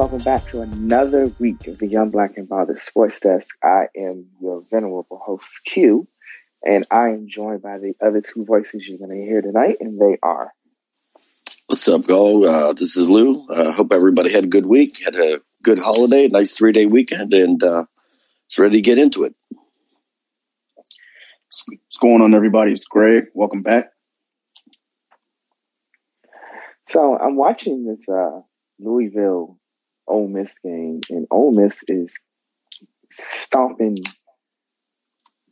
Hello and welcome back to another week of the Young Black and Bothered Sports Desk. I am your venerable host Q, and I am joined by the other two voices you're going to hear tonight, and they are. What's up, go? Uh, this is Lou. I uh, hope everybody had a good week, had a good holiday, nice three day weekend, and uh, it's ready to get into it. What's going on, everybody? It's Greg. Welcome back. So I'm watching this uh, Louisville Ole Miss game, and Ole Miss is stomping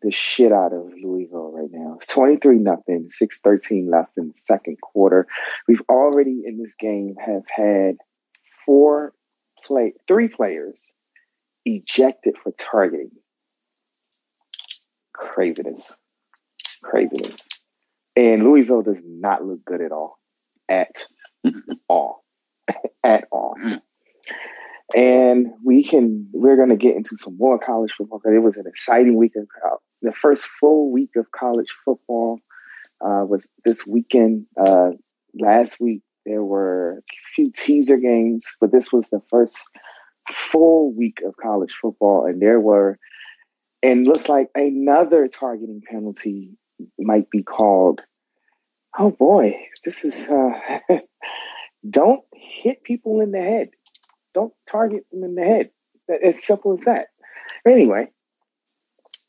the shit out of Louisville right now. It's 23 nothing, 613 left in the second quarter. We've already in this game have had four play three players ejected for targeting. Craziness. Craziness. And Louisville does not look good at all. At all. at all. And we can we're gonna get into some more college football because it was an exciting week of the first full week of college football uh, was this weekend. Uh, last week there were a few teaser games, but this was the first full week of college football, and there were, and looks like another targeting penalty might be called. Oh boy, this is. Uh, don't hit people in the head. Don't target them in the head. As simple as that. Anyway,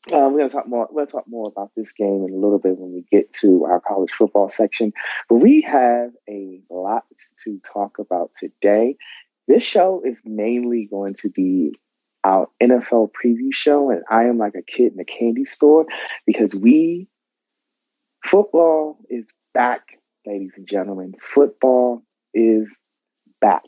uh, we're gonna talk more. We'll talk more about this game in a little bit when we get to our college football section. But we have a lot to talk about today. This show is mainly going to be our NFL preview show, and I am like a kid in a candy store because we football is back, ladies and gentlemen. Football is back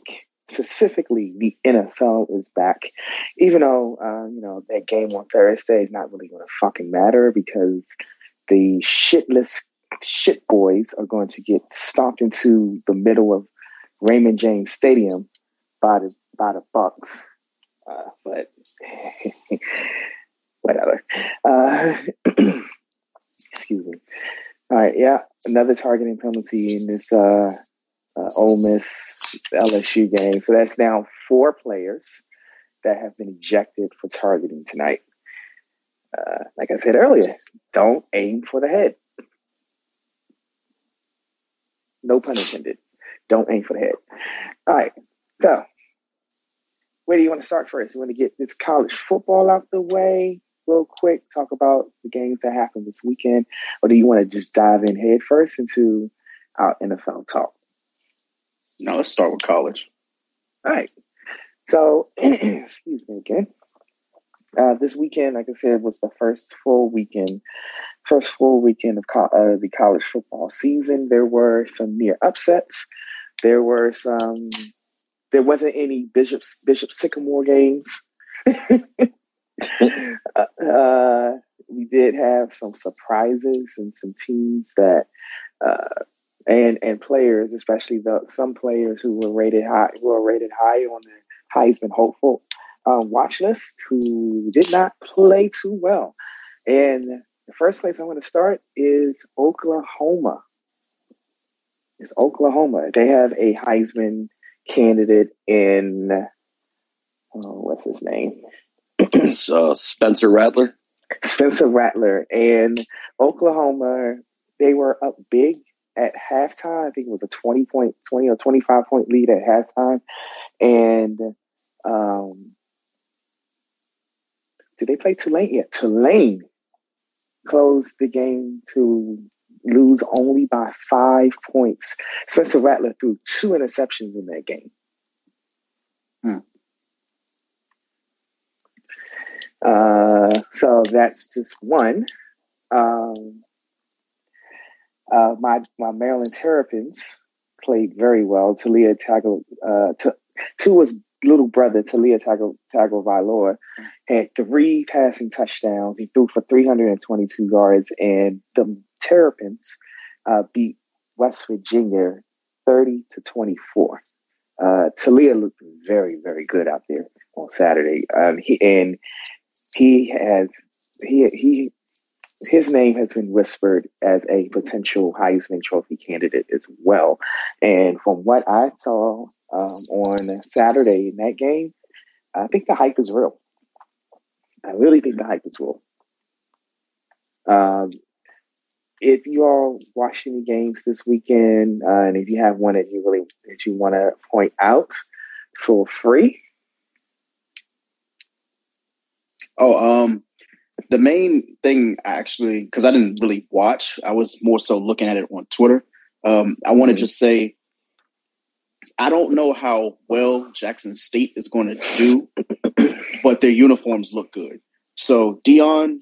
specifically the NFL is back. Even though uh, you know that game on Thursday is not really going to fucking matter because the shitless shit boys are going to get stomped into the middle of Raymond James Stadium by the by the Bucs. Uh, but whatever. Uh, excuse me. All right, yeah, another targeting penalty in this uh, uh, Ole Miss LSU game. So that's now four players that have been ejected for targeting tonight. Uh, like I said earlier, don't aim for the head. No pun intended. Don't aim for the head. All right. So, where do you want to start first? You want to get this college football out the way real quick, talk about the games that happened this weekend, or do you want to just dive in head first into our NFL talk? No, let's start with college. All right. So, excuse me again. Uh, this weekend, like I said, was the first full weekend, first full weekend of co- uh, the college football season. There were some near upsets. There were some. There wasn't any Bishop Bishop Sycamore games. Uh, uh, we did have some surprises and some teams that uh, and and players, especially the some players who were rated high, who are rated high on the Heisman hopeful um, watch list, who did not play too well. And the first place I want to start is Oklahoma. It's Oklahoma. They have a Heisman candidate in oh, what's his name? uh, Spencer Rattler. Spencer Rattler and Oklahoma. They were up big at halftime. I think it was a 20 point, 20 or 25 point lead at halftime. And um, did they play Tulane? Yeah, Tulane closed the game to lose only by five points. Spencer Rattler threw two interceptions in that game. Hmm. Uh, so that's just one. Um, uh, my my Maryland Terrapins played very well. Taulia Tago, uh, T- Tua's little brother, Taulia Tago, Tagovailoa, had three passing touchdowns. He threw for 322 yards, and the Terrapins uh, beat West Virginia 30 to 24. Uh, Taulia looked very, very good out there on Saturday. Um, he and he has he he his name has been whispered as a potential Heisman Trophy candidate as well. And from what I saw um, on Saturday in that game, I think the hype is real. I really think the hype is real. Um, if you all watched any games this weekend, uh, and if you have one that you really that you want to point out, feel free. Oh, um, the main thing actually, because I didn't really watch, I was more so looking at it on Twitter. Um, I want to mm-hmm. just say, I don't know how well Jackson State is going to do, but their uniforms look good. So Deion,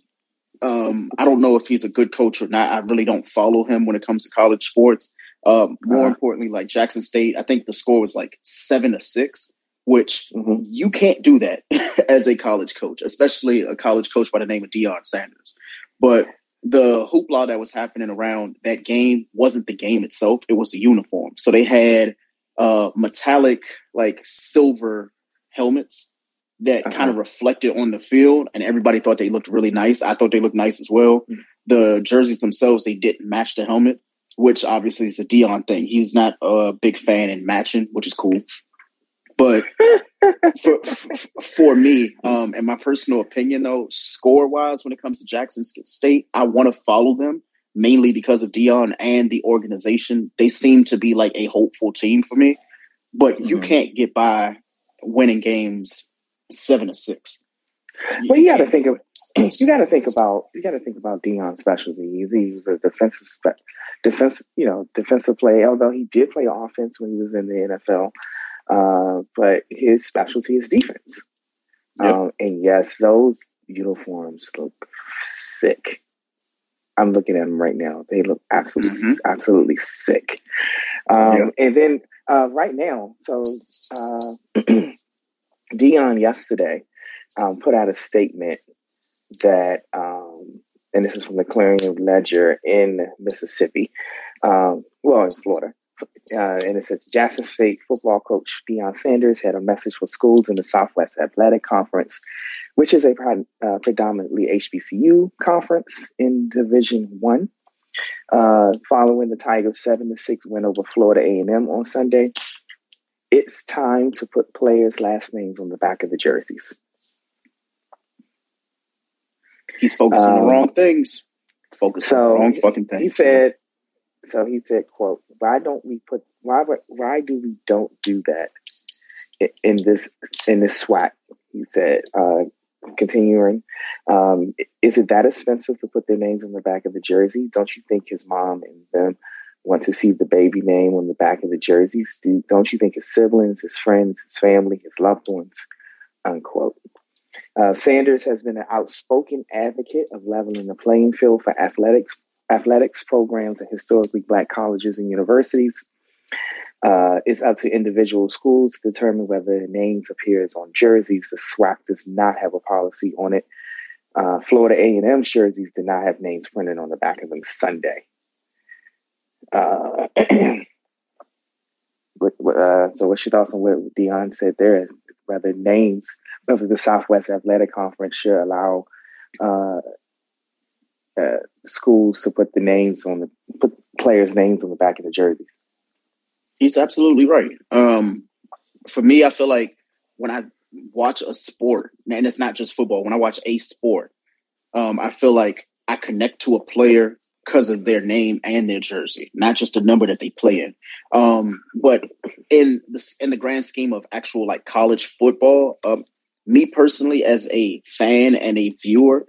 um, I don't know if he's a good coach or not. I really don't follow him when it comes to college sports. Um, more uh-huh. importantly, like Jackson State, I think the score was like seven to six which mm-hmm. you can't do that as a college coach, especially a college coach by the name of Deion Sanders. But the hoopla that was happening around that game wasn't the game itself; it was the uniform. So they had uh, metallic, like silver helmets that uh-huh. kind of reflected on the field, and everybody thought they looked really nice. I thought they looked nice as well. Mm-hmm. The jerseys themselves, they didn't match the helmet, which obviously is a Deion thing. He's not a big fan in matching, which is cool. But for, for me, um, in my personal opinion, though, score wise, when it comes to Jackson State, I want to follow them mainly because of Deion and the organization. They seem to be like a hopeful team for me, but mm-hmm. you can't get by winning games seven to six. well, you got to think of you got to think about you got to think about Deion's specialty. He's, he's a defensive spe- defense, you know, defensive play. Although he did play offense when he was in the NFL, uh, but his specialty is defense. Yep. Um, and yes, those uniforms look sick. I'm looking at them right now. They look absolutely, mm-hmm. absolutely sick. Um, yep. And then uh, right now, so uh, Deion yesterday um, put out a statement that, um, and this is from the Clarion Ledger in Mississippi, um, well, in Florida uh, and it says Jackson State football coach Deion Sanders had a message for schools in the Southwest Athletic Conference, which is a uh, predominantly HBCU conference in Division One. Uh, following the Tigers' seven to six win over Florida A&M on Sunday, it's time to put players' last names on the back of the jerseys. He's focused um, on the um, wrong things. Focus so on the wrong fucking things. He said so he said, "quote Why don't we put why why do we don't do that in this in this SWAC?" He said, uh, continuing, um, "Is it that expensive to put their names on the back of the jersey? Don't you think his mom and them want to see the baby name on the back of the jerseys? Do, don't you think his siblings, his friends, his family, his loved ones?" Unquote. Uh, Sanders has been an outspoken advocate of leveling the playing field for athletics athletics programs at historically black colleges and universities. Uh, it's up to individual schools to determine whether names appears on jerseys. The SWAC does not have a policy on it. Uh, Florida A&M jerseys did not have names printed on the back of them Sunday. Uh, what, uh, so what's your thoughts on what Deion said there? Whether names, whether the Southwest Athletic Conference should allow uh, schools to put the names on the put players' names on the back of the jersey. He's absolutely right. Um, for me, I feel like when I watch a sport, and it's not just football, when I watch a sport, um, I feel like I connect to a player because of their name and their jersey, not just the number that they play in. Um, but in the in the grand scheme of actual like college football, um, me personally as a fan and a viewer,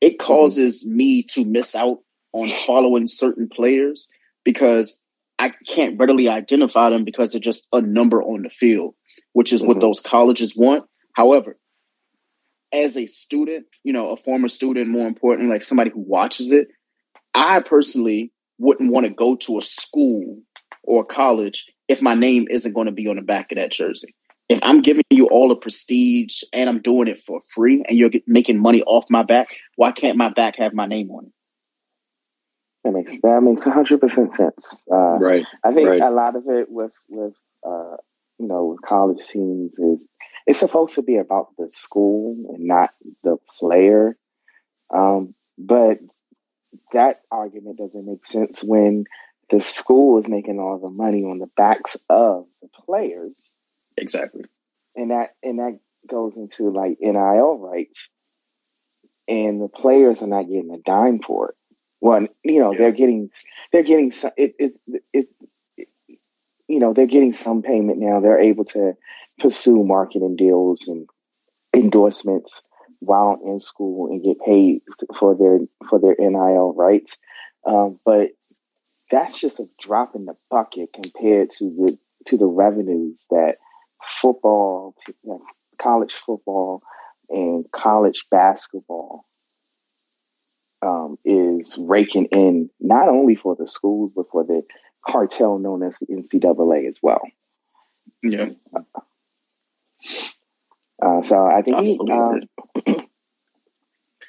it causes me to miss out on following certain players because I can't readily identify them because they're just a number on the field, which is mm-hmm. what those colleges want. However, as a student, you know, a former student, more importantly, like somebody who watches it, I personally wouldn't want to go to a school or college if my name isn't going to be on the back of that jersey if I'm giving you all the prestige and I'm doing it for free and you're making money off my back, why can't my back have my name on it? That makes that makes hundred percent sense. Uh, right. I think right. a lot of it with with uh, you know with college teams is it's supposed to be about the school and not the player. Um, but that argument doesn't make sense when the school is making all the money on the backs of the players Exactly. And that and that goes into like NIL rights, and the players are not getting a dime for it. Well, you know, yeah. they're getting they're getting some it, it it it you know they're getting some payment now. They're able to pursue marketing deals and endorsements while in school and get paid for their for their NIL rights. Um, but that's just a drop in the bucket compared to the to the revenues that football, college football, and college basketball um, is raking in not only for the schools but for the cartel known as the NCAA as well. Yeah. Uh, so I think uh,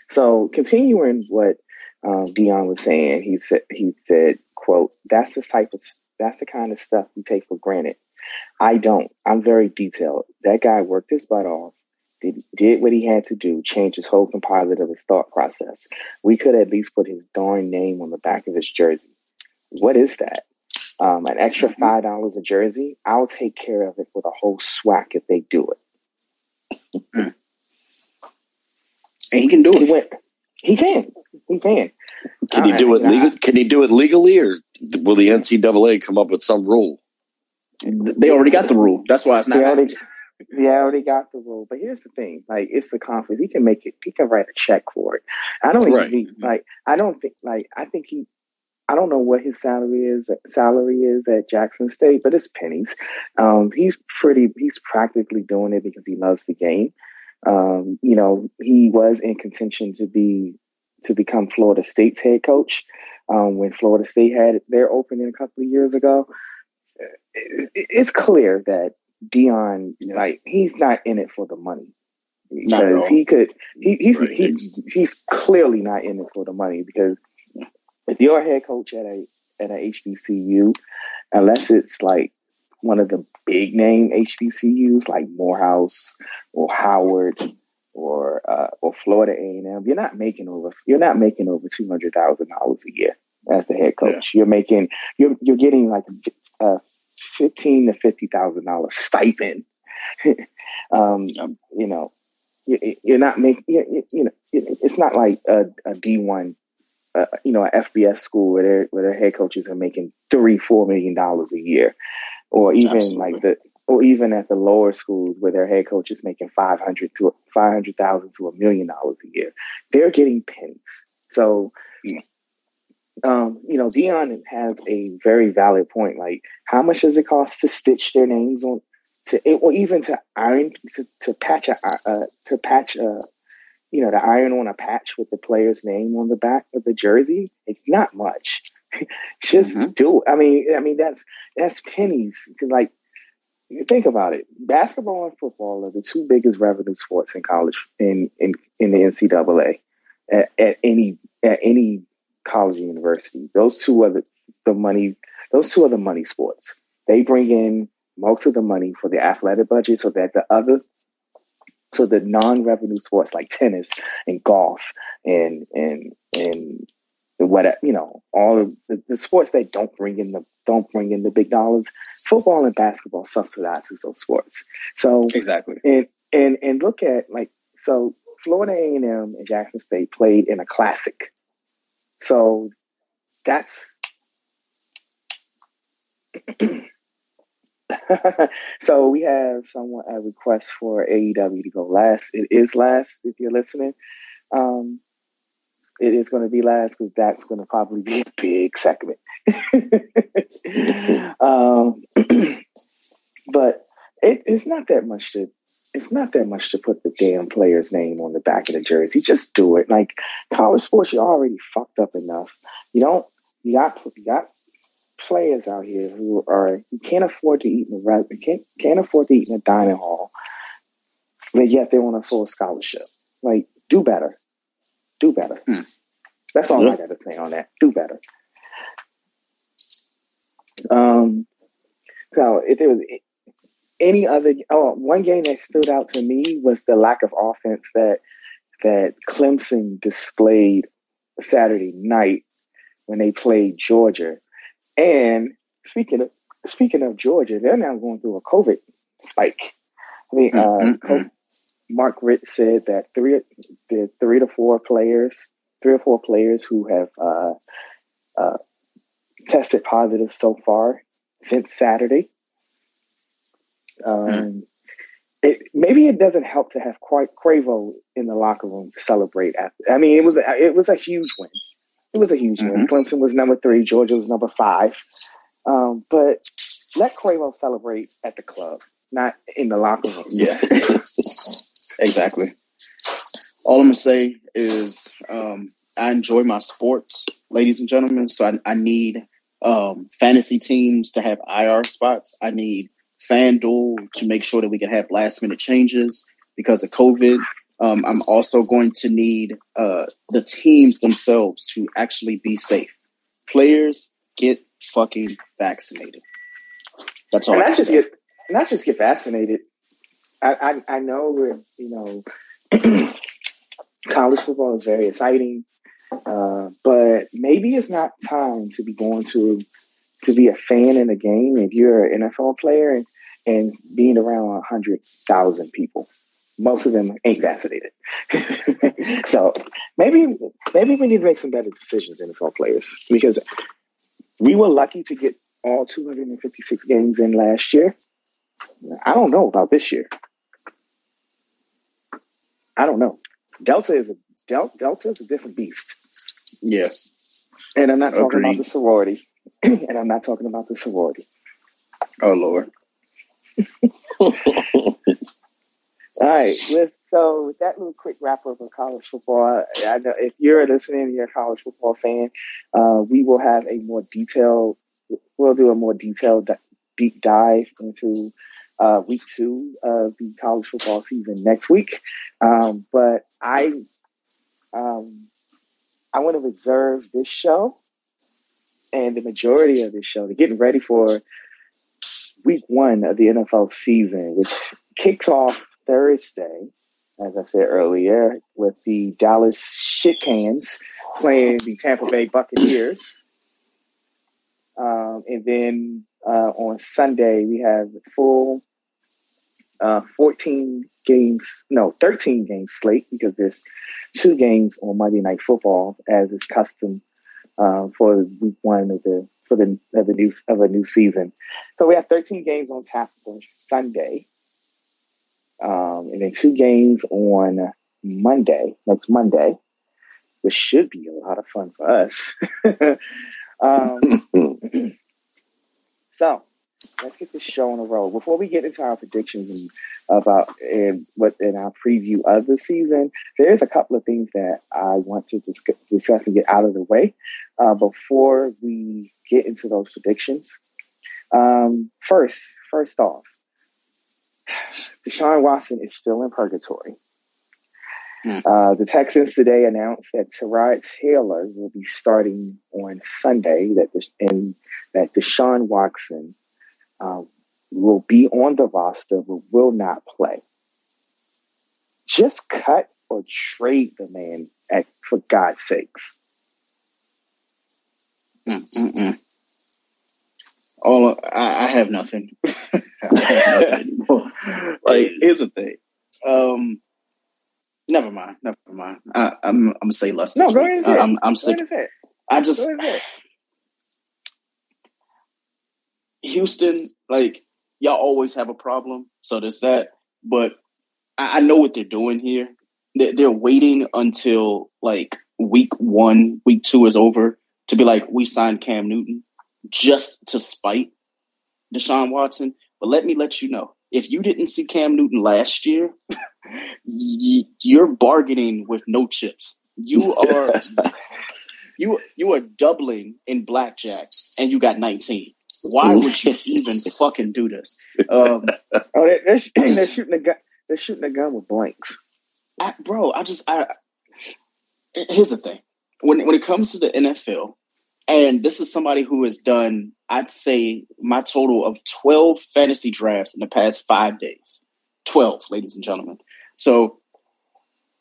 so continuing what um, Deion was saying, he said he said, "quote That's the type of that's the kind of stuff we take for granted. I don't. I'm very detailed. That guy worked his butt off, did, did what he had to do, changed his whole composite of his thought process. We could at least put his darn name on the back of his jersey. What is that? Um, an extra mm-hmm. five dollars a jersey? I'll take care of it with a whole SWAC if they do it. And he can do it. He, went, he can. He can. Can he do it legal? Can he do it legally, or will the NCAA come up with some rule? They already got the rule. That's why it's not. They already, they already got the rule. But here's the thing: like, it's the conference. He can make it. He can write a check for it. I don't right. think he, like. I don't think like. I think he. I don't know what his salary is. Salary is at Jackson State, but it's pennies. Um, he's pretty. He's practically doing it because he loves the game. Um, you know, he was in contention to be to become Florida State's head coach um, when Florida State had their opening a couple of years ago it's clear that Deion, like, he's not in it for the money. Because he could, he, he's right. he's he's clearly not in it for the money. Because if you're a head coach at a at a HBCU, unless it's like one of the big name HBCUs like Morehouse or Howard or uh, or Florida A and M, you're not making over you're not making over two hundred thousand dollars a year as the head coach. Yeah. You're making you're you're getting like a fifteen to fifty thousand dollars stipend. um, you know, you're not making. You know, it's not like a, a D one, uh, you know, an FBS school where their where their head coaches are making three, four million dollars a year, or even Absolutely. like the or even at the lower schools where their head coach is making five hundred to five hundred thousand to a million dollars a year. They're getting pennies. So yeah um, you know, Deion has a very valid point. Like, how much does it cost to stitch their names on to it, or even to iron to, to patch a uh, to patch a you know to iron on a patch with the player's name on the back of the jersey? It's not much. Just mm-hmm. do. It. I mean, I mean that's that's pennies. Cause like, think about it. Basketball and football are the two biggest revenue sports in college in in in the NCAA at, at any at any college and university. Those two are the, the money. Those two are the money sports. They bring in most of the money for the athletic budget, so that the other, so the non-revenue sports like tennis and golf and and and what you know, all of the, the sports that don't bring in the don't bring in the big dollars. Football and basketball subsidizes those sports. So exactly, and and and look at like so Florida A and M and Jackson State played in a classic so that's so we have someone a request for AEW to go last. It is last if you're listening. Um, it is going to be last because that's going to probably be a big segment. um, but it, it's not that much to it's not that much to put the damn player's name on the back of the jersey. Just do it. Like college sports, you're already fucked up enough. You don't. You got you got players out here who are you can't afford to eat in a can't can't afford to eat in a dining hall, but yet they want a full scholarship. Like do better, do better. Hmm. That's all yeah. I got to say on that. Do better. Um. So if there was any other oh one game that stood out to me was the lack of offense that that Clemson displayed Saturday night when they played Georgia. And speaking of speaking of Georgia, they're now going through a COVID spike. I mean, uh, Mark Richt said that three, the three to four players, three or four players who have uh, uh, tested positive so far since Saturday. Um, mm. it, maybe it doesn't help to have quite Quavo in the locker room to celebrate. After. I mean, it was a, it was a huge win. It was a huge mm-hmm. win. Clemson was number three. Georgia was number five. Um, but let Quavo celebrate at the club, not in the locker room. Yeah, exactly. All I'm gonna say is um, I enjoy my sports, ladies and gentlemen. So I, I need um, fantasy teams to have IR spots. I need FanDuel to make sure that we can have last minute changes because of COVID. Um, I'm also going to need uh, the teams themselves to actually be safe. Players get fucking vaccinated. That's all. And not just say. get not just get vaccinated. I, I, I know we're you know college football is very exciting, uh, but maybe it's not time to be going to to be a fan in a game if you're an NFL player and, and being around a hundred thousand people. Most of them ain't vaccinated. so maybe maybe we need to make some better decisions, NFL players, because we were lucky to get all 256 games in last year. I don't know about this year. I don't know. Delta is a Del, Delta is a different beast. Yeah. And I'm not talking Agreed. about the sorority. and I'm not talking about the sorority. Oh Lord. All right. So with that little quick wrap up of college football, I know if you're listening, you're a college football fan, uh, we will have a more detailed. We'll do a more detailed deep dive into uh, week two of the college football season next week. Um, but I, um, I want to reserve this show and the majority of this show to getting ready for week one of the NFL season, which kicks off Thursday as I said earlier, with the Dallas Shit Cans playing the Tampa Bay Buccaneers. Um, and then uh, on Sunday, we have full uh, 14 games, no, 13 games slate because there's two games on Monday Night Football, as is custom uh, for week one of the for the of the new of a new season. So we have 13 games on tap on Sunday. Um, and then two games on Monday, next Monday, which should be a lot of fun for us. um, so let's get this show on the road. Before we get into our predictions and about and what in our preview of the season, there's a couple of things that I want to discuss, discuss and get out of the way uh, before we get into those predictions. Um, first, first off, Deshaun Watson is still in purgatory. Mm. Uh, the Texans today announced that Tyrod Taylor will be starting on Sunday. That the, and that Deshaun Watson uh, will be on the roster but will not play. Just cut or trade the man at for God's sakes. Mm-mm-mm. All I, I have nothing. I have nothing like, here's the thing. Um, never mind. Never mind. I, am I'm, I'm gonna say less. No, go ahead. I'm, I'm sick. I just Houston, like y'all always have a problem. So there's that. But I, I know what they're doing here. They're, they're waiting until like week one, week two is over to be like, we signed Cam Newton just to spite Deshaun Watson. But let me let you know, if you didn't see Cam Newton last year, you're bargaining with no chips. You are you you are doubling in blackjack, and you got 19. Why would you even fucking do this? Um, oh, they're, they're, just, they're, shooting a gun. They're shooting a gun with blanks, I, bro. I just I. Here's the thing: when when it comes to the NFL, and this is somebody who has done, I'd say, my total of 12 fantasy drafts in the past five days. 12, ladies and gentlemen. So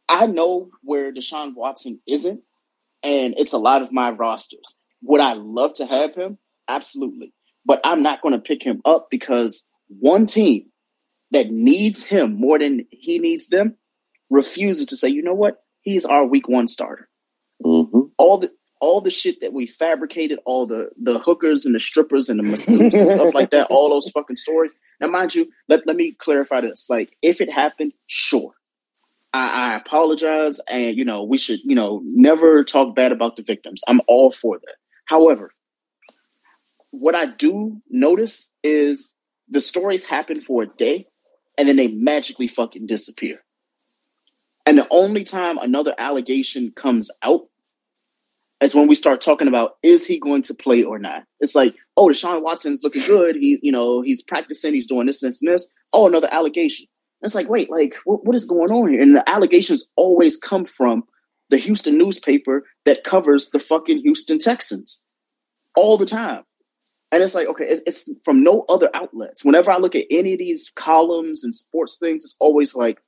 I know where Deshaun Watson isn't, and it's a lot of my rosters. Would I love to have him? Absolutely. But I'm not going to pick him up because one team that needs him more than he needs them refuses to say, you know what? He's our week one starter. Mm-hmm. All the all the shit that we fabricated, all the the hookers and the strippers and the masseuses and stuff like that, all those fucking stories. Now, mind you, let, let me clarify this. Like, if it happened, sure. I, I apologize, and you know, we should, you know, never talk bad about the victims. I'm all for that. However, what I do notice is the stories happen for a day and then they magically fucking disappear. And the only time another allegation comes out is when we start talking about is he going to play or not. It's like, oh, Deshaun Watson's looking good. He, you know, he's practicing, he's doing this, this, and this. Oh, another allegation. It's like, wait, like, what, what is going on here? And the allegations always come from the Houston newspaper that covers the fucking Houston Texans all the time. And it's like, okay, it's, it's from no other outlets. Whenever I look at any of these columns and sports things, it's always like,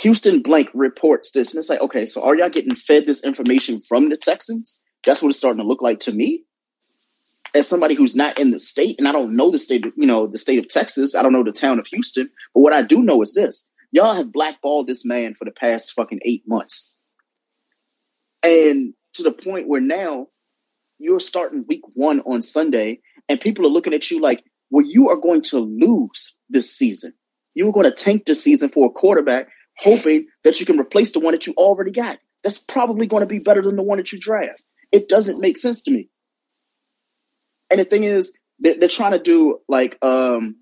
Houston blank reports this. And it's like, okay, so are y'all getting fed this information from the Texans? That's what it's starting to look like to me. As somebody who's not in the state, and I don't know the state, you know, the state of Texas, I don't know the town of Houston, but what I do know is this. Y'all have blackballed this man for the past fucking eight months. And to the point where now you're starting week one on Sunday, and people are looking at you like, well, you are going to lose this season. You are going to tank the season for a quarterback hoping that you can replace the one that you already got. That's probably going to be better than the one that you draft. It doesn't make sense to me. And the thing is, they're, they're trying to do like um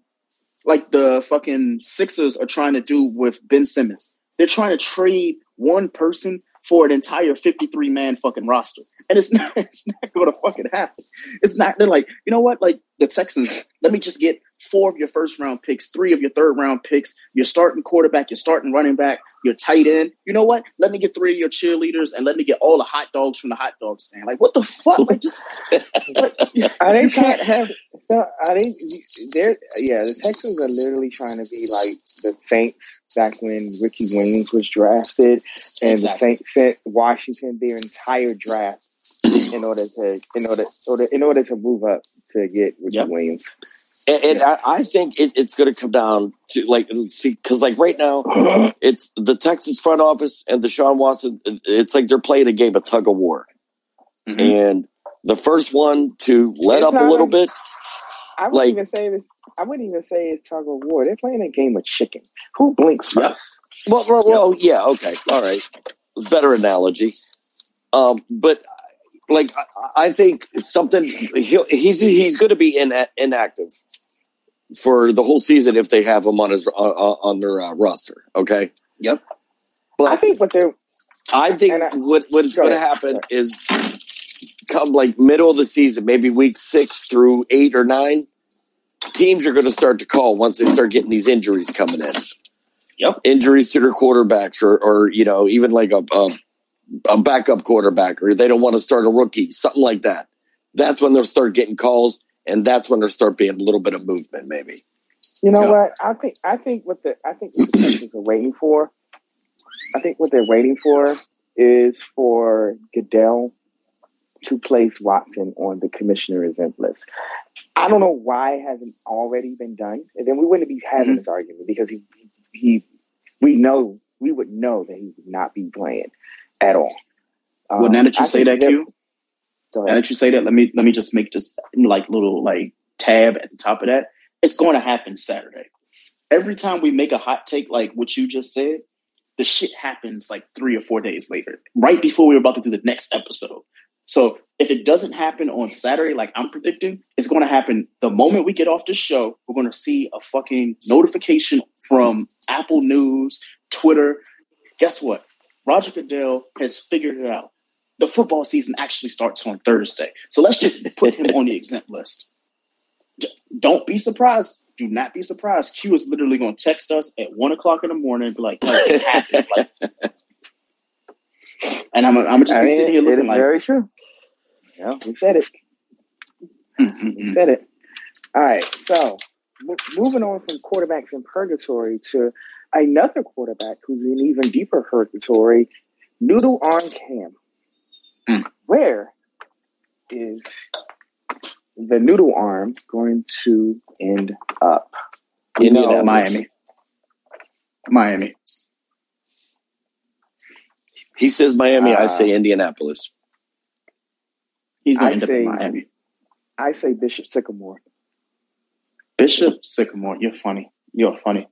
like the fucking Sixers are trying to do with Ben Simmons. They're trying to trade one person for an entire 53 man fucking roster. And it's not it's not gonna fucking happen. It's not they're like, you know what? Like the Texans, let me just get four of your first round picks, three of your third round picks, your starting quarterback, your starting running back, your tight end. You know what? Let me get three of your cheerleaders and let me get all the hot dogs from the hot dog stand. Like, what the fuck? Like, just like, I you can't have. No, I think they're yeah. The Texans are literally trying to be like the Saints back when Ricky Williams was drafted, and exactly. the Saints sent Washington their entire draft in order to in order, order in order to move up to get Ricky yep. Williams. And, and I, I, think it, it's going to come down to like see because like right now it's the Texas front office and Deshaun Watson. It's like they're playing a game of tug of war, mm-hmm. and the first one to let it's up a little bit. I wouldn't like, even say this. I wouldn't even say it's tug of war. They're playing a game of chicken. Who blinks first? Well, well, well, yeah, okay, all right, better analogy. Um, but like I, I think something he'll, he's he's going to be in, inactive for the whole season if they have him on his uh, uh, on their uh, roster. Okay. Yep. But I think what they're. I think I, what what's going to happen is come like middle of the season, maybe week six through eight or nine, teams are going to start to call once they start getting these injuries coming in. Yep. Injuries to their quarterbacks, or or you know even like a, a a backup quarterback, or they don't want to start a rookie, something like that. That's when they'll start getting calls and that's when there start being a little bit of movement, maybe. You know so. what? I think I think what the I think what the Texans are waiting for. I think what they're waiting for is for Goodell to place Watson on the commissioner exempt list. I don't know why it hasn't already been done, and then we wouldn't be having mm-hmm. this argument because he he we know we would know that he would not be playing at all. Well, um, now that you I say that, Q, now that you say that, let me let me just make this like little like tab at the top of that. It's going to happen Saturday. Every time we make a hot take like what you just said, the shit happens like three or four days later, right before we were about to do the next episode. So if it doesn't happen on Saturday, like I'm predicting, it's going to happen the moment we get off the show. We're going to see a fucking notification from Apple News, Twitter. Guess what? Roger Goodell has figured it out the football season actually starts on Thursday. So let's just put him on the exempt list. Don't be surprised. Do not be surprised. Q is literally going to text us at one o'clock in the morning and be like, oh, it happened. Like, and I'm, I'm just I mean, sitting here looking like. very true. Yeah, we said it. Mm-hmm. We said it. All right. So moving on from quarterbacks in purgatory to another quarterback who's in even deeper purgatory, Noodle Arm Cam. Mm. Where is the noodle arm going to end up? Indianapolis. Miami. Miami. He says Miami. I Uh, say Indianapolis. He's going to end up in Miami. I say Bishop Sycamore. Bishop Sycamore, you're funny. You're funny.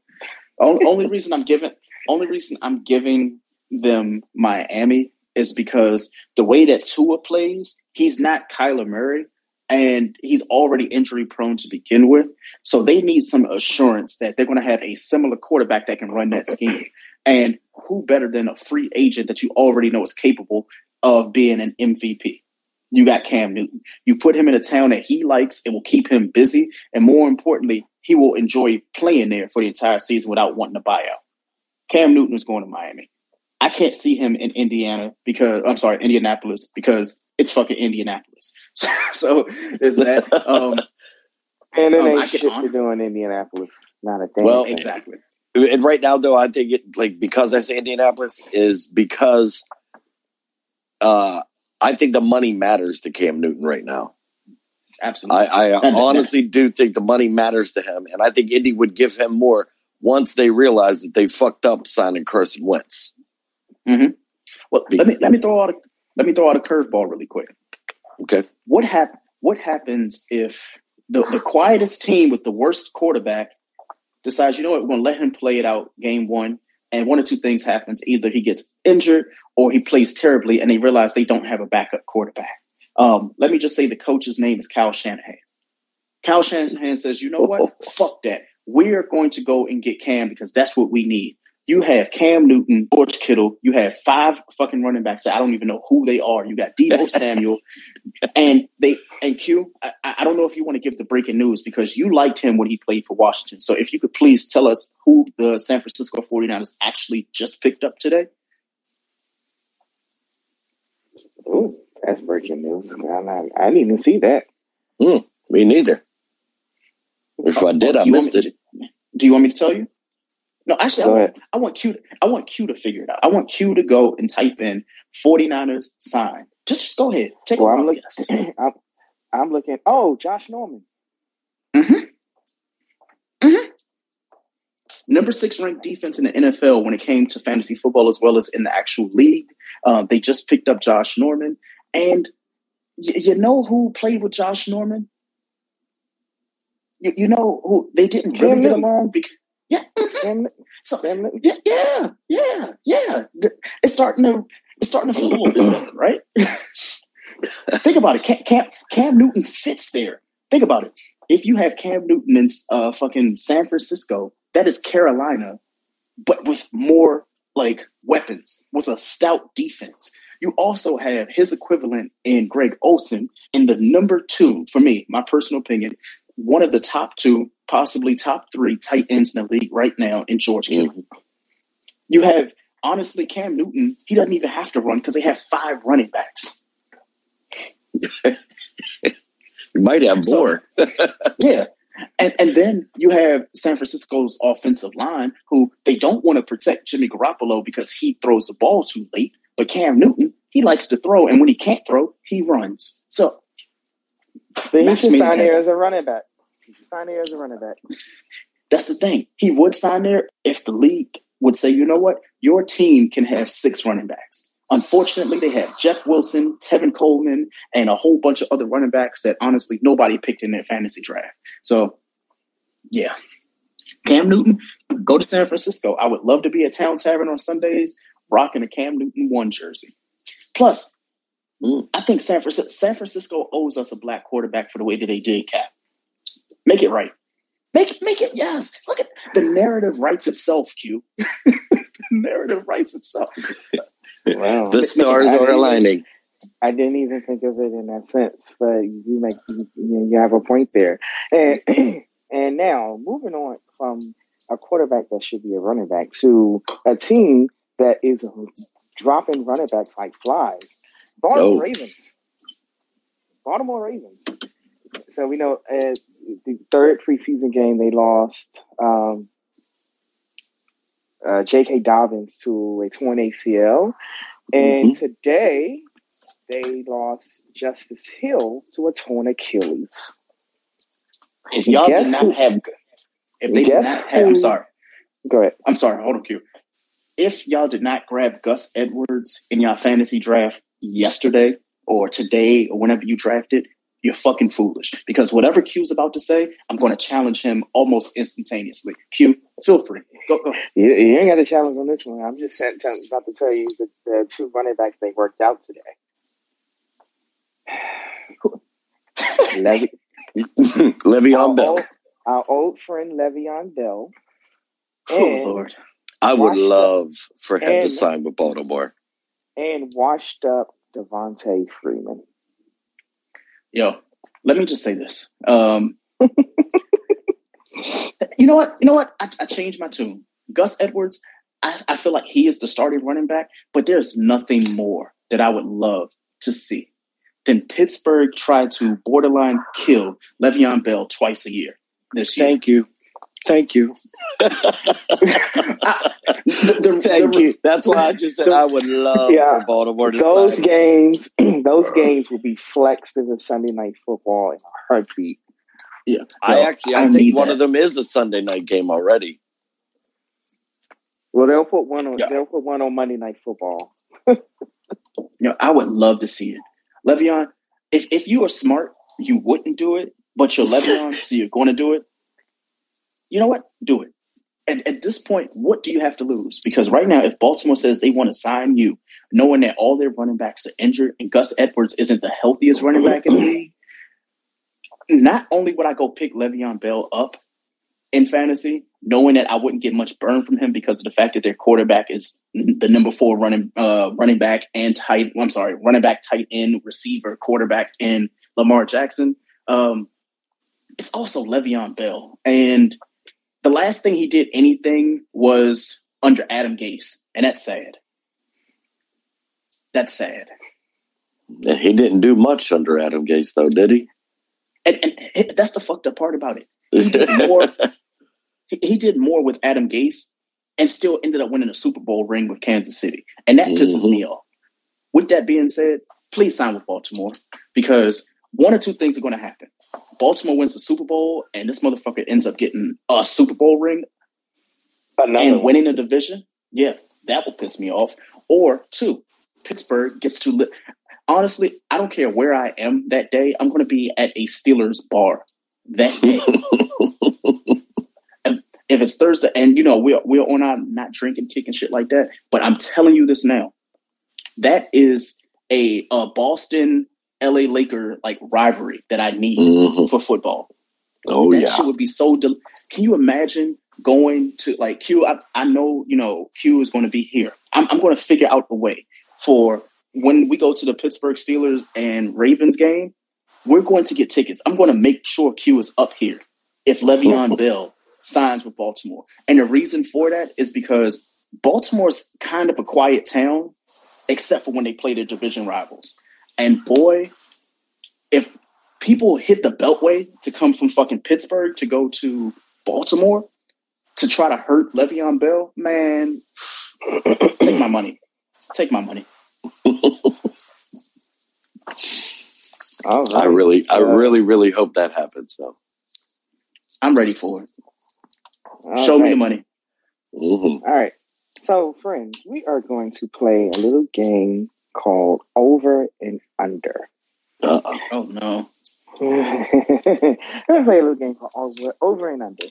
Only, reason I'm giving only reason I'm giving them Miami is because the way that Tua plays, he's not Kyler Murray, and he's already injury prone to begin with. So they need some assurance that they're going to have a similar quarterback that can run that scheme. And who better than a free agent that you already know is capable of being an MVP? You got Cam Newton. You put him in a town that he likes, it will keep him busy. And more importantly, he will enjoy playing there for the entire season without wanting to buy out. Cam Newton is going to Miami. I can't see him in Indiana because I'm sorry, Indianapolis because it's fucking Indianapolis. so is that um, And it Um, ain't shit honor- to do in Indianapolis. Not a thing. Well, exactly? And right now, though, I think it like because I say Indianapolis is because uh, I think the money matters to Cam Newton right now. Absolutely. I, I honestly do think the money matters to him, and I think Indy would give him more once they realize that they fucked up signing Carson Wentz. Mm-hmm. well, let me let me throw out a let me throw out a curveball really quick. Okay, What hap- What happens if the the quietest team with the worst quarterback decides, you know what, we're going to let him play it out game one, and one or two things happens: either he gets injured or he plays terribly, and they realize they don't have a backup quarterback. Um, let me just say the coach's name is Kyle Shanahan. Kyle Shanahan says, you know what? Fuck that. We're going to go and get Cam because that's what we need. You have Cam Newton, George Kittle. You have five fucking running backs that I don't even know who they are. You got Deebo Samuel, and they and Q. I, I don't know if you want to give the breaking news because you liked him when he played for Washington. So if you could please tell us who the San Francisco 49ers actually just picked up today. Ooh, that's breaking news. I'm not, I didn't even see that. Hmm, me neither. If I did, I Do you want missed me it. to- do you want me to tell you? No, actually, I want, ahead. I want Q. To, I want Q to figure it out. I want Q to go and type in 49ers sign. Just, just go ahead. Take Well, a I'm look. looking. I'm, I'm looking. Oh, Josh Norman. Mm-hmm. Mm-hmm. Number six ranked defense in the NFL when it came to fantasy football as well as in the actual league. Um, they just picked up Josh Norman, and y- you know who played with Josh Norman? You, you know who they didn't really get along because yeah, so, yeah, yeah, yeah, yeah. It's starting to it's starting to feel a little bit better, right? Think about it. Cam, Cam Cam Newton fits there. Think about it. If you have Cam Newton in uh, fucking San Francisco, that is Carolina, but with more like weapons, with a stout defense. You also have his equivalent in Greg Olsen in the number two, for me, my personal opinion, one of the top two, possibly top three tight ends in the league right now in George Kittle. Mhm. You have honestly Cam Newton. He doesn't even have to run because they have five running backs. You might have So- more. Yeah. And and then you have San Francisco's offensive line, who they don't want to protect Jimmy Garoppolo because he throws the ball too late. But Cam Newton, he likes to throw, and when he can't throw, he runs. So But he should sign there as a running back. He should sign there as a running back. that's the thing. He would sign there if the league would say, you know what, your team can have six running backs. Unfortunately, they have Jeff Wilson, Tevin Coleman, and a whole bunch of other running backs that honestly nobody picked in their fantasy draft. So, yeah. Cam Newton, go to San Francisco. I would love to be at Town Tavern on Sundays rocking a Cam Newton one jersey. Plus, Mm. I think San Francisco, San Francisco owes us a black quarterback for the way that they did Kap. Make it right. Make make it yes. Look at the narrative writes itself. Q. the narrative writes itself. Wow. The stars I are aligning. I didn't even think of it in that sense, but you make you, you have a point there. And and now moving on from a quarterback that should be a running back to a team that is dropping running backs like flies. Baltimore. Ravens. Baltimore Ravens. So we know uh, the third preseason game they lost um, uh, J.K. Dobbins to a torn ACL, and today they lost Justice Hill to a torn Achilles. If y'all did not who- have if they did not have, I'm sorry, Go ahead. I'm sorry, hold on, Q. If y'all did not grab Gus Edwards in y'all fantasy draft yesterday or today or whenever you drafted, you're fucking foolish. Because whatever Q's about to say, I'm going to challenge him almost instantaneously. Q, feel free. Go, go. You, you ain't got a challenge on this one. I'm just about to tell you that the two running backs they worked out today. Levy, Le'Veon our, Bell. old, our old friend Le'Veon Bell Oh, Lord. I would washed up- love for him to sign with Baltimore. and washed up Devonta Freeman. Yo, let me just say this. Um, you know what? You know what? I, I changed my tune. Gus Edwards, I, I feel like he is the starting running back, but there's nothing more that I would love to see than Pittsburgh try to borderline kill Le'Veon Bell twice a year this year. Thank you. Thank you. The- the- Thank the- you. That's why I just said the- I would love Yeah. for Baltimore to Those sign. games, those games will be flexed into Sunday night football in a heartbeat. Yeah, I Yo, actually, I, I think one that. of them is a Sunday night game already. Well, they'll put one on. Yeah. They'll put one on Monday night football. You know, I would love to see it. Le'Veon, if if you are smart, you wouldn't do it, but you're Le'Veon, so you're going to do it. You know what? Do it. And at this point, what do you have to lose? Because right now, if Baltimore says they want to sign you, knowing that all their running backs are injured and Gus Edwards isn't the healthiest running back in the league, not only would I go pick Le'Veon Bell up in fantasy, knowing that I wouldn't get much burn from him because of the fact that their quarterback is the number four running uh, running back and tight. I'm sorry, running back, tight end, receiver, quarterback, in Lamar Jackson. Um, it's also Le'Veon Bell, and the last thing he did anything was under Adam Gase, and that's sad. That's sad. He didn't do much under Adam Gase, though, did he? And, and it- that's the fucked up part about it. He did more. he, he did more with Adam Gase, and still ended up winning a Super Bowl ring with Kansas City, and that pisses Mhm. me off. With that being said, please sign with Baltimore because one or two things are going to happen. Baltimore wins the Super Bowl, and this motherfucker ends up getting a Super Bowl ring Another and one. winning the division. Yeah, that will piss me off. Or two, Pittsburgh gets to. Li- Honestly, I don't care where I am that day. I'm going to be at a Steelers bar that day. if it's Thursday, and you know we're we're on our not drinking, kicking shit like that. But I'm telling you this now, that is a, a Boston LA Laker like rivalry that I need Mhm. for football. Oh, that yeah. shit would be so. Del- Can you imagine going to like Q? I, I know you know Q is going to be here. I'm, I'm going to figure out a way for when we go to the Pittsburgh Steelers and Ravens game. We're going to get tickets. I'm going to make sure Q is up here if Le'Veon Bell signs with Baltimore. And the reason for that is because Baltimore's kind of a quiet town, except for when they play their division rivals. And boy, if people hit the beltway to come from fucking Pittsburgh to go to Baltimore to try to hurt Le'Veon Bell, man, take my money. Take my money. All right. I really, I Uh, really, really hope that happens, though. I'm ready for it. All Show me the money. Mhm. All right. So, friends, we are going to play a little game called Over and Under. Uh-uh. Oh no. We're play a little game called Over, Over and Under.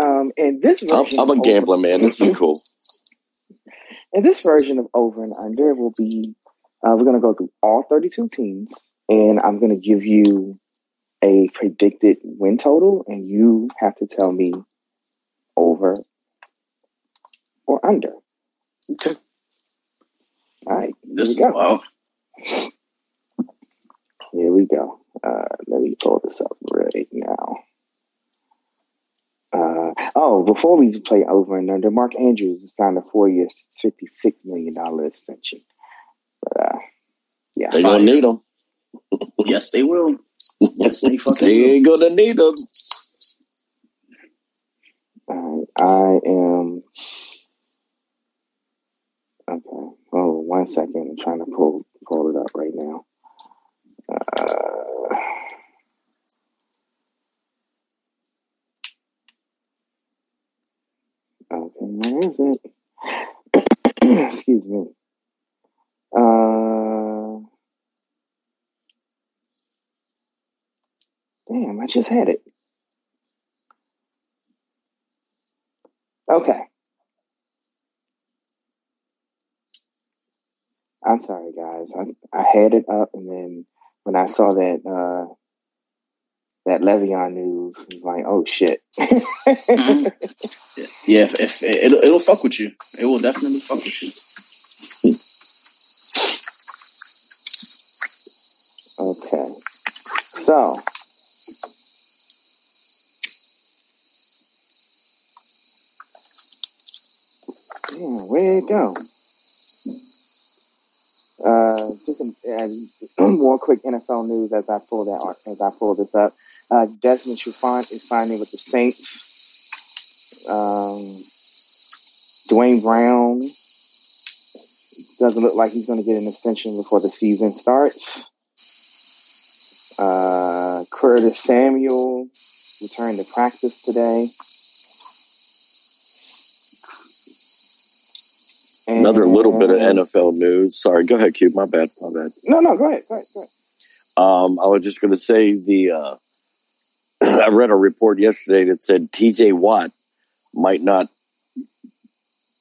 Um, and this I'm, I'm a gambler, Over, man. This is cool. And this version of Over and Under will be uh, we're going to go through all 32 teams, and I'm going to give you a predicted win total, and you have to tell me over or under. Okay. All right, This is Here we go. wild. here we go. Uh, let me pull this up right now. Uh, oh, before we play over and under, Mark Andrews signed a four-year, $56 million extension. But, uh, yeah. They're going to need them. Yes, they will. Yes, they fucking They ain't going to need them. Alright, I am. Okay. Oh, one second. I'm trying to pull pull it up right now. Uh, where is it? Excuse me. Uh, damn, I just had it. Okay. I'm sorry, guys. I, I had it up, and then when I saw that uh, that Le'Veon news, I was like, oh shit. mm-hmm. Yeah, if, if it'll, it'll fuck with you, it will definitely fuck with you. Okay, so yeah, where'd it go? Uh, just some more quick NFL news as I pull that as I pull this up. Uh, Desmond Trufant is signing with the Saints. Um, Duane Brown doesn't look like he's going to get an extension before the season starts. Uh, Curtis Samuel returned to practice today. Another little bit of NFL news. Sorry, go ahead, Cube. My bad. My bad. No, no, go ahead. Go ahead. Go ahead. Um, I was just going to say the. Uh, I read a report yesterday that said T.J. Watt might not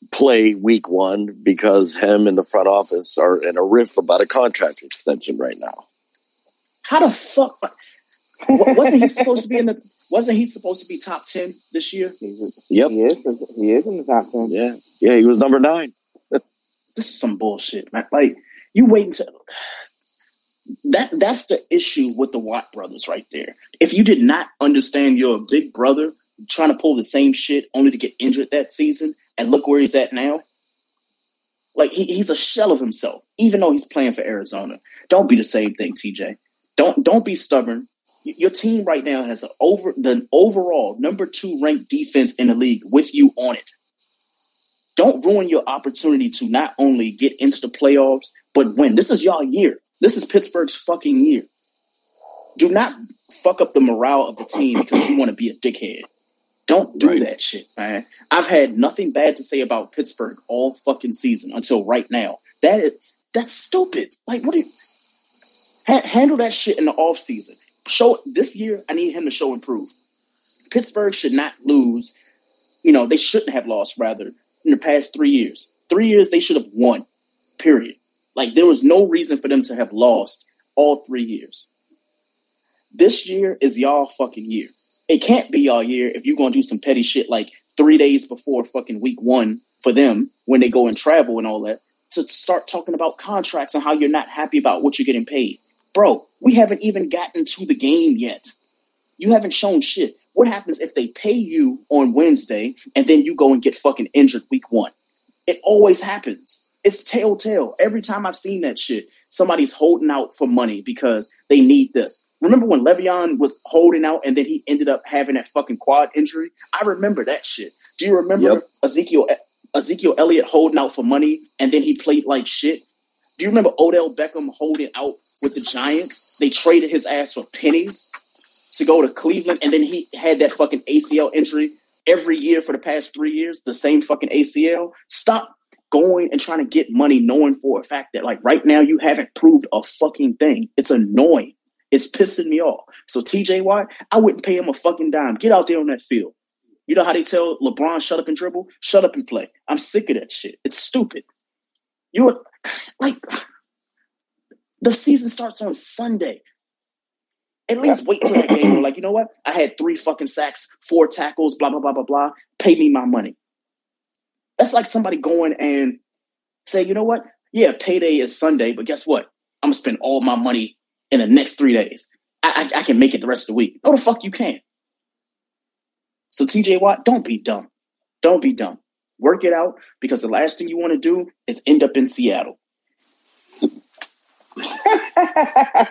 play Week One because him and the front office are in a riff about a contract extension right now. How the fuck? wasn't he supposed to be in the? Wasn't he supposed to be top ten this year? Yep, he is. He is in the top ten. Yeah, yeah, he was number nine this is some bullshit, man. Like you wait until that that's the issue with the Watt brothers right there. If you did not understand your big brother trying to pull the same shit only to get injured that season, and look where he's at now. Like he, he's a shell of himself, even though he's playing for Arizona. Don't be the same thing, TJ. Don't don't be stubborn. Your team right now has over the overall number two ranked defense in the league with you on it don't ruin your opportunity to not only get into the playoffs, but win. This is y'all year. This is Pittsburgh's fucking year. Do not fuck up the morale of the team because you want to be a dickhead. Don't do right. that shit, man. I've had nothing bad to say about Pittsburgh all fucking season until right now. That is that's stupid. Like, what do you ha- handle that shit in the off season? Show this year. I need him to show improve. Pittsburgh should not lose. You know they shouldn't have lost. Rather, in the past three years. Three years they should have won. Period. Like there was no reason for them to have lost all three years. This year is y'all fucking year. It can't be y'all year if you're gonna do some petty shit like three days before fucking week one for them when they go and travel and all that to start talking about contracts and how you're not happy about what you're getting paid. Bro, we haven't even gotten to the game yet. You haven't shown shit. What happens if they pay you on Wednesday and then you go and get fucking injured week one? It always happens. It's telltale. Every time I've seen that shit, somebody's holding out for money because they need this. Remember when Le'Veon was holding out and then he ended up having that fucking quad injury? I remember that shit. Do you remember yep. Ezekiel Ezekiel Elliott holding out for money and then he played like shit? Do you remember Odell Beckham holding out with the Giants? They traded his ass for pennies to go to Cleveland, and then he had that fucking ACL injury every year for the past three years, the same fucking ACL. Stop going and trying to get money knowing for a fact that like right now you haven't proved a fucking thing. It's annoying. It's pissing me off. So TJ Watt, I wouldn't pay him a fucking dime. Get out there on that field. You know how they tell LeBron shut up and dribble? Shut up and play. I'm sick of that shit. It's stupid. You're like the season starts on Sunday. At least wait till that game. We're like, you know what? I had three fucking sacks, four tackles, blah, blah, blah, blah, blah. Pay me my money. That's like somebody going and say, you know what? Yeah, payday is Sunday, but guess what? I'm gonna spend all my money in the next three days. I, I, I can make it the rest of the week. No, the fuck you can. So TJ Watt, don't be dumb. Don't be dumb. Work it out because the last thing you want to do is end up in Seattle.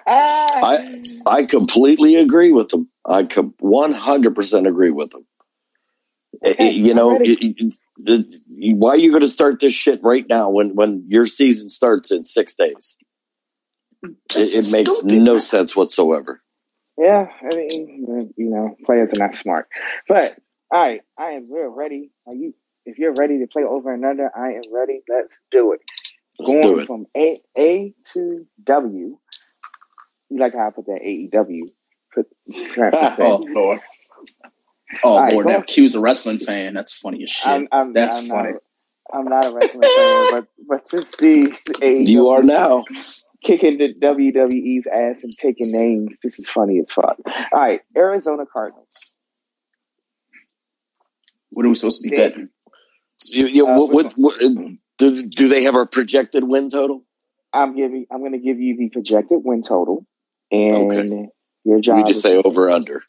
I I completely agree with them. I one hundred percent agree with them. Eh, okay, you know, it, the, why are you going to start this shit right now when when your season starts in six days? It, it, makes no sense whatsoever. Yeah, I mean, you know, players are not smart. But all right, I am real ready. Are you if you're ready to play over and under, I am ready. Let's do it. Let's Going from A A to W. You like how I put that AEW? Put, put that. oh Lord. Oh All right, Lord, go now on. Q's a wrestling fan. That's funny as shit. I'm, I'm, That's I'm funny. Not, I'm not a wrestling fan, but but to see AEW You are now. kicking the WWE's ass and taking names, this is funny as fuck. All right, Arizona Cardinals. what are we supposed to be Yeah. betting? You, you, Uh, what, what, what, do, do they have a projected win total? I'm giving. I'm going to give you the projected win total, and Okay. your job. We just is say over under.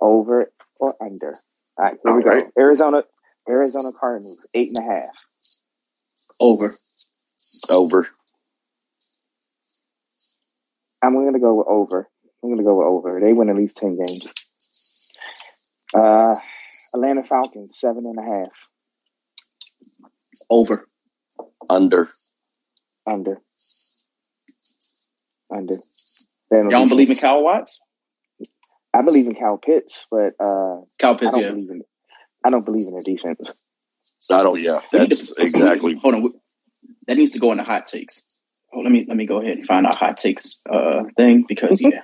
over or under. All right, here we All go. Arizona, Arizona Cardinals, eight and a half. Over. Over. I'm going to go with over. I'm going to go with over. They win at least ten games. Uh, Atlanta Falcons, seven and a half. Over. Under. Under. Under. They Y'all don't believe in Kyle Watts? I believe in Cal Pitts, but uh, Kyle I Pitts, don't yeah. believe in. I don't believe in their defense. I don't. Yeah, that's to- exactly. Hold on. That needs to go in the hot takes. Oh, let me let me go ahead and find our hot takes uh, thing because yeah,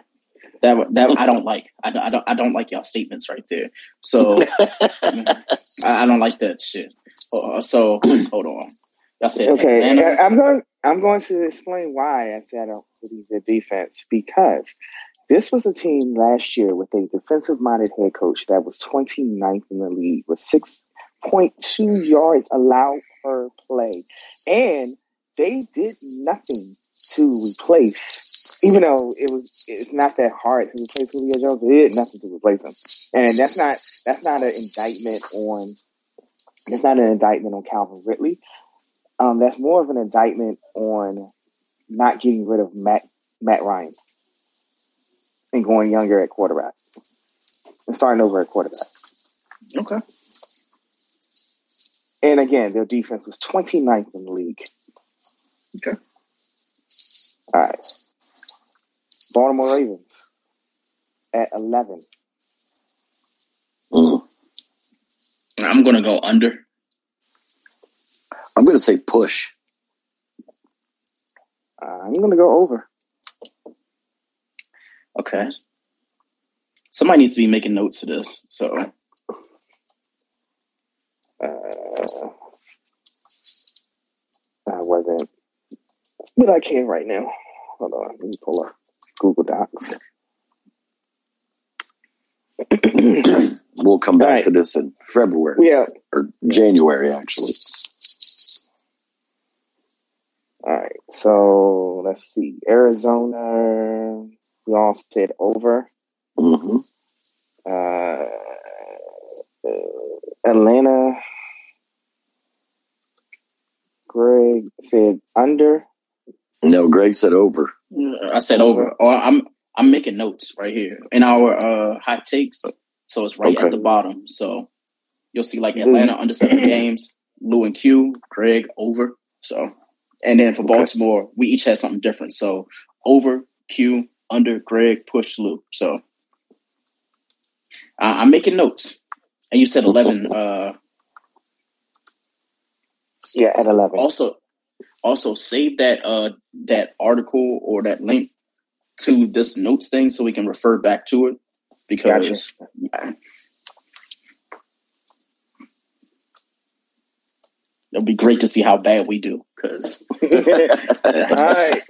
that that I don't like. I, don't- I don't I don't like y'all statements right there. So I, I don't like that shit. Uh, so hold on. Y'all said Okay, Atlanta. I- I'm going. I'm going to explain why I said I don't believe defense because this was a team last year with a defensive-minded head coach that was 29th in the league with 6.2 yards allowed per play, and they did nothing to replace. Even though it was, it's not that hard to replace Julio Jones. They did nothing to replace him, and that's not that's not an indictment on. It's not an indictment on Calvin Ridley um, that's more of an indictment on not getting rid of Matt Matt Ryan and going younger at quarterback and starting over at quarterback. Okay. And again, their defense was 29th in the league. Okay. All right. Baltimore Ravens at 11. Mm. I'm gonna go under. I'm going to say push. I'm going to go over. Okay. Somebody needs to be making notes for this. So Uh, I wasn't, but I can right now. Hold on, let me pull up Google Docs. We'll come back Right. to this in February yeah, or January, actually. all right. So let's see. Arizona, we all said over. hmm Uh, uh, Atlanta, Greg said under. No, Greg said over. I said over. Or I'm I'm making notes right here in our uh, hot takes. So it's right Okay. at the bottom. So you'll see like Atlanta under seven games, Lou and Q, Greg over. So and then for Okay. Baltimore, we each had something different. So over Q, under Greg, push Lou. So uh, I'm making notes. And you said eleven. Uh, Yeah, at 11. also, also save that uh that article or that link to this notes thing so we can refer back to it because yeah. it'll be great to see how bad we do because All right.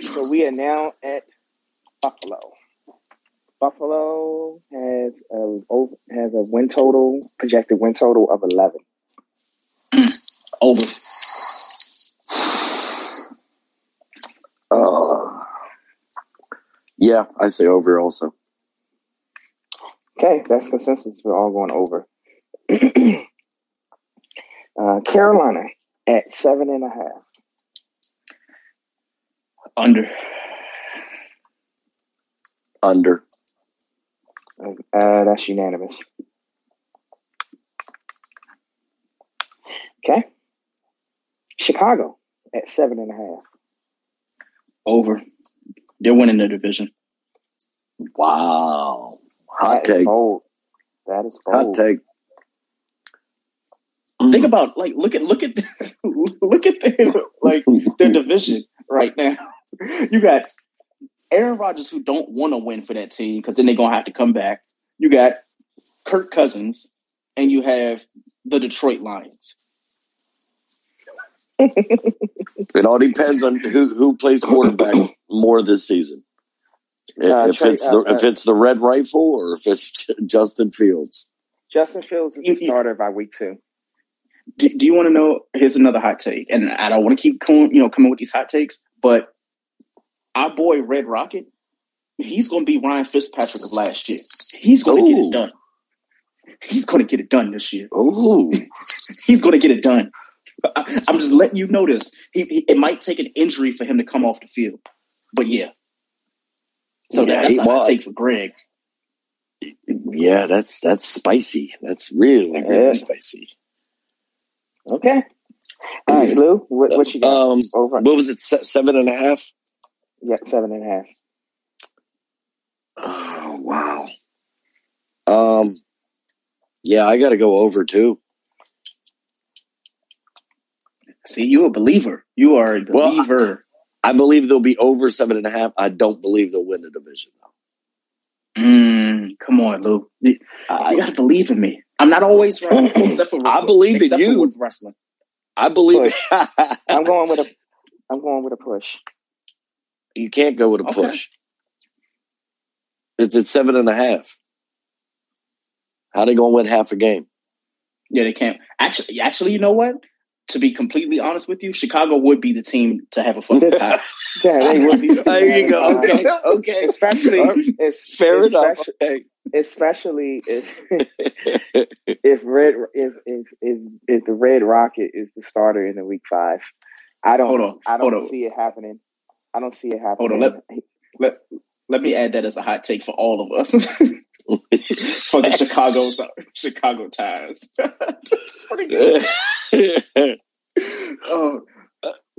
So we are now at Buffalo. Buffalo has a has a win total projected win total of eleven. over Uh, yeah, I say over also. Okay, that's consensus. We're all going over. uh, Carolina at seven and a half. under Under. Uh, that's unanimous. Okay. Chicago at seven and a half. over they're winning the division Wow. Hot That is take. bold. That is Hot bold. Take. Think about like look at look at look at their like their division right now. You got Aaron Rodgers who don't want to win for that team because then they're gonna have to come back. You got Kirk Cousins, and you have the Detroit Lions. It all depends on who who plays quarterback more this season. Uh, if Trey- it's the uh, if it's the red rifle or if it's Justin Fields. Justin Fields is the starter by week two. Do, do you want to know? Here's another hot take, and I don't want to keep coming, you know, coming with these hot takes, but our boy Red Rocket, he's going to be Ryan Fitzpatrick of last year. He's going to get it done. He's going to get it done this year. Ooh, He's going to get it done. I, I'm just letting you know this. He, he, it might take an injury for him to come off the field, but yeah. So Yeah, that, that's a hot take for Greg. yeah, that's that's spicy. That's really really Yeah. spicy. Okay. All right, Lou. What, what you got? Um, Over. what was it? Se- seven and a half. Yeah, seven and a half. Oh wow. Um, yeah, I got to go over too. See, you a believer. You are a Well, I- believer. I believe they'll be over seven and a half. I don't believe they'll win the division though. Mm, come on, Lou. You, I, you got to believe in me. I'm not always right, except for I believe in except for you. with wrestling. I believe I'm going with a. I'm going with a push. you can't go with a Okay. push. It's at seven and a half. How they gonna win half a game? Yeah, they can't. Actually, actually, you know what? To be completely honest with you, Chicago would be the team to have a fucking tie. Yeah, they would be. There you go. Okay, okay. Especially, it's, Fair enough. especially, Okay. especially if if red if, if if if the Red Rocket is the starter in the week five. I don't. Hold on, I don't hold on. see it happening. I don't see it happening. Hold on, let- Let let me add that as a hot take for all of us. Fucking Chicago's Chicago ties. That's pretty good. Oh,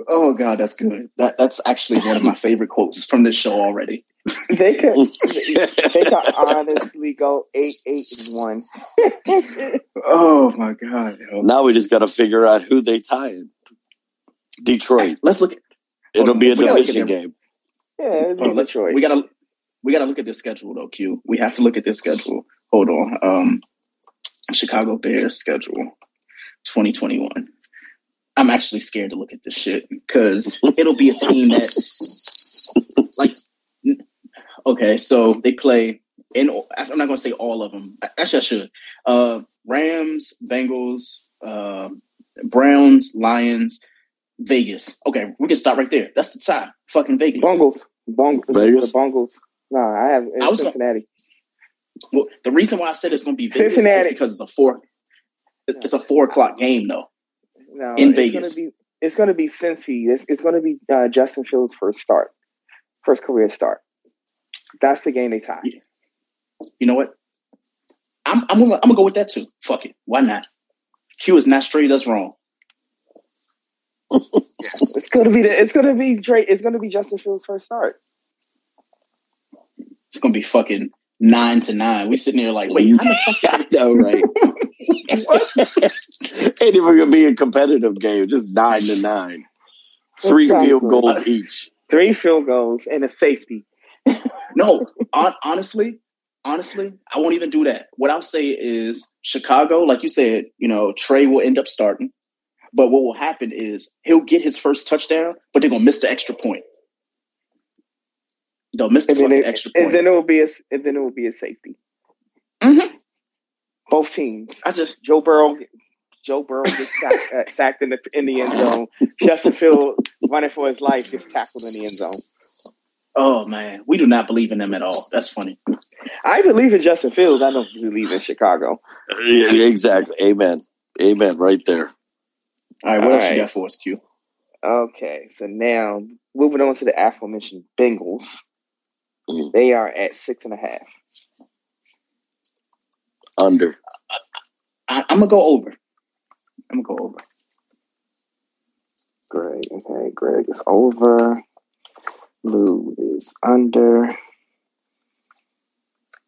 oh God, that's good. That that's actually one of my favorite quotes from this show already. they could they could honestly go eight eight and one. Oh my God. yo. now we just got to figure out who they tie in. Detroit. Let's look. It'll Hold be a on. We gotta look at division game. yeah, it'd be Hold on, let- Detroit. We gotta we gotta look at this schedule though, Q. We have to look at this schedule. Hold on. Um Chicago Bears schedule 2021. I'm actually scared to look at this shit because it'll be a team that like okay, so they play in I'm not gonna say all of them. Actually I should. Uh Rams, Bengals, uh, Browns, Lions, Vegas. Okay, we can start right there. That's the tie. Fucking Vegas. Bungles, Bung, Vegas? the Bungles. No, I have I was gonna- Cincinnati. Well, the reason why I said it's going to be Vegas Cincinnati. is because it's a four. It's, it's a four o'clock game though. No, In it's Vegas. Gonna be, it's going to be Cincy. It's, it's going to be uh, Justin Fields' first start, first career start. That's the game they tie. You know what? I'm I'm gonna I'm gonna go with that too. Fuck it. Why not? Q is not straight. That's wrong. It's going to be the, it's going to be Drake. It's going to be Justin Fields' first start. It's gonna be fucking nine to nine. We sitting there like, wait, mm-hmm. how the fuck? I know, right? Ain't even gonna be a competitive game. Just nine to nine. Three Exactly. field goals each. Three field goals and a safety. No, hon- honestly, honestly, I won't even do that. What I'll say is Chicago, like you said, you know, Trey will end up starting. But what will happen is he'll get his first touchdown, but they're gonna miss the extra point. They'll miss the And fucking it, extra point. and then it will be a and then it will be a safety. Mhm. Both teams. I just Joe Burrow. Joe Burrow gets sacked, uh, sacked in the in the end zone. Justin Fields running for his life gets tackled in the end zone. oh man, we do not believe in them at all. That's funny. I believe in Justin Fields. I don't believe in Chicago. Yeah, exactly. Amen. Amen. Right there. All right, what All else right. you got for us, Q? Okay, so now moving on to the aforementioned Bengals. Mhm. They are at six and a half. Under. I, I'm gonna go over. I'm gonna go over. Greg, okay, Greg is over. Lou is under.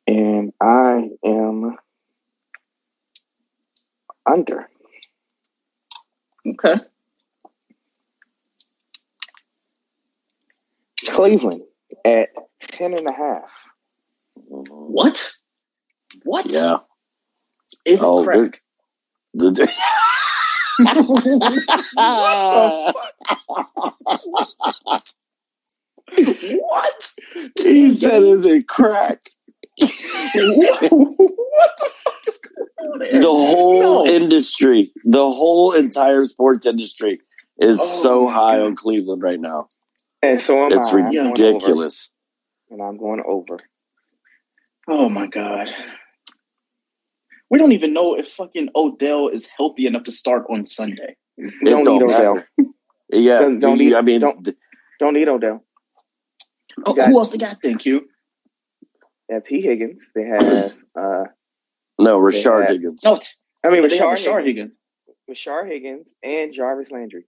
And I am under. Okay. Cleveland at 10 and a half. What? What? Yeah. Is it Oh, crack? The, the, What? he said, "Is it crack?" what the fuck is going on there? The whole No. industry, the whole entire sports industry, is Oh so high God. on Cleveland right now. And so am It's I. I'm over. ridiculous. And I'm going over. Oh my god. We don't even know if fucking Odell is healthy enough to start on Sunday. It Don't don't need Odell. Yeah, Don't- don't need- I mean, don't- th- Don't need Odell. Oh, got- who else they got? Thank you. They have T. Higgins. They have, uh, no, Rashard Yeah. Higgins. No, t- I mean, they Rashard Rashard Higgins. Higgins. Rashard Higgins and Jarvis Landry.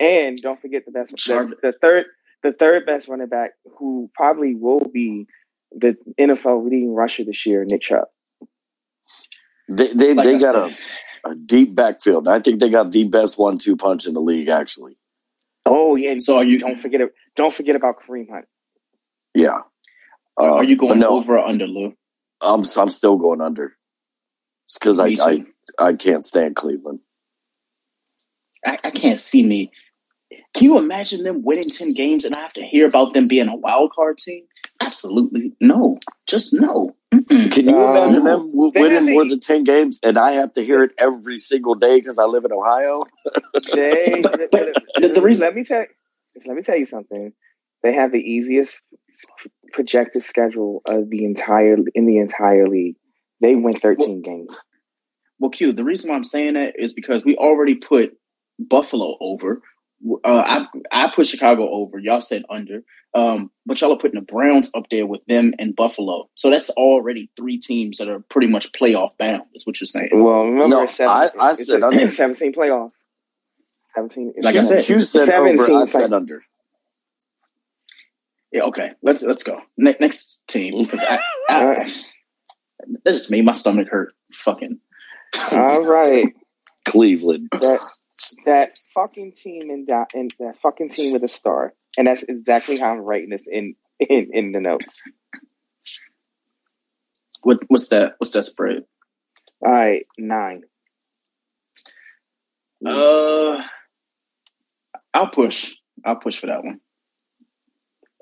And don't forget the best Jarvis- the, the third the third best running back who probably will be the NFL leading rusher this year, Nick Chubb. They they, Like they got said. a, a deep backfield. I think they got the best one-two punch in the league. Actually, Oh yeah, and So are you don't forget it don't forget about Kareem Hunt. yeah. Uh, are you going no, over or under, Lou? I'm I'm still going under. It's because I, I. I can't stand Cleveland. I, I can't see me. Can you imagine them winning 10 games and I have to hear about them being a wild card team? Absolutely no. Just no. Mm-mm. Can you imagine them w- winning more than ten games, and I have to hear it every single day because I live in Ohio? They, But- but the- the reason- let me tell let me tell you something. They have the easiest projected schedule of the entire in the entire league. They win thirteen games. Well, Q, the reason why I'm saying that is because we already put Buffalo over. Uh, I I put Chicago over. Y'all said under. Um, but y'all are putting the Browns up there with them and Buffalo. So that's already three teams that are pretty much playoff bound. Is what you're saying. Well, remember, No, it's seven, I- I it's said a- under. seventeen playoff. Seventeen. it's Like I said, you said over, 17 I said under. Yeah. Okay. Let's let's go ne- next team because I, I, that just made my stomach hurt. Fucking. All right, Cleveland. that that fucking team in that in that fucking team with a star, and that's exactly how I'm writing this in in in the notes. What what's that? What's that spread? All right, nine. Uh, I'll push. I'll push for that one.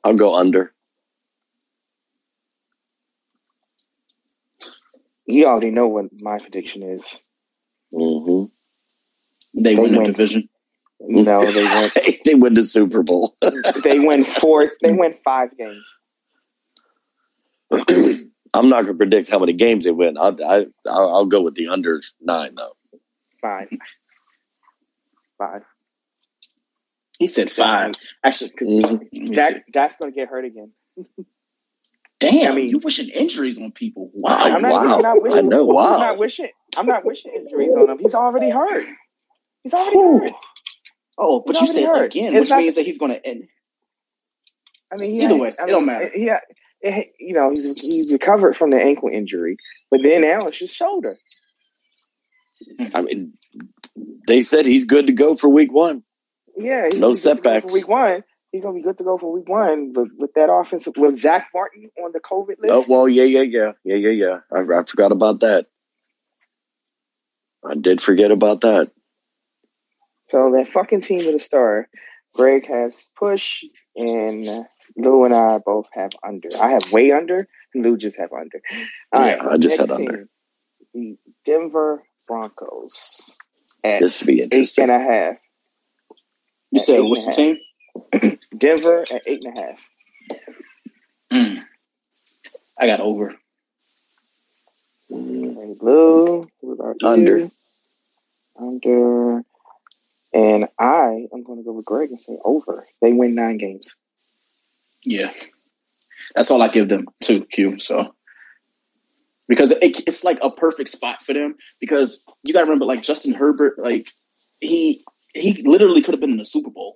I'll go under. You already know what my prediction is. hmm They, They win the division. No, they win. they win the Super Bowl. They win four. They win five games. I'm not going to predict how many games they win. I'll, I, I'll, I'll go with the under nine though. Five. Five. He said five. Actually, Mhm. That that's gonna get hurt again. damn, I mean- you wishing injuries on people. Wow. I- I'm not, wow. Not wishing, I know, wow. I'm not wishing. I'm not wishing injuries on him. He's already hurt. He's already Whew. hurt. Oh, but He's you already said hurt. again, It's which not- means that he's going to end. I mean, Either had- way, I it don't matter. Yeah, you know, he's he's recovered from the ankle injury, but then now it's his shoulder. I mean, they said he's good to go for week one. Yeah, he's No he's good to go setbacks. For week one, he's gonna be good to go for week one. But with that offense, with Zack Martin on the COVID list, Oh well, yeah, yeah, yeah, yeah, yeah, yeah. I, I forgot about that. I did forget about that. So that fucking team with a star. Greg has push, and uh, Lou and I both have under. I have way under, and Lou just have under. All Yeah, right, I just next had under. The Denver Broncos at This would be interesting. and a half. You said what's the team? Denver at eight and a half. Mm. I got over. Mm, Okay, Lou, what about you? Under. And I am going to go with Greg and say over. They win nine games. Yeah, that's all I give them too. Q. So because it, it's like a perfect spot for them because you got to remember like Justin Herbert, like he he literally could have been in the Super Bowl.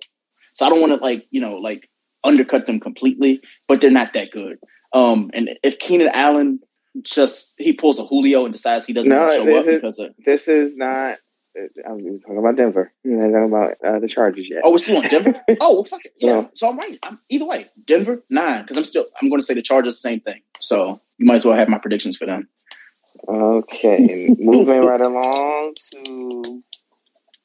So I don't want to like you know like undercut them completely, but they're not that good. Um, and if Keenan Allen just he pulls a Julio and decides he doesn't No, want to show up is- because of This is not I was talking about Denver. We're not talking about uh, the Chargers yet. Oh, we're still on Denver. oh, well, fuck it. Yeah. Yeah. So I'm right. I'm, either way, Denver nine because I'm still. I'm going to say the Chargers same thing. So you might as well have my predictions for them. Okay, moving right along to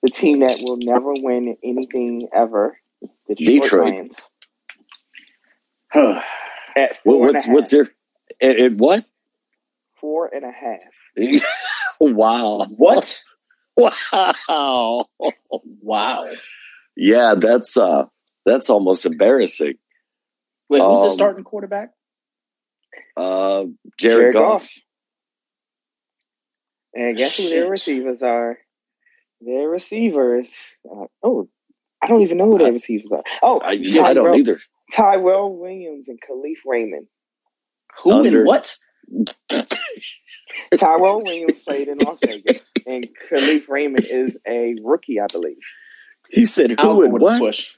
the team that will never win anything ever, the Detroit, Detroit. Lions. Huh. At What, four and a what's half. what's your it, it what? Four and a half. wow. what? Wow. Wow. Yeah, that's uh that's almost embarrassing. Wait, who's the Um, starting quarterback? Uh Jared, Goff. And guess who their receivers are? Their receivers. Uh, oh, I don't even know who their receivers are. Oh, I, I don't Tyrell, either. Tyrell Williams and Kalif Raymond. Who under- and what? Tyrell Williams played in Las Vegas, and Kalif Raymond is a rookie, I believe. He said I'll who go and with a what? push.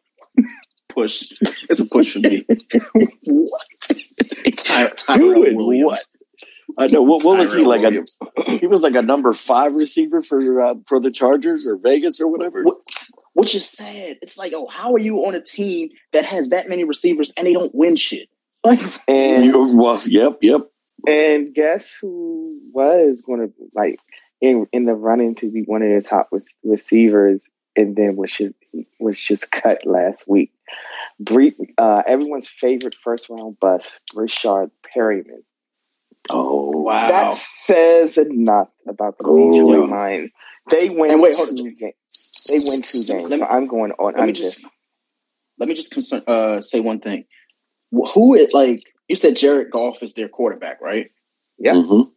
push. It's a push for me. what? Ty- Tyrell Who and Williams. what? I know what what was he like Williams. a he was like a number five receiver for uh, for the Chargers or Vegas or whatever. What- Which is sad. It's like, oh, how are you on a team that has that many receivers and they don't win shit? Like, And You- well, yep, yep. And guess who was going to like in in the running to be one of the top receivers, and then was just was just cut last week. Bre- uh, everyone's favorite first round bust, Breshad Perriman. Oh wow. That says enough about the. Detroit Lions. They win And wait, hold two games. They win two games. Let me- so I'm going on let me under. just let me just concern, uh, say one thing. Who is like? You said Jared Goff is their quarterback, right? Yeah. Mhm.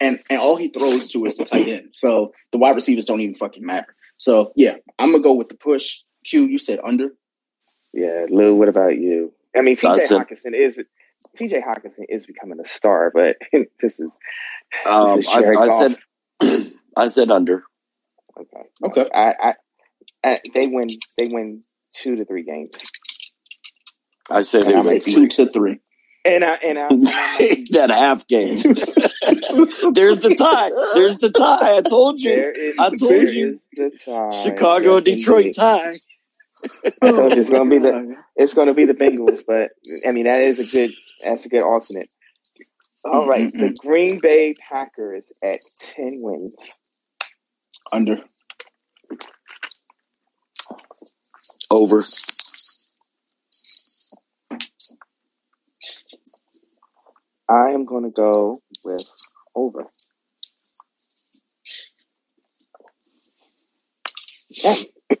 And and all he throws to is the tight end. So the wide receivers don't even fucking matter. So yeah, I'm gonna go with the push. Q, you said under. Yeah, Lou. What about you? I mean, T.J. said- Hockenson is T.J. Hockenson is becoming a star, but this is Um, is I, Jared I Goff. said I said under. okay. Okay. I, I, I they win. They win two to three games, I said And they I'm Say two to three. And I and I. And I'm that half game. There's the tie. There's the tie. I told you. is, I told you. is the tie. Chicago, Detroit tie. I told you it's gonna be the it's going to be the Bengals, but I mean that is a good that's a good alternate. All right, the Green Bay Packers at ten wins. under. Over. I am going to go with over. Yeah.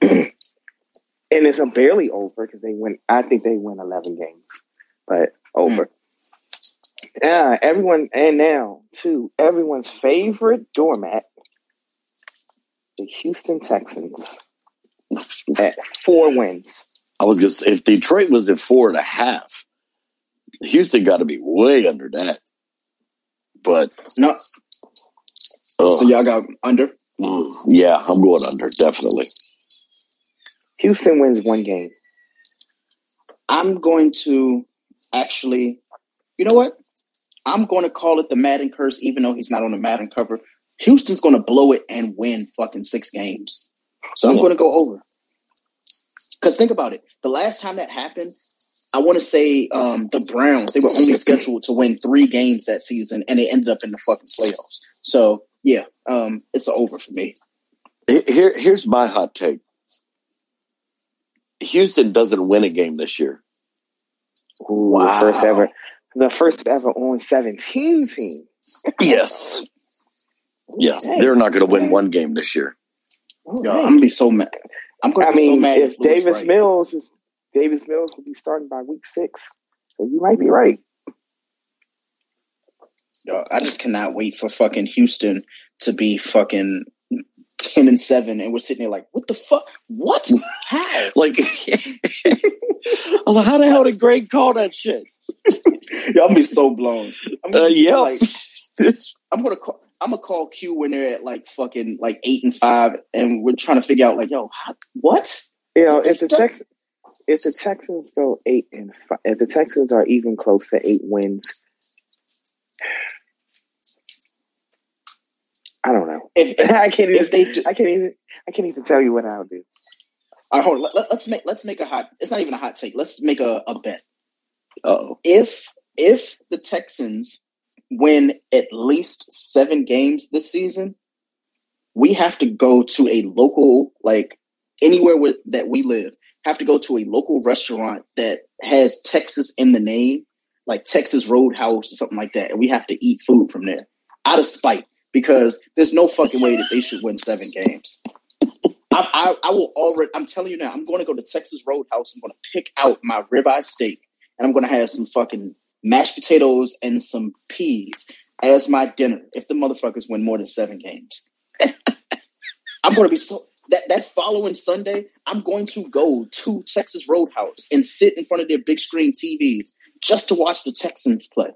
and it's a barely over because they win. I think they win eleven games, but over. Hmm. Yeah, everyone, and now to everyone's favorite doormat, the Houston Texans at four wins. I was gonna say if Detroit was at four and a half, Houston got to be way under that. But No. So y'all got under. mm, yeah, I'm going under definitely. Houston wins one game. I'm going to actually, you know what? I'm going to call it the Madden curse, even though he's not on the Madden cover. Houston's going to blow it and win fucking six games. So I'm going to go over. Because think about it. The last time that happened, I want to say um, the Browns, they were only scheduled to win three games that season, and they ended up in the fucking playoffs. So, yeah, um, it's over for me. Here, here's my hot take. Houston doesn't win a game this year. Ooh, Wow. The first ever, the first ever on seventeen team. Yes. Yes, Hey. they're not going to win one game this year. All Yo. I'm going to be so mad. I'm going I to be so mean, mad if Louis Davis right. Mills is Davis Mills will be starting by week six, so you might be right. Yo, I just cannot wait for fucking Houston to be fucking ten and seven, and we're sitting there like, what the fuck? What? How? Like, I was like, how the hell did Greg call that shit? Gonna be so blown. I'm gonna Uh, yep. like, I'm gonna call. I'm gonna call Q when they're at like fucking like eight and five, and we're trying to figure out like, yo, how, what? You know, if the stuff- Tex, if the Texans go eight and five, if the Texans are even close to eight wins, I don't know. If I can't even. if they do, I can't even. I can't even tell you what I'll do. All right, hold on. Let, us make let's make a hot. It's not even a hot take. Let's make a, a bet. Oh, if if the Texans win at least seven games this season, we have to go to a local, like anywhere with, that we live, have to go to a local restaurant that has Texas in the name, like Texas Roadhouse or something like that, and we have to eat food from there out of spite because there's no fucking way that they should win seven games. I, I, I will already. I'm telling you now. I'm going to go to Texas Roadhouse. I'm going to pick out my ribeye steak, and I'm going to have some fucking mashed potatoes and some peas as my dinner. If the motherfuckers win more than seven games, I'm going to be so. That, that following Sunday, I'm going to go to Texas Roadhouse and sit in front of their big screen TVs just to watch the Texans play.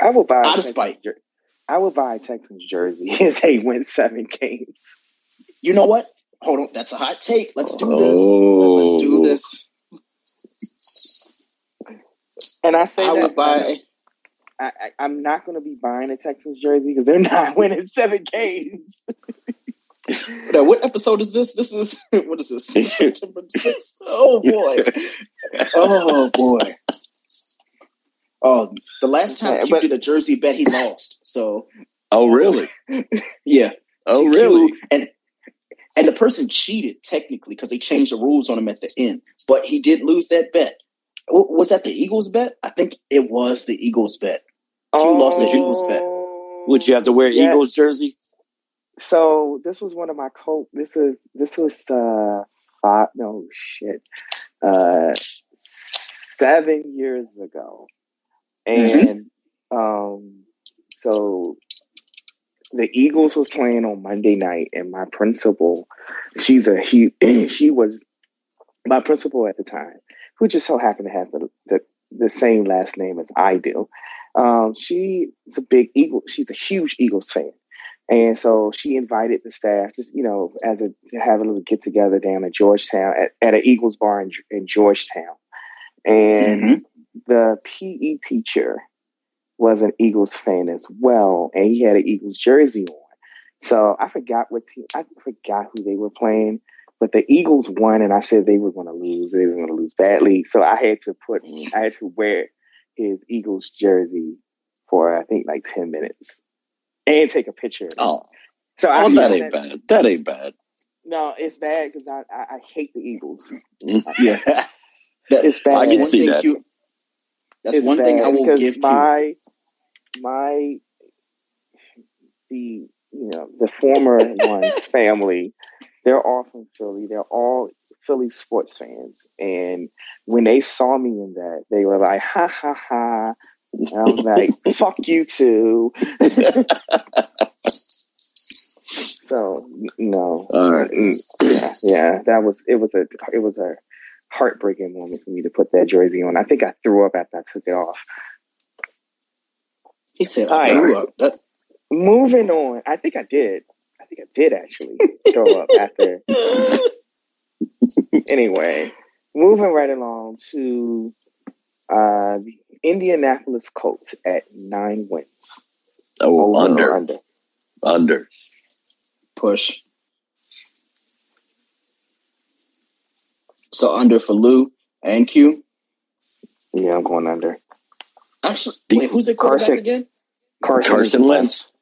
I will buy out of spite. Jer- I will buy a Texans jersey if they win seven games. You know what? Hold on, that's a hot take. Let's do this. Oh. Let's do this. And I say I that would buy. I, I, am not going to be buying a Texans jersey because they're not winning seven games. now, what episode is this? This is what is this? September sixth. Oh boy. Oh boy. Oh, the last time Q did a jersey bet, he lost. So. Oh really? yeah. Oh really? Q, and and the person cheated technically because they changed the rules on him at the end, but he did lose that bet. Was that the Eagles bet? I think it was the Eagles bet. Q oh, lost the Eagles bet. Would you have to wear yeah. Eagles jersey? So this was one of my co. This was this was uh five. No shit. Uh, seven years ago, mm-hmm. and mm-hmm. um, so the Eagles was playing on Monday night, and my principal, she's a he, she was my principal at the time, who just so happened to have the the, the same last name as I do. Um, she is a big Eagle. She's a huge Eagles fan, and so she invited the staff, just you know, as a to have a little get together down at Georgetown at, at an Eagles bar in, in Georgetown, and mm-hmm. the PE teacher was an Eagles fan as well, and he had an Eagles jersey on. So I forgot what team. I forgot who they were playing, but the Eagles won, and I said they were going to lose. They were going to lose badly, so I had to put. I had to wear his Eagles jersey for I think like ten minutes, and take a picture. Oh, so I oh, that ain't that, bad. That ain't bad. No, it's bad because I, I, I hate the Eagles. Mm-hmm. yeah, it's bad. I can see that. You, that's one thing I will give my you. my the you know the former one's family. They're all from Philly. They're all Philly sports fans, and when they saw me in that, they were like, "Ha ha ha!" And I was like, "Fuck you too." so no, all right, mm, yeah, yeah, that was it. Was a it was a heartbreaking moment for me to put that jersey on. I think I threw up after I took it off. He said, "I threw up." That- Moving on, I think I did. I think I did actually throw up after. anyway, moving right along to uh, the Indianapolis Colts at nine wins. Oh, under. under. Under. Push. So under for Lou and Q. Yeah, I'm going under. Actually, wait, who's the quarterback Carson, again? Carson, Carson Wentz.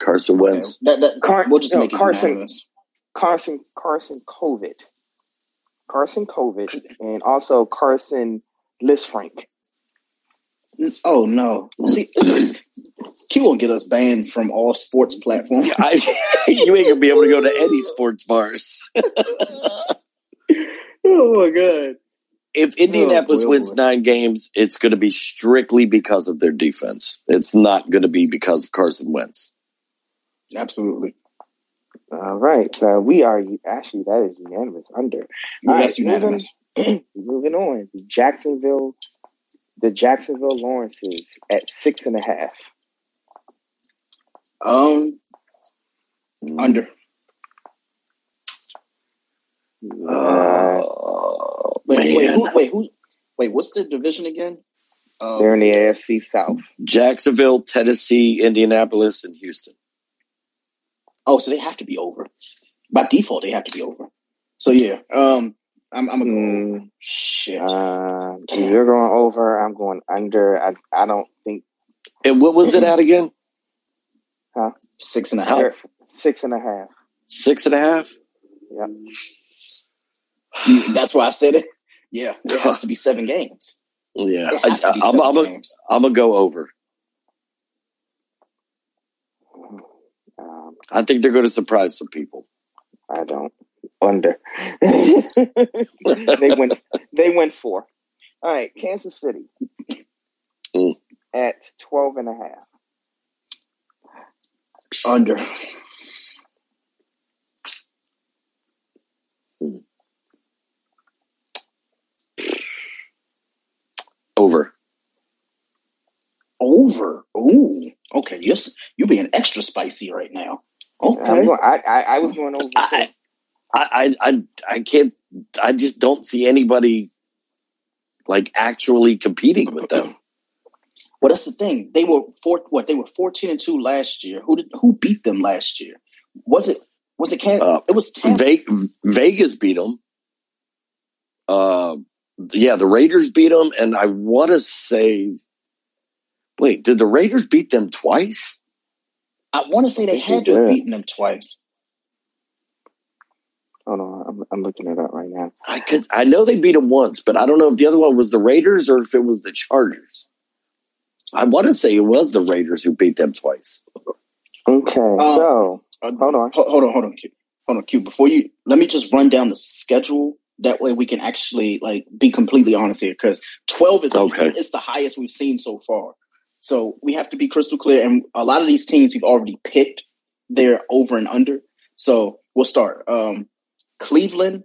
Carson Wentz. Okay. That, that, Car- we'll just no, make it Carson. Unanimous. Carson. Carson COVID. Carson COVID, and also Carson Lisfranc. Oh no! See, Q won't get us banned from all sports platforms. I, you ain't gonna be able to go to any sports bars. oh my god! If oh, oh, Indianapolis oh, wins boy. nine games, it's going to be strictly because of their defense. It's not going to be because of Carson Wentz. Absolutely. All right. So we are actually that is unanimous under. Yeah, that's right, unanimous. Moving, moving on. The Jacksonville the Jacksonville Lawrences at six and a half. Um under. Uh, wait, wait, who, wait, who, wait, what's their division again? Um, They're in the AFC South. Jacksonville, Tennessee, Indianapolis, and Houston. Oh, so they have to be over. by default they have to be over. So yeah, um, I'm, I'm gonna Mm. over. Shit. Uh, you're going over. I'm going under. I I don't think And what was it at again? Huh? Six and a half. they're six and a half. Six and a half? Yep. That's why I said it. Yeah, it has to be seven games. Yeah. I, has to be am seven I'm a, games. I'm gonna go over. Um, I think they're going to surprise some people. I don't under. they went. They went four. All right, Kansas City Mm. at 12 and a half. Under. Over. Over. Ooh. Okay. Yes. You being extra spicy right now. Okay. going, I, I I was going over. I, I, I, I, can't. I just don't see anybody like actually competing with them. Well, that's the thing. They were four. What they were fourteen and two last year. Who did who beat them last year? Was it was it Can? Uh, it was Tampa. Vegas beat them. Uh, yeah, the Raiders beat them, and I want to say, wait, did the Raiders beat them twice? I want to say they had to have beaten them twice. Hold on, I'm, I'm looking it up right now. I could, I know they beat them once, but I don't know if the other one was the Raiders or if it was the Chargers. I want to say it was the Raiders who beat them twice. Okay, so Uh, hold on. Hold on, hold on, Q. Hold on, Q. Before you, let me just run down the schedule. That way, we can actually like be completely honest here, because twelve is Okay. it's the highest we've seen so far. So we have to be crystal clear. And a lot of these teams we've already picked their over and under. So we'll start. Um, Cleveland.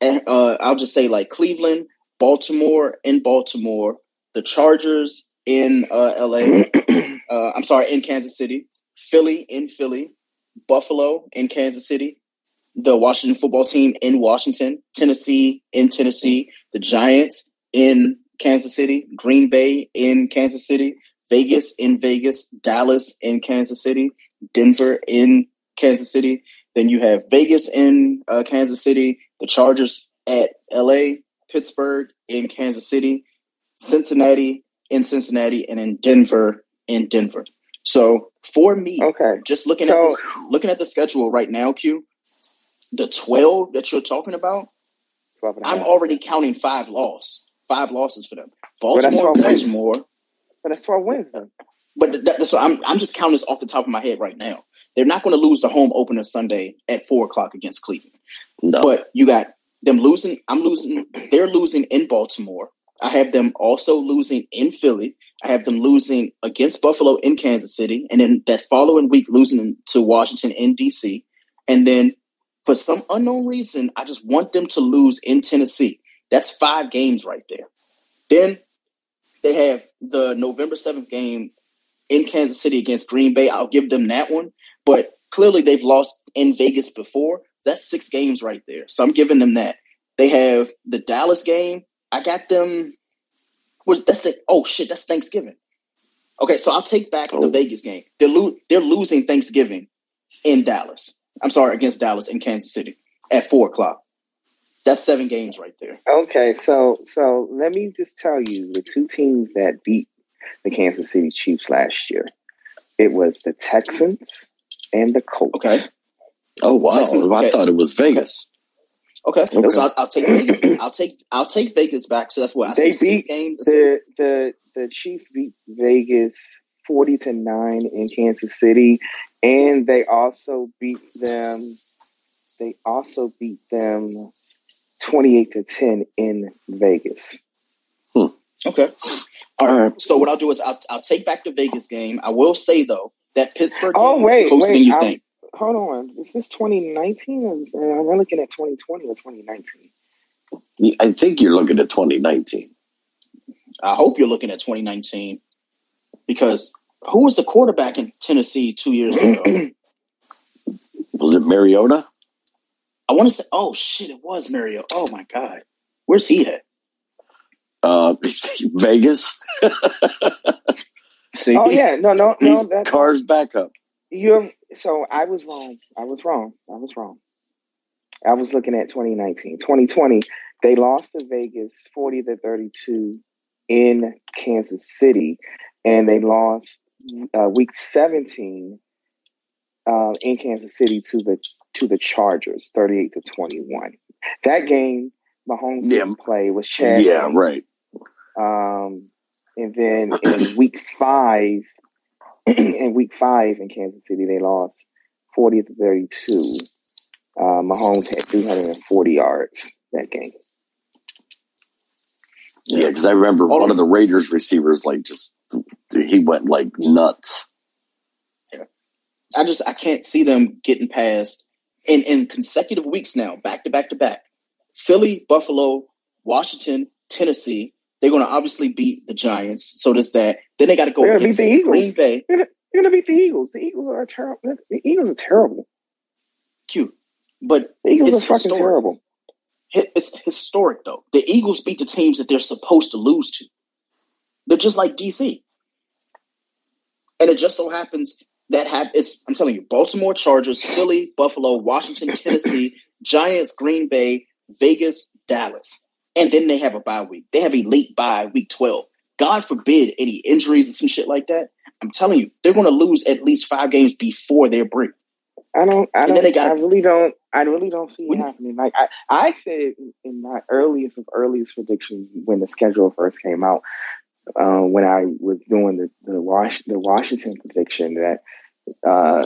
and, Uh, I'll just say like Cleveland, Baltimore in Baltimore, the Chargers in uh, L.A. Uh, I'm sorry, in Kansas City, Philly in Philly, Buffalo in Kansas City, the Washington football team in Washington, Tennessee in Tennessee, the Giants in Kansas City, Green Bay in Kansas City, Vegas in Vegas, Dallas in Kansas City, Denver in Kansas City. Then you have Vegas in uh, Kansas City, the Chargers at LA, Pittsburgh in Kansas City, Cincinnati in Cincinnati, and in Denver in Denver. So for me, okay, just looking So- at this, looking at the schedule right now, Q, the twelve that you're talking about, 12 and a I'm already counting five loss, five losses for them. Baltimore, 12. Baltimore, But that's 12 wins. But that's what I'm. I'm just counting this off the top of my head right now. They're not going to lose the home opener Sunday at four o'clock against Cleveland. No, But you got them losing. I'm losing. They're losing in Baltimore. I have them also losing in Philly. I have them losing against Buffalo in Kansas City, and then that following week losing to Washington in DC. And then for some unknown reason, I just want them to lose in Tennessee. That's five games right there. Then they have the November 7th game in Kansas City against Green Bay. I'll give them that one. But clearly they've lost in Vegas before. That's six games right there. So I'm giving them that. They have the Dallas game. I got them. What, that's the oh shit. That's Thanksgiving. Okay, so I'll take back the Oh. Vegas game. They're lo- they're losing Thanksgiving in Dallas. I'm sorry, against Dallas in Kansas City at four o'clock. That's seven games right there. Okay, so so let me just tell you the two teams that beat the Kansas City Chiefs last year. It was the Texans and the Colts. Okay. oh wow, Texans- I thought it was Vegas. Okay, Okay. so I'll, I'll take Vegas. I'll take I'll take Vegas back. So that's what I They said. Beat games. The the the Chiefs beat Vegas forty to nine in Kansas City, and they also beat them. They also beat them twenty eight to ten in Vegas. Hmm. Okay. Alright. So what I'll do is I'll, I'll take back the Vegas game. I will say though that Pittsburgh. Oh, game was wait, than wait, you I'm- think. Hold on, is this twenty nineteen? Or am I looking at twenty twenty or twenty nineteen? I think you're looking at 2019. I hope you're looking at 2019 because who was the quarterback in Tennessee two years ago? Was it Mariota? I want to say, oh shit, it was Mariota. Oh my god, where's he at? Uh, Vegas. See, Oh yeah, no, no, no. That's Carr's backup. You're so I was wrong. I was wrong. I was wrong. I was looking at 2019. 2020, they lost to Vegas 40 to 32 in Kansas City, and they lost uh, week 17 uh, in Kansas City to the to the Chargers, 38 to 21. That game, Mahomes Yeah. didn't play was Chad. Yeah, right. Um, and then in week five, in week five in Kansas City, they lost 40 to 32. Uh, Mahomes had 340 yards that game. Yeah, because I remember one of the Raiders receivers like just he went like nuts. I just I can't see them getting past in in consecutive weeks now, back to back to back. Philly, Buffalo, Washington, Tennessee. They're going to obviously beat the Giants. So does that. Then they got to go They're gonna against beat the Eagles. Green Bay. You're gonna beat the Eagles. The Eagles are terrible. The Eagles are terrible. Cute, but The Eagles It's are fucking historic. terrible. it's historic though. The Eagles beat the teams that they're supposed to lose to. They're just like DC, and it just so happens that have it's. I'm telling you, Baltimore Chargers, Philly, Buffalo, Washington, Tennessee, Giants, Green Bay, Vegas, Dallas, and then they have a bye week. They have a late bye week twelve. God forbid any injuries and some shit like that. I'm telling you, they're going to lose at least five games before their break. I don't. I don't. they got- I really don't. I really don't see it happening. Like I, I said in my earliest of earliest predictions when the schedule first came out. Uh, when I was doing the the, Wash, the Washington prediction that uh,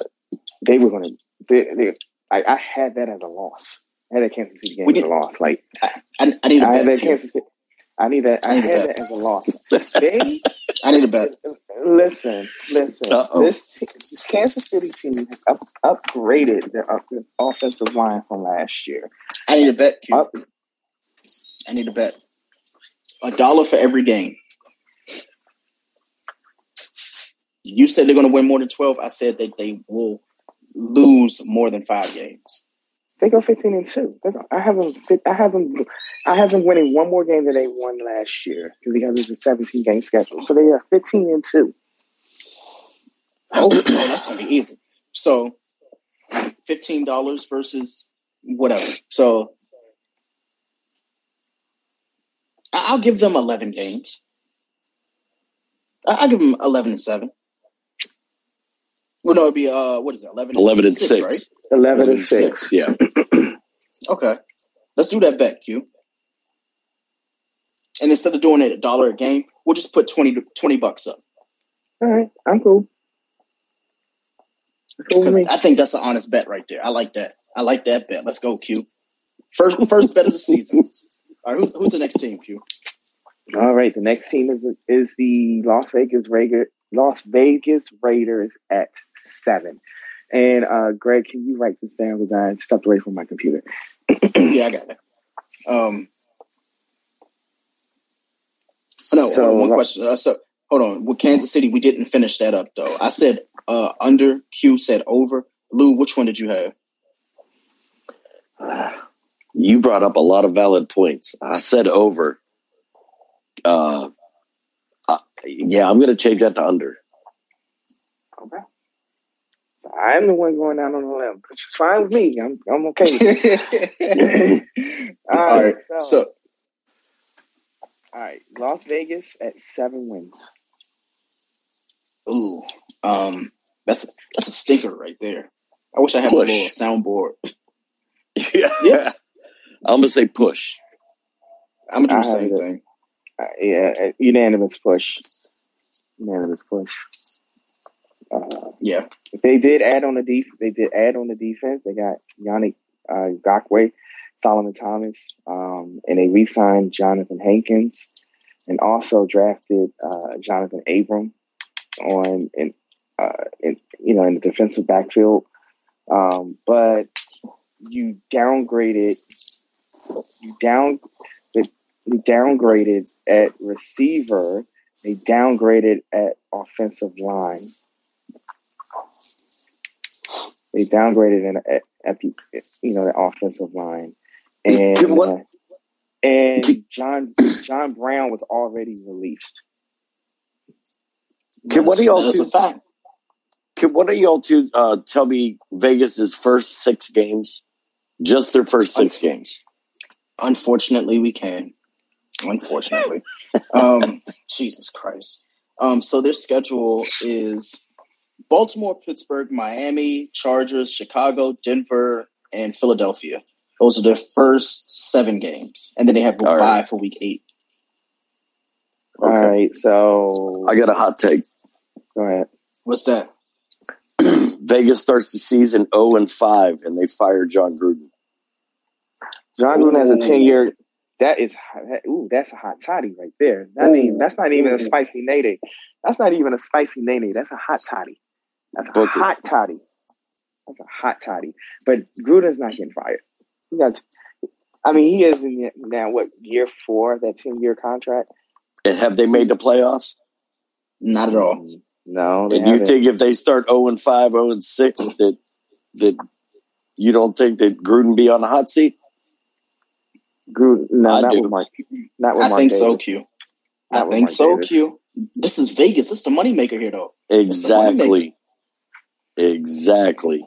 they were going to. I, I had that as a loss. I had that Kansas City game We as a loss. Like I, I, I need a I had bet. that Kansas City. I need that. I I need had that as a loss. They I need a bet. Listen, listen. Uh-oh. This, this Kansas City team has up, upgraded their, up, their offensive line from last year. I need a bet. Up, I need a bet. A dollar for every game. You said they're going to win more than 12. I said that they will lose more than five games. They go fifteen and two. They go- I have them. I have them. I have them winning one more game than they won last year because it's a seventeen game schedule. So they are fifteen and two. Oh, oh that's going to be easy. So, $15 versus whatever. So, I- I'll give them 11 games. I- I'll give them 11 and 7. Well, no, it'd be, uh, what is it, 11 Eleven and six. right? Eleven and 11 six. Yeah. Okay. Let's do that bet, Q. And instead of doing it a dollar a game, we'll just put 20, 20 bucks up. All right, I'm cool. Because. I think that's an honest bet right there. I like that. I like that bet. Let's go, Q. First first bet of the season. All right, who, who's the next team, Q? All right, the next team is is the Las Vegas Raiders. Las Vegas Raiders at seven. And uh, Greg, can you write this down because I stepped away from my computer. yeah, I got it. Um, no, So- on, one question. Uh, so, hold on. With Kansas City, we didn't finish that up, though. I said uh, under, Q said over. Lou, which one did you have? You brought up a lot of valid points. I said over. Uh, uh, yeah, I'm going to change that to under. Okay. So I'm the one going down on the limb, which is fine with me. I'm I'm okay. All All right, right, so, so all right, Las Vegas at seven wins. Ooh, um, that's that's a stinker right there. I wish I had Push. a little soundboard. yeah. Yeah. I'm going to say push. I'm gonna do the same it. thing. Uh, yeah, uh, unanimous push. Unanimous push. Uh, Yeah, They did add on the def- They did add on the defense. They got Yannick uh, Ngakoue, Solomon Thomas, um, and they re-signed Jonathan Hankins, and also drafted uh, Jonathan Abram on in, uh, in you know in the defensive backfield. Um, but you downgraded. You down. You downgraded at receiver. They downgraded at offensive line. They downgraded in at, at the you know the offensive line, and uh, and John John Brown was already released. Can one of y'all That is two- a fact. Can one of y'all two uh, tell me Vegas's first six games? Just their first six games. Unfortunately, we can. Unfortunately, um, Jesus Christ. Um, so their schedule is Baltimore, Pittsburgh, Miami, Chargers, Chicago, Denver, and Philadelphia. Those are their first seven games, and then they have a bye right. for week eight. Okay. All right, so I got a hot take. Go ahead. What's that? Vegas starts the season 0 and 5 and they fire Jon Gruden. Jon Gruden has a 10 year that is ooh, that's a hot toddy right there. That means that's not even a spicy nene. That's not even a spicy nene. That's a hot toddy. That's a hot it. toddy. That's a hot toddy. But Gruden's not getting fired. He got, I mean, he is in now what year four that ten year contract. And have they made the playoffs? Not at all. No. And you think if they start 0 and 5, 0 and 6, that that you don't think that Gruden be on the hot seat? Gruden, no, I not do. with Mark. Not with I Mark think Davis. so, Q. Not I think Mark so, Davis. Q. This is Vegas. This is the moneymaker here, though. Exactly. Exactly.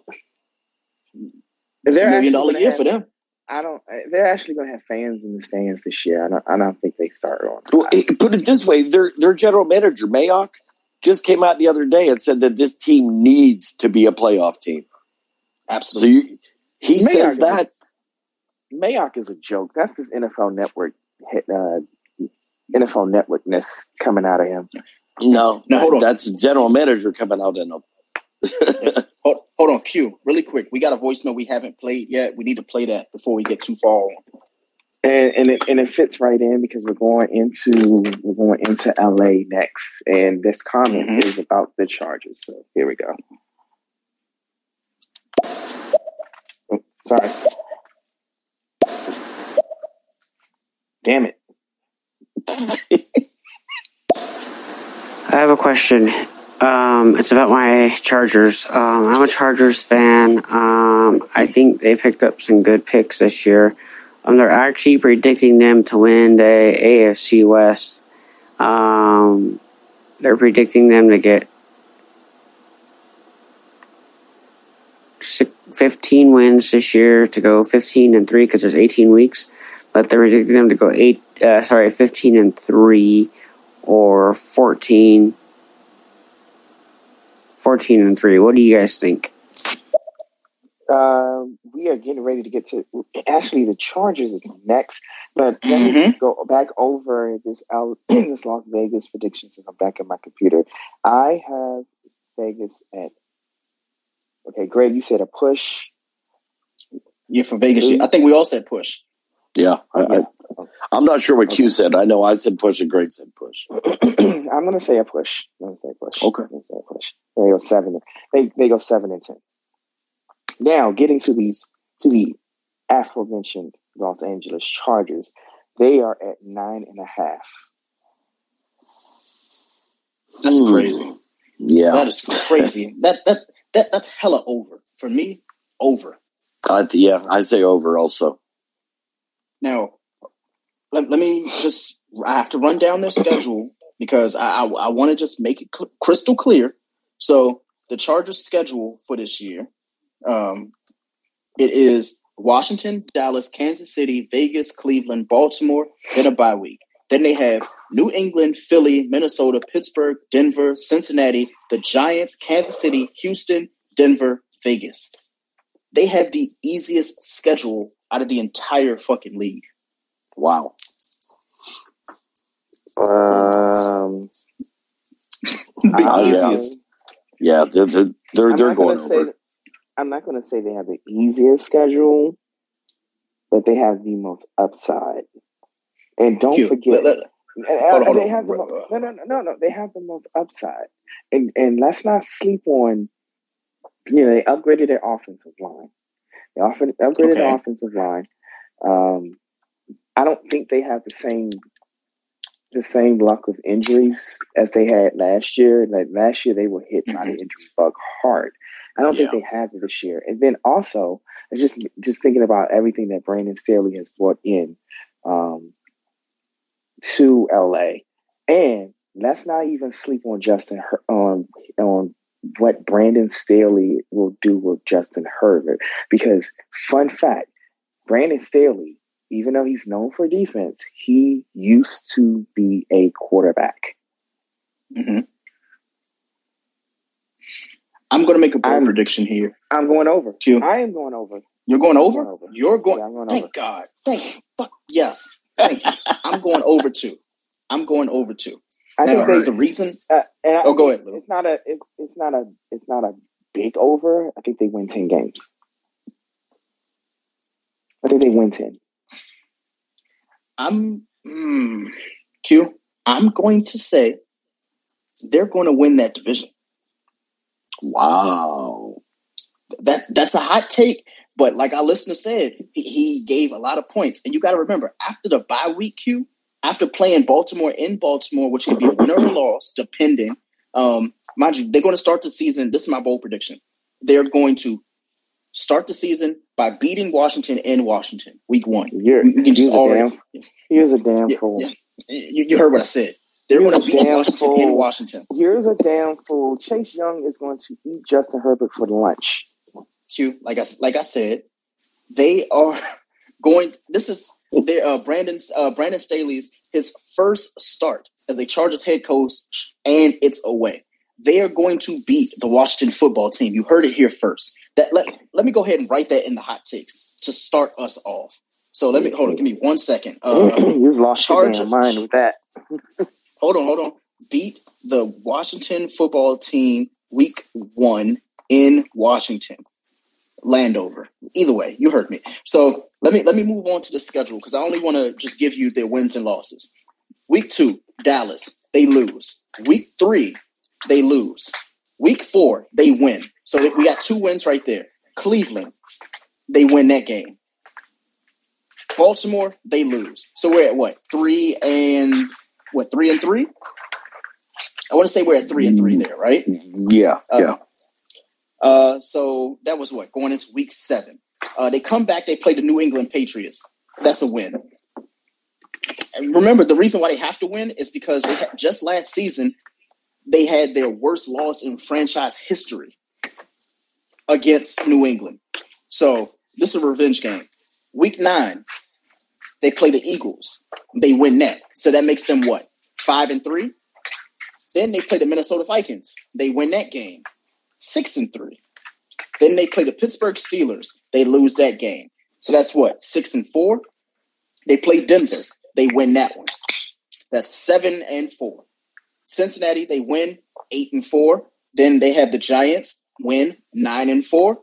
Is there a million dollar year have, for them? I don't. They're actually going to have fans in the stands this year. I don't. I don't think they start on. Well, put it this way: their their general manager Mayock just came out the other day and said that this team needs to be a playoff team. Absolutely. So you, he Mayock says that. A, Mayock is a joke. That's this NFL Network hit, uh, NFL Networkness coming out of him. No, no, hold on. That's general manager coming out in him. hold, hold on, Q, really quick. We got a voicemail we haven't played yet. We need to play that before we get too far on and and it, and it fits right in because we're going into we're going into LA next, and this comment mm-hmm. is about the Chargers. So here we go. Oh, sorry. Damn it. I have a question. Um, it's about my Chargers. Um, I'm a Chargers fan. Um, I think they picked up some good picks this year. Um, they're actually predicting them to win the AFC West. Um, they're predicting them to get 15 wins this year to go 15 and 3 because there's 18 weeks. But they're predicting them to go 8, uh, sorry, 15 and 3 or 14. 14 and 3. What do you guys think? Uh, we are getting ready to get to actually the Chargers is next, but let me mm-hmm. go back over this out this Las Vegas prediction since I'm back in my computer. I have Vegas at okay. Greg, you said a push. Yeah, for Vegas, I think we all said push. Yeah, I, yeah. I, am not sure what Q said. I know I said push and Greg said push. I'm going to say a push. I'm going to say push. Okay. They go seven. They they go seven and ten. Now, getting to these to the aforementioned Los Angeles Chargers, they are at nine and a half. That's Ooh. crazy. Yeah, that is crazy. that that that that's hella over for me. Over. Uh, yeah, I say over also. Now, let, let me just. I have to run down their schedule because I I, I want to just make it crystal clear. So the Chargers' schedule for this year um, it is Washington, Dallas, Kansas City, Vegas, Cleveland, Baltimore, then a bye week. Then they have New England, Philly, Minnesota, Pittsburgh, Denver, Cincinnati, the Giants, Kansas City, Houston, Denver, Vegas. They have the easiest schedule out of the entire fucking league. Wow. Um, the easiest. Yeah, they're they're they're, they're going over. I'm not going to say they have the easiest schedule, but they have the most upside. And don't Cute. forget, let, let, hold, they have the most, no, no, no, no, they have the most upside. And and let's not sleep on. You know, they upgraded their offensive line. They often upgraded okay. the offensive line. Um, I don't think they have the same the same luck of injuries as they had last year. Like last year, they were hit mm-hmm. by the injury bug hard. I don't yeah. think they have it this year. And then also, just just thinking about everything that Brandon Staley has brought in um, to LA, and let's not even sleep on Justin on on what Brandon Staley will do with Justin Herbert. Because fun fact, Brandon Staley, even though he's known for defense, he used to be a quarterback. hmm I'm going to make a bold I'm- prediction here. I'm going over. Q. I am going over. You're going over. Going over. You're going. Yeah, going thank over. God. Thank. Fuck yes. Thank you. I'm going over two. I'm going over two. I now, think the reason. Uh, and I Oh, go ahead, Lou. It's not a. It, it's not a. It's not a big over. I think they win ten games. I think they win ten. I'm mm, Q. I'm going to say they're going to win that division. Wow. That that's a hot take, but like our listener said, he, he gave a lot of points. And you got to remember, after the bye week, Q, after playing Baltimore in Baltimore, which could be a win or a loss, depending. Um, mind you, they're going to start the season. This is my bold prediction. They're going to start the season by beating Washington in Washington, week one. You're, We- can just already- damn. You're a damn Yeah, fool. yeah. You, you heard what I said. They're going to beat Damn Washington in fool. Washington. Here's a damn fool. Chase Young is going to eat Justin Herbert for lunch. Q, like I like I said, they are going. This is their uh, Brandon's uh, Brandon Staley's his first start as a Chargers head coach, and it's away. They are going to beat the Washington football team. You heard it here first. That let let me go ahead and write that in the hot takes to start us off. So let me hold on. Give me one second. Uh, You've lost your mind with that. hold on, hold on. Beat the Washington football team week one in Washington. Landover. Either way, you heard me. So let me let me move on to the schedule because I only want to just give you their wins and losses. Week two, Dallas, they lose. Week three, they lose. Week four, they win. So we got two wins right there. Cleveland, they win that game. Baltimore, they lose. So we're at what? Three and what? Three and three? I want to say we're at three and three there, right? Yeah. Uh, Yeah. Uh, so that was what going into week seven. Uh, they come back. They play the New England Patriots. That's a win. And remember, the reason why they have to win is because they had, just last season they had their worst loss in franchise history against New England. So this is a revenge game. Week nine, they play the Eagles. They win that. So that makes them what five and three. Then they play the Minnesota Vikings. They win that game six and three. Then they play the Pittsburgh Steelers. They lose that game. So that's what six and four. They play Denver. They win that one. That's seven and four. Cincinnati they win eight and four. Then they have the Giants win nine and four.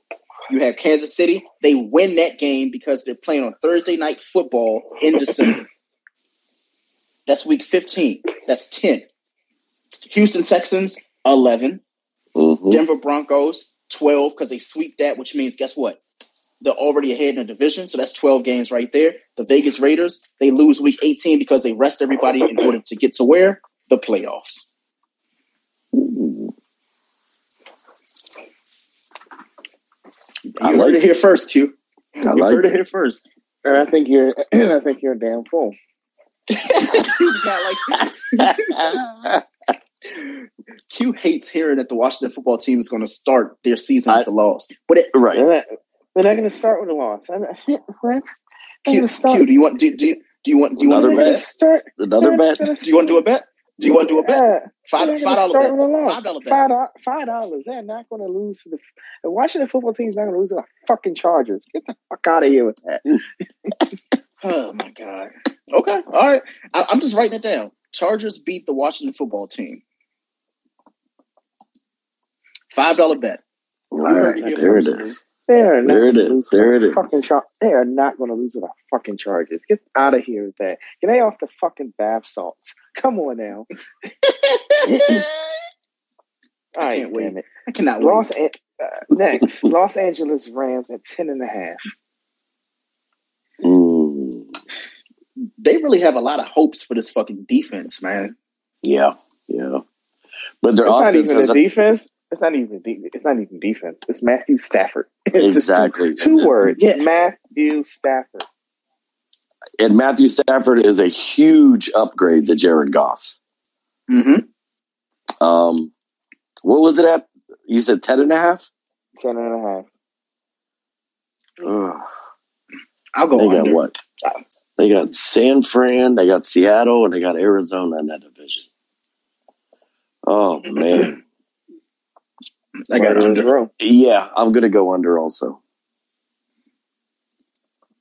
You have Kansas City. They win that game because they're playing on Thursday night football in December. That's week 15. That's 10. Houston Texans, 11. Mhm. Denver Broncos, 12, because they sweep that, which means guess what? They're already ahead in the division, so that's 12 games right there. The Vegas Raiders, they lose week 18 because they rest everybody in order to get to where? The playoffs. You I heard like it here first, Q. I you like heard it it. here first. And I think you're. and I think you're a damn fool. You got like- Q hates hearing that the Washington football team is going to start their season with a loss. But it, Right. They're not, they're not going to start with a loss. I'm, what? They're Q, going to start. Q, do you want do, do, do you want do you want Another to they're do a gonna bet? start. Another bet. gonna Do you want to do a bet? Do you want to do a bet? Yeah. Five five gonna dollar start bet. with a loss. Five dollar bet. Five five dollars. They're not going to lose to the. The Washington football team's not going to lose to the fucking Chargers. Get the fuck out of here with that. Oh my god. Okay. All right. I, I'm just writing it down. Chargers beat the Washington football team. Five dollar bet. All right. heard it here There it first, is. They are not There it gonna lose to There it is. Fucking Char- they are not going to lose to the fucking Chargers. Get out of here with that. Get they off the fucking bath salts. Come on now. All right, can't wait. it. I cannot Los wait. An- uh, next, Los Angeles Rams at ten and a half. Mm, They really have a lot of hopes for this fucking defense, man. yeah. Yeah. But their It's not offense even has a a, defense. It's not even. De- it's not even defense. It's Matthew Stafford. It's just two- exactly. Two, words. Yeah. Matthew Stafford. And Matthew Stafford is a huge upgrade to Jared Goff. Mm-hmm. Um, what was it at? You said 10 and a half? Ten and a half. Ugh. I'll go They got what? They got San Fran, they got Seattle, and they got Arizona in that division. Oh man, I got Right in under. yeah, I'm gonna go under also.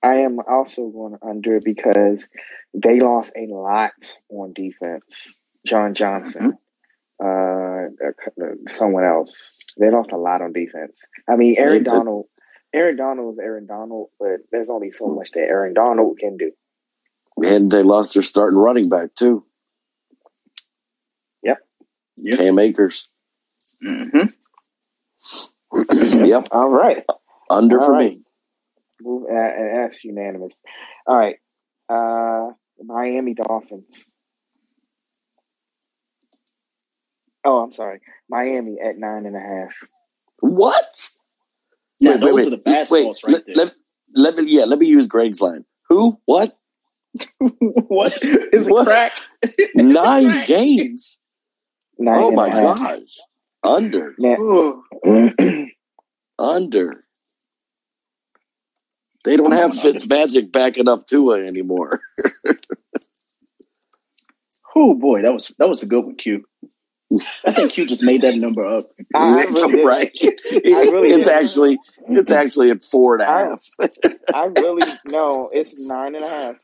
I am also going under because they lost a lot on defense. John Johnson, uh, uh, someone else. They lost a lot on defense. I mean, Aaron They- Donald. Aaron Donald is Aaron Donald, but there's only so much that Aaron Donald can do. And they lost their starting running back too, Yep. Cam Akers. hmm yep, All right. under All for right. me. Move, uh, and that's unanimous. All right. Uh, Miami Dolphins. Oh, I'm sorry. Miami at nine and a half. What? Now Wait, those wait, are the bad wait, sauce right let, there. let, let me, yeah, let me use Greg's line. Who? What? what is it? What? Crack? Nine crack. games. Nine oh my a gosh. Under. Under. They don't I'm have going under. Fitzmagic backing up Tua anymore. Oh boy, that was that was a good one, Q. I think Q just made that number up. I really did. right. really it's did. actually it's actually at four and a half. and a I- half. I really no. It's nine and a half.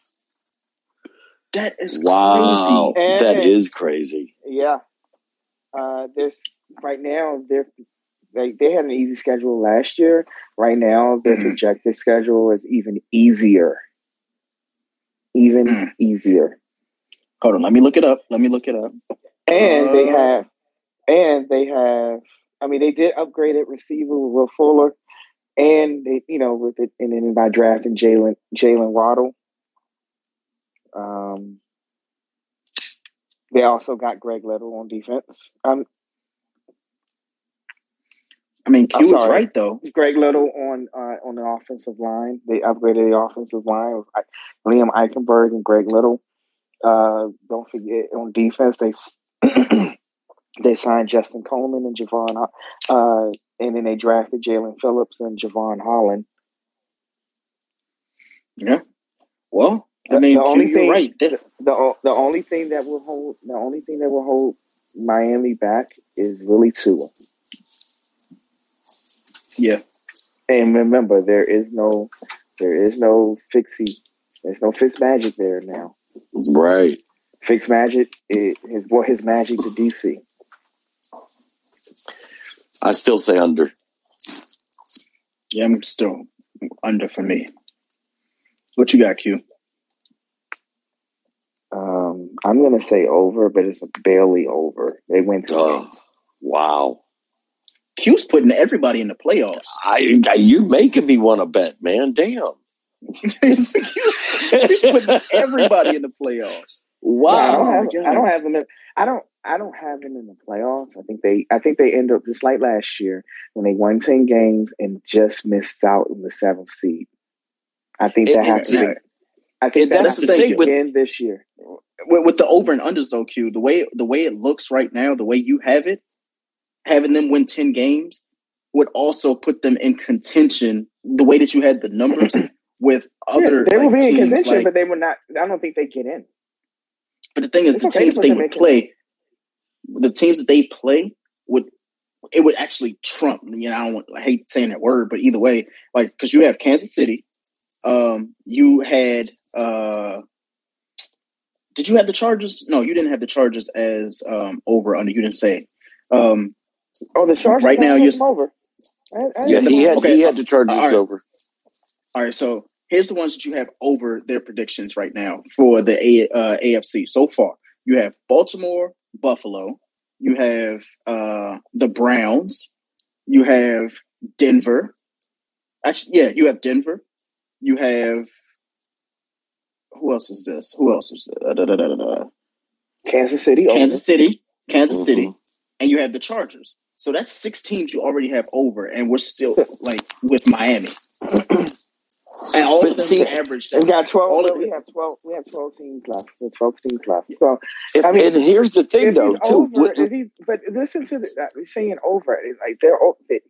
That is Wow. crazy. That And- is crazy. Yeah. Uh, there's right now they're they they had an easy schedule last year. Right now their Mhm. projected schedule is even easier. Even Mm. easier. Hold on, let me look it up. Let me look it up. And they Uh, have and they have I mean they did upgrade at receiver with Will Fuller and they you know with it and then by drafting Jaylen Jaylen Waddle. Um they also got Greg Little on defense. Um I mean, Q is sorry. right though. Greg Little on uh, on the offensive line. They upgraded the offensive line with I- Liam Eichenberg and Greg Little. Uh, don't forget on defense they they signed Justin Coleman and Javon, uh, and then they drafted Jaelan Phillips and Jevon Holland. Yeah. Well, I The- mean, the Q, only you're thing- right. That- The the only thing that will hold the only thing that will hold Miami back is really Tua. Yeah. And remember, there is no there is no fixie. There's no Fitzmagic there now. Right. Fitzmagic is his brought his magic to DC. I still say under. Yeah, I'm still under for me. What you got, Q? Um, I'm gonna say over, but it's barely over. They win two Oh. games. Wow. Q's putting everybody in the playoffs. I, I you making me want to bet, man. Damn. He's putting everybody in the playoffs. No, I don't Wow. have. I don't have them. In, I don't. I don't have them in the playoffs. I think they. I think they end up just like last year when they won ten games and just missed out in the seventh seed. I think It- that it- happens. I think that that's the thing with- again this year. with, with the over and unders though, Q, the way the way it looks right now, the way you have it, having them win ten games would also put them in contention. The way that you had the numbers with other yeah, they like, will be in contention, like- but they would not. I don't think they get in. But the thing is, It's the okay teams they would play, the teams that they play would it would actually trump. You know, I don't I hate saying that word, but either way, like because you have Kansas City, um, you had. uh Did you have the charges No, you didn't have the charges as um over under. You didn't say. Um, Oh, the Chargers Right now, you're- over. I, I Yeah, he had Okay. he had the Chargers All right. over. all right, so here's the ones that you have over their predictions right now for the A, uh, AFC so far. You have Baltimore, Buffalo. You have uh, the Browns. You have Denver. Actually, yeah, you have Denver. You have who else is this? Who else is this? Da, da, da, da, da. Kansas City. Kansas City, Kansas Mhm. City, and you have the Chargers. So that's six teams you already have over, and we're still like with Miami. And all But of them see, average. We got twelve. all no, of we it- have twelve. We have twelve teams left. We have twelve teams left. So If- I mean, and here's the thing, if though, he's too. over, What- if he, but listen to the, uh, saying over. It's like their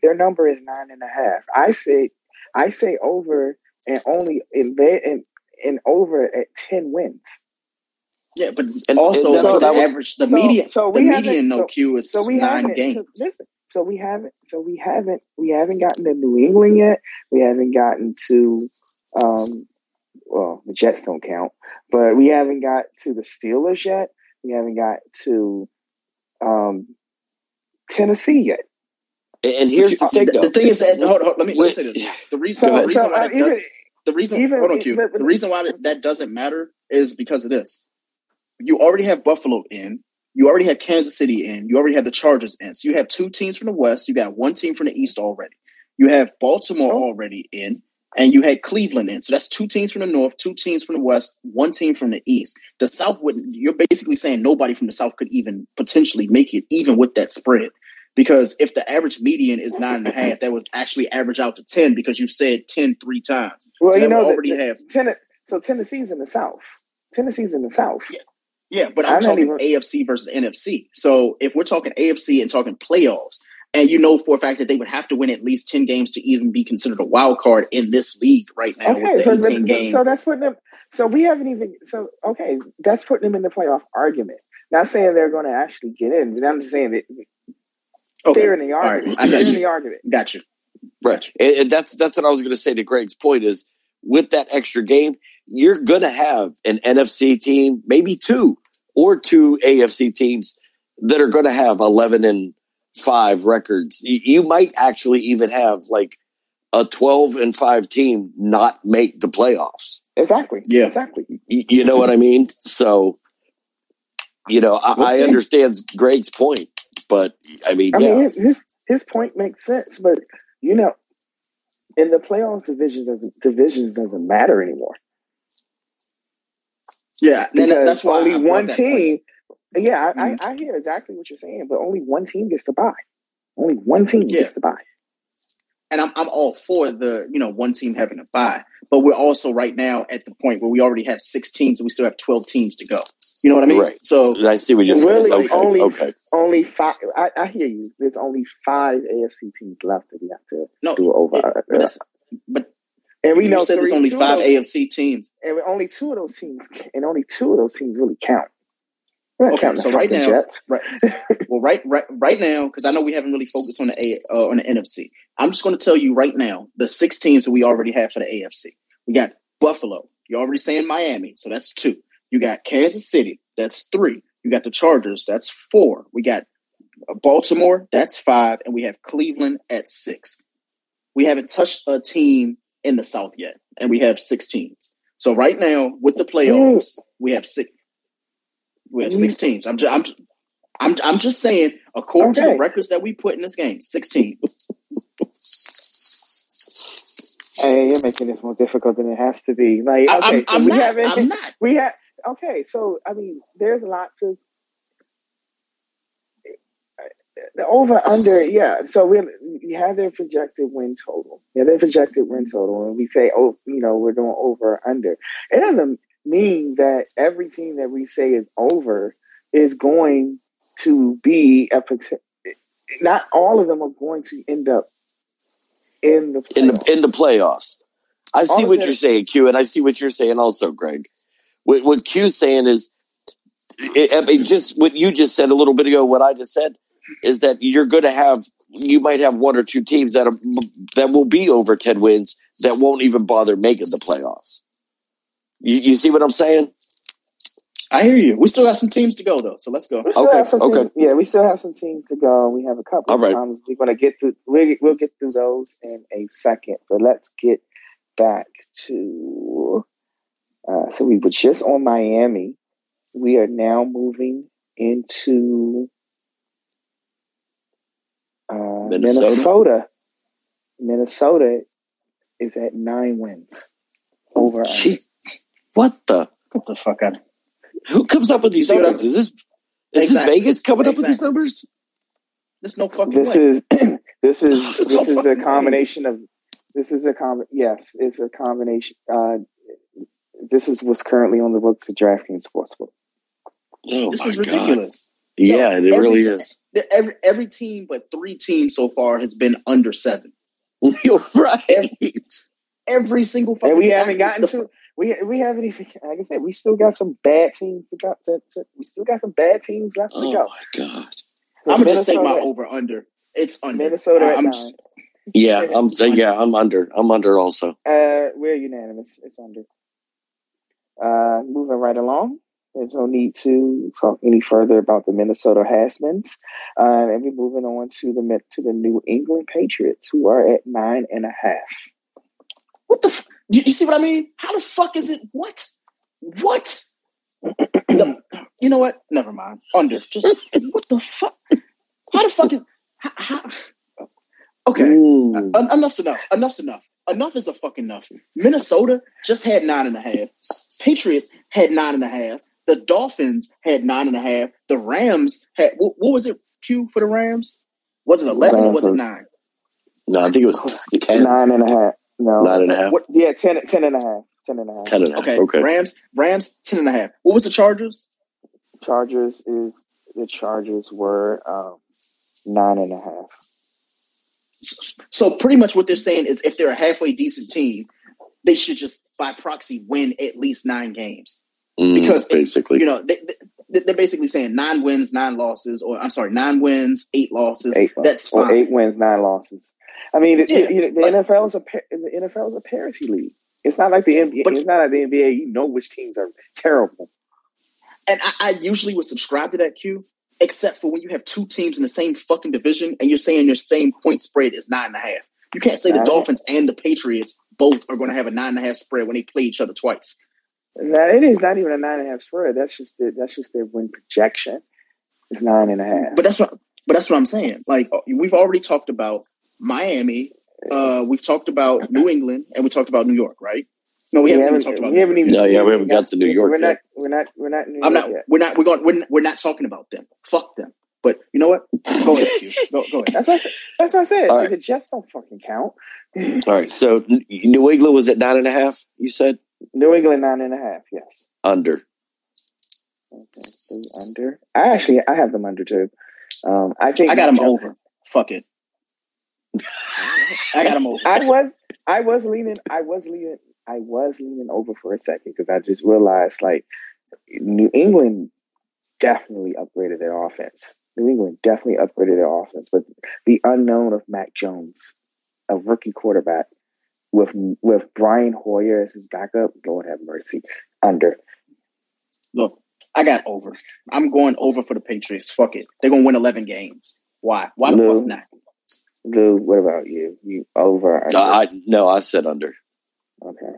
their number is nine and a half. I say I say over and only in they and, and over at ten wins. Yeah, but And- also and that's like, what the was- average, the so- median, so the we haven't- median no so- Q is So we nine haven't games. So, listen. So we haven't. So we haven't. We haven't gotten to New England yet. We haven't gotten to. Um, well, the Jets don't count, but we haven't got to the Steelers yet. We haven't got to um, Tennessee yet. And here's the thing, the, the thing is, that, hold, hold, let me, let me Wait. say this: the reason, So, the reason so why uh, that even does, the reason, even- hold on, Q. but- but- the reason why that, that doesn't matter is because of this. You already have Buffalo in. You already have Kansas City in. You already have the Chargers in. So you have two teams from the West. You got one team from the East already. You have Baltimore Oh. already in, and you had Cleveland in. So that's two teams from the North, two teams from the West, one team from the East. The South wouldn't. You're basically saying nobody from the South could even potentially make it, even with that spread. Because if the average median is nine and a half, that would actually average out to ten because you've said 10 three times. well, so you know, already that- have Ten- so Tennessee's in the South. Tennessee's in the South. Yeah, but I'm, I'm talking even- AFC versus NFC. So if we're talking AFC and talking playoffs, and you know for a fact that they would have to win at least ten games to even be considered a wild card in this league right now Okay, with so, the 18 game. so that's putting them. So we haven't even. So okay, that's putting them in the playoff argument. Not saying they're going to actually get in, but I'm just saying that okay, they're in the all right, argument. I they're got in the argument. Got you. Right. And, and that's that's what I was going to say to Greg's point is with that extra game, you're going to have an NFC team, maybe two or two AFC teams that are going to have 11 and 5 records. You, you might actually even have like a 12 and 5 team not make the playoffs. Exactly. Yeah. Exactly. You, you know what I mean? So you know, I, We'll I understand Greg's point, but I mean, I yeah. mean, his, his his point makes sense, but you know, in the playoffs, division doesn't divisions doesn't matter anymore Yeah, and because that's why only I brought one that point. Mm-hmm. team. Yeah, I, I, I hear exactly what you're saying, but only one team gets to buy. Only one team Yeah. gets to buy. and I'm I'm all for the you know one team having to buy, but we're also right now at the point where we already have six teams and we still have 12 teams to go. You know what I mean? Right. So I see what you're saying. Okay, only- okay. Only five. I, I hear you. There's only five AFC teams left that we have to no, do over. it- but, it's- but and we you know said there's only five those- AFC teams. and only two of those teams, and only two of those teams really count. Okay, so right now- Jets. Well, right, right, right now, because I know we haven't really focused on the A uh, on the NFC. I'm just going to tell you right now the six teams that we already have for the AFC. We got Buffalo. You're already saying Miami, so that's two. You got Kansas City. That's three. You got the Chargers. That's four. We got uh, Baltimore. That's five, and we have Cleveland at six. We haven't touched a team in the South yet, and we have six teams. So right now, with the playoffs, we have six. We have six mm-hmm. teams. I'm just, I'm, ju- I'm, I'm just saying, according to the records that we put in this game, six teams. Hey, you're making this more difficult than it has to be. Like, okay, I'm, so I'm we not. haven't. I'm not. We have. Okay, so I mean, there's lots of the over under. Yeah, so we we have their projected win total. Yeah, their projected win total, and we say, oh, you know, we're doing over or under. It doesn't mean that every team that we say is over is going to be a not all of them are going to end up in the in the in the playoffs. I see All what you're saying, Q, and I see what you're saying also, Greg. What, what Q's saying is, I I mean, just what you just said a little bit ago. What I just said is that you're going to have, you might have one or two teams that are that will be over ten wins that won't even bother making the playoffs. You, you see what I'm saying? I hear you. We still got some teams to go though, so let's go. We still Okay, have some okay. teams, yeah, we still have some teams to go. We have a couple All of times we're going to get through. We, we'll get through those in a second, but let's get back to. Uh, so we were just on Miami. We are now moving into uh, Minnesota? Minnesota. Minnesota is at nine wins over. under. Gee, what the? Get the fuck out. Who comes up with these numbers? Is this is this Vegas coming up with these numbers? There's no fucking This way. is this is this so is a fucking combination of this is a com yes it's a combination uh this is what's currently on the books of DraftKings Sportsbook. Oh this my is God. Ridiculous. Yeah, it every really ti- is. The- Every every team but three teams so far has been under seven. You're right. every single fucking and we haven't gotten The- to we we haven't even like I said we still got some bad teams to go to, to we still got some bad teams left to go. Oh my god. I'm gonna just say my over under. It's under. Minnesota I- at I'm nine. just- Yeah, I'm saying yeah, I'm under. I'm under also. Uh, we're unanimous. It's under. Uh, moving right along. There's no need to talk any further about the Minnesota Hasmans. Uh, and we're moving on to the to the New England Patriots, who are at nine and a half. What the? F- you, you see what I mean? How the fuck is it? What? What? The- you know what? Never mind. Under. Just what the fuck? How the fuck is? How, how- okay. Mm. En- enough's enough. Enough's enough. Enough is a fucking enough. Minnesota just had nine and a half. Patriots had nine and a half. The Dolphins had nine and a half. The Rams had what, what was it? Q for the Rams? Was it eleven or was it nine? No, I think it was 10, Nine and a half. No. nine and a half, What? Yeah, 10, 10 and a half. 10 and a half. 10 and a half. Okay. Okay. Rams. Rams ten and a half. What was the Chargers? Chargers is the Chargers were um, nine and a half. So pretty much what they're saying is if they're a halfway decent team, they should just by proxy win at least nine games. Mm, Because basically, You know, they, they, they're basically saying nine wins, nine losses, or I'm sorry, nine wins, eight losses. Eight, That's or eight wins, nine losses. I mean, it, Yeah, you know, the like- NFL is a the NFL is a parity league. It's not like the NBA. But- it's not like the NBA. You know which teams are terrible. And I, I usually would subscribe to that cue, except for when you have two teams in the same fucking division and you're saying your same point spread is nine and a half. You can't say the Dolphins and the Patriots both are going to have a nine and a half spread when they play each other twice. Now, it is not even a nine and a half spread. That's just the, that's just their win projection. It's nine and a half. But that's what. But that's what I'm saying. Like we've already talked about Miami. Uh, we've talked about New England, and we talked about New York, right? No, we, haven't, even talked about. we haven't New York. even. No, yeah, we haven't got to New York We're not. We're not. We're not. New I'm York not. yet. We're not. We're going. We're, we're not talking about them. Fuck them. But you know what? Go ahead. Q. Go, go ahead. That's what. I said. That's what I said. All right. The Jets don't fucking count. all right. So New England was at nine and a half. You said New England nine and a half. Yes. under. Okay. So under. I actually I have them under too. Um, I think I got them over. Fuck it. I got them over. I was I was leaning I was leaning I was leaning over for a second because I just realized like New England definitely upgraded their offense. New England definitely upgraded their offense, but the unknown of Mac Jones, a rookie quarterback, with with Brian Hoyer as his backup, Lord have mercy, under. Look, I got over. I'm going over for the Patriots. Fuck it. They're gonna win 11 games. Why? Why the No. fuck not? Lou, what about you? You over? Under? I, I no, I said under. Okay.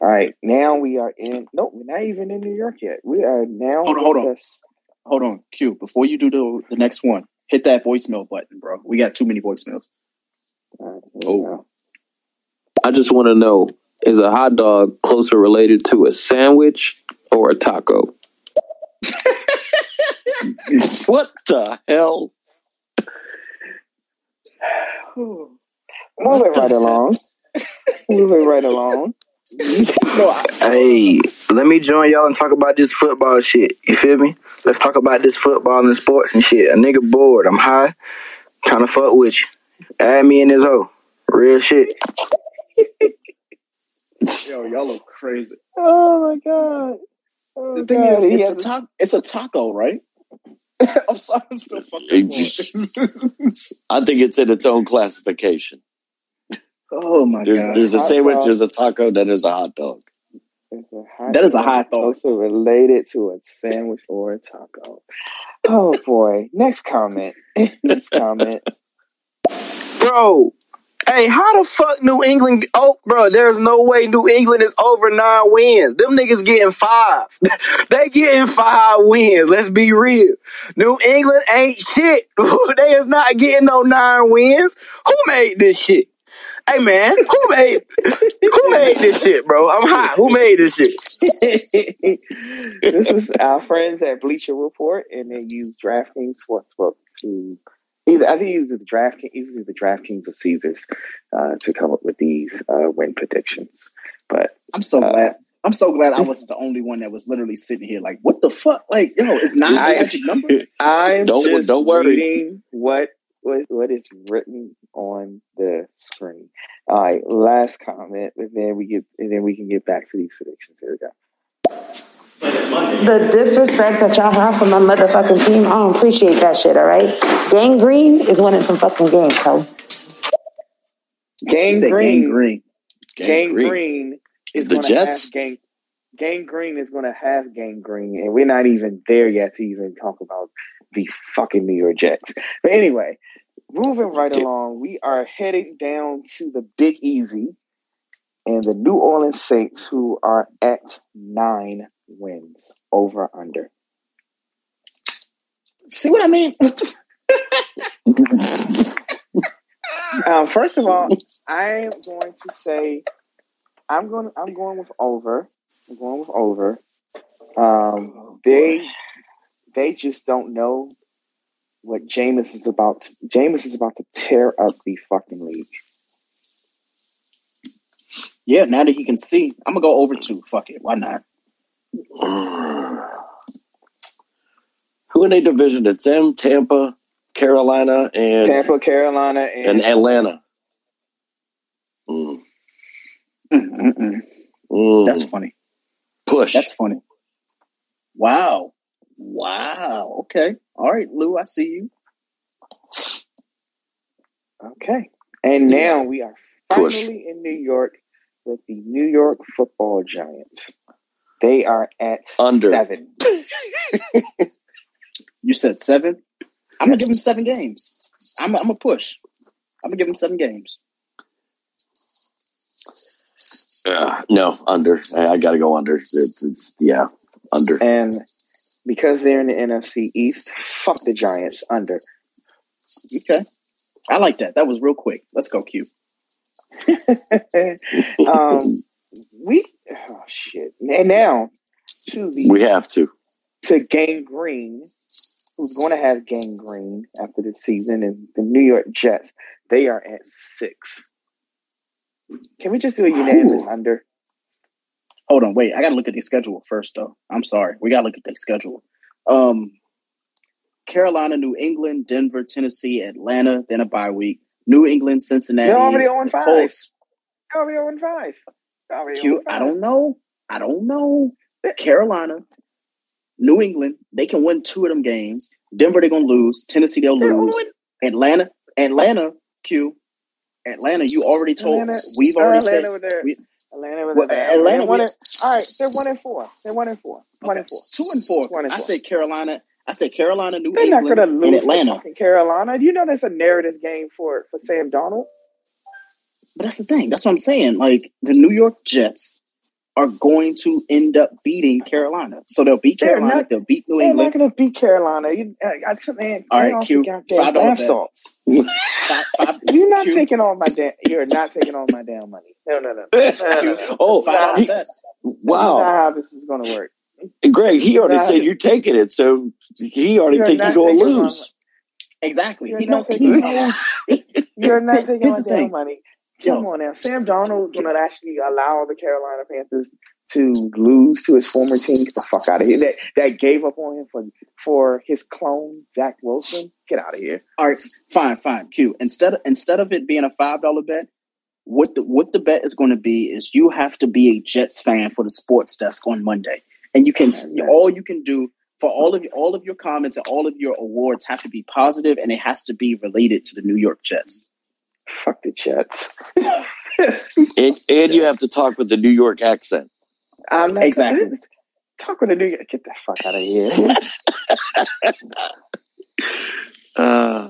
All right. Now we are in. No, we're not even in New York yet. We are now. Hold on, hold on. with Hold on, Q. Before you do the the next one, hit that voicemail button, bro. We got too many voicemails. Uh, all right, Oh. now. I just want to know is a hot dog closer related to a sandwich or a taco? What the hell? Moving right heck? along. Moving right along. Hey, let me join y'all and talk about this football shit. You feel me? Let's talk about this football and sports and shit. A nigga bored. I'm high. Trying to fuck with you. Add me in this hoe. Real shit. Yo, y'all look crazy. Oh my god. Oh The thing god. is, it's a taco. It's a taco, right? I'm sorry, I'm still fucking. I think it's in its own classification. oh my There's, god, there's a Hot sandwich, dog. there's a taco, then there's a hot dog. A hot That is a hot dog. Also related to a sandwich or a taco. Oh boy. Next comment. Next comment. Bro. Hey, how the fuck New England? Oh, bro, there's no way New England is over nine wins. Them niggas getting five. they getting five wins. Let's be real. New England ain't shit. they is not getting no nine wins. Who made this shit? Hey man, who made who made this shit, bro? I'm hot. Who made this shit? this is our friends at Bleacher Report, and they use DraftKings Sportsbook to either I think either the DraftKings, either the DraftKings or Caesars uh, to come up with these uh, win predictions. But I'm so Uh, glad. I'm so glad I wasn't the only one that was literally sitting here like, what the fuck? Like, yo, is nine the I- magic number? I'm Don't- just don't worry. reading what what what is written on the screen. All right, last comment, and then we get and then we can get back to these predictions. Here we go. The disrespect that y'all have for my motherfucking team, I don't appreciate that shit, all right? Gang Green is winning some fucking games, so. Gang Say Green, Gang Green. Gang Green is The going to Jets? have gang. Gang Green is going to have Gang Green, and we're not even there yet to even talk about the fucking New York Jets. But anyway, moving right along, we are heading down to the Big Easy and the New Orleans Saints, who are at nine wins over under. See what I mean? Um, first of all, I am going to say I'm going. I'm going with over. I'm going with over. Um, they they just don't know what Jameis is about. To, Jameis is about to tear up the fucking league. yeah, now that he can see, I'm gonna go over two. Fuck it, why not? Who in their division? It's them, Tampa, Carolina, and Tampa, Carolina, and, and Atlanta. Mm. Mm. That's funny. push. That's funny. Wow. Wow. Okay. All right, Lou, I see you. okay. And now we are Push. finally in New York with the New York Football Giants. They are at Under. seven. You said seven. I'm gonna give them seven games. I'm I'm gonna push. I'm gonna give them seven games. Uh, no, under. I, I got to go under. It's, it's- yeah, under. And because they're in the NFC East, fuck the Giants under. Okay. I like that. That was real quick. Let's go, Q. um, we oh shit. And now to the we have to. to Gang Green, who's going to have Gang Green after this season, and the New York Jets. They are at six. Can we just do a unanimous Ooh. under? Hold on, wait. I gotta look at the schedule first though. I'm sorry. We gotta look at the schedule. Um Carolina, New England, Denver, Tennessee, Atlanta, then a bye week. New England, Cincinnati. They're already on five. Colts. They're already on five. Q, I don't know. I don't know. Carolina, New England, they can win two of them games. Denver, they're gonna lose. Tennessee, they'll lose. Atlanta, Atlanta, Q. Atlanta, you already told Atlanta- we've uh, already Atlanta said we- Atlanta Well. Atlanta, we- and- all right, they're one and four. They're one and four. One and four. two and four. One and I four. said Carolina. I said Carolina, New They're not England, to and lose to Atlanta. Carolina. Do you know that's a narrative game for for Sam Darnold? But that's the thing. That's what I'm saying. Like the New York Jets are going to end up beating Carolina. So they'll beat They're Carolina. not- they'll beat New England. They're not going to beat Carolina. You, I, I, man, All lay Q, goddamn $5 salts. Five, five, You're not Q, taking all my damn. You're not taking all my damn money. No, no, no. no, no, no, oh, five dollar That's wow. not how this is going to work. Greg, he already said you're taking it, so he already thinks You're thinks he's going to lose. Exactly. You're He, know, not he taking- knows. You're not taking my damn money. Come on now. Sam Darnold is going to actually allow the Carolina Panthers to lose to his former team. Get the fuck out of here. That that gave up on him for for his clone Zach Wilson. Get out of here. All right, fine, fine. Q. Instead of instead of it being a five dollar bet, what the what the bet is going to be is you have to be a Jets fan for the sports desk on Monday, and you can all you can do for all of all of your comments and all of your awards have to be positive, and it has to be related to the New York Jets. Fuck the Jets. And, and you have to talk with the New York accent. I'm Exactly. Talk with the New York. Get the fuck out of here. Uh,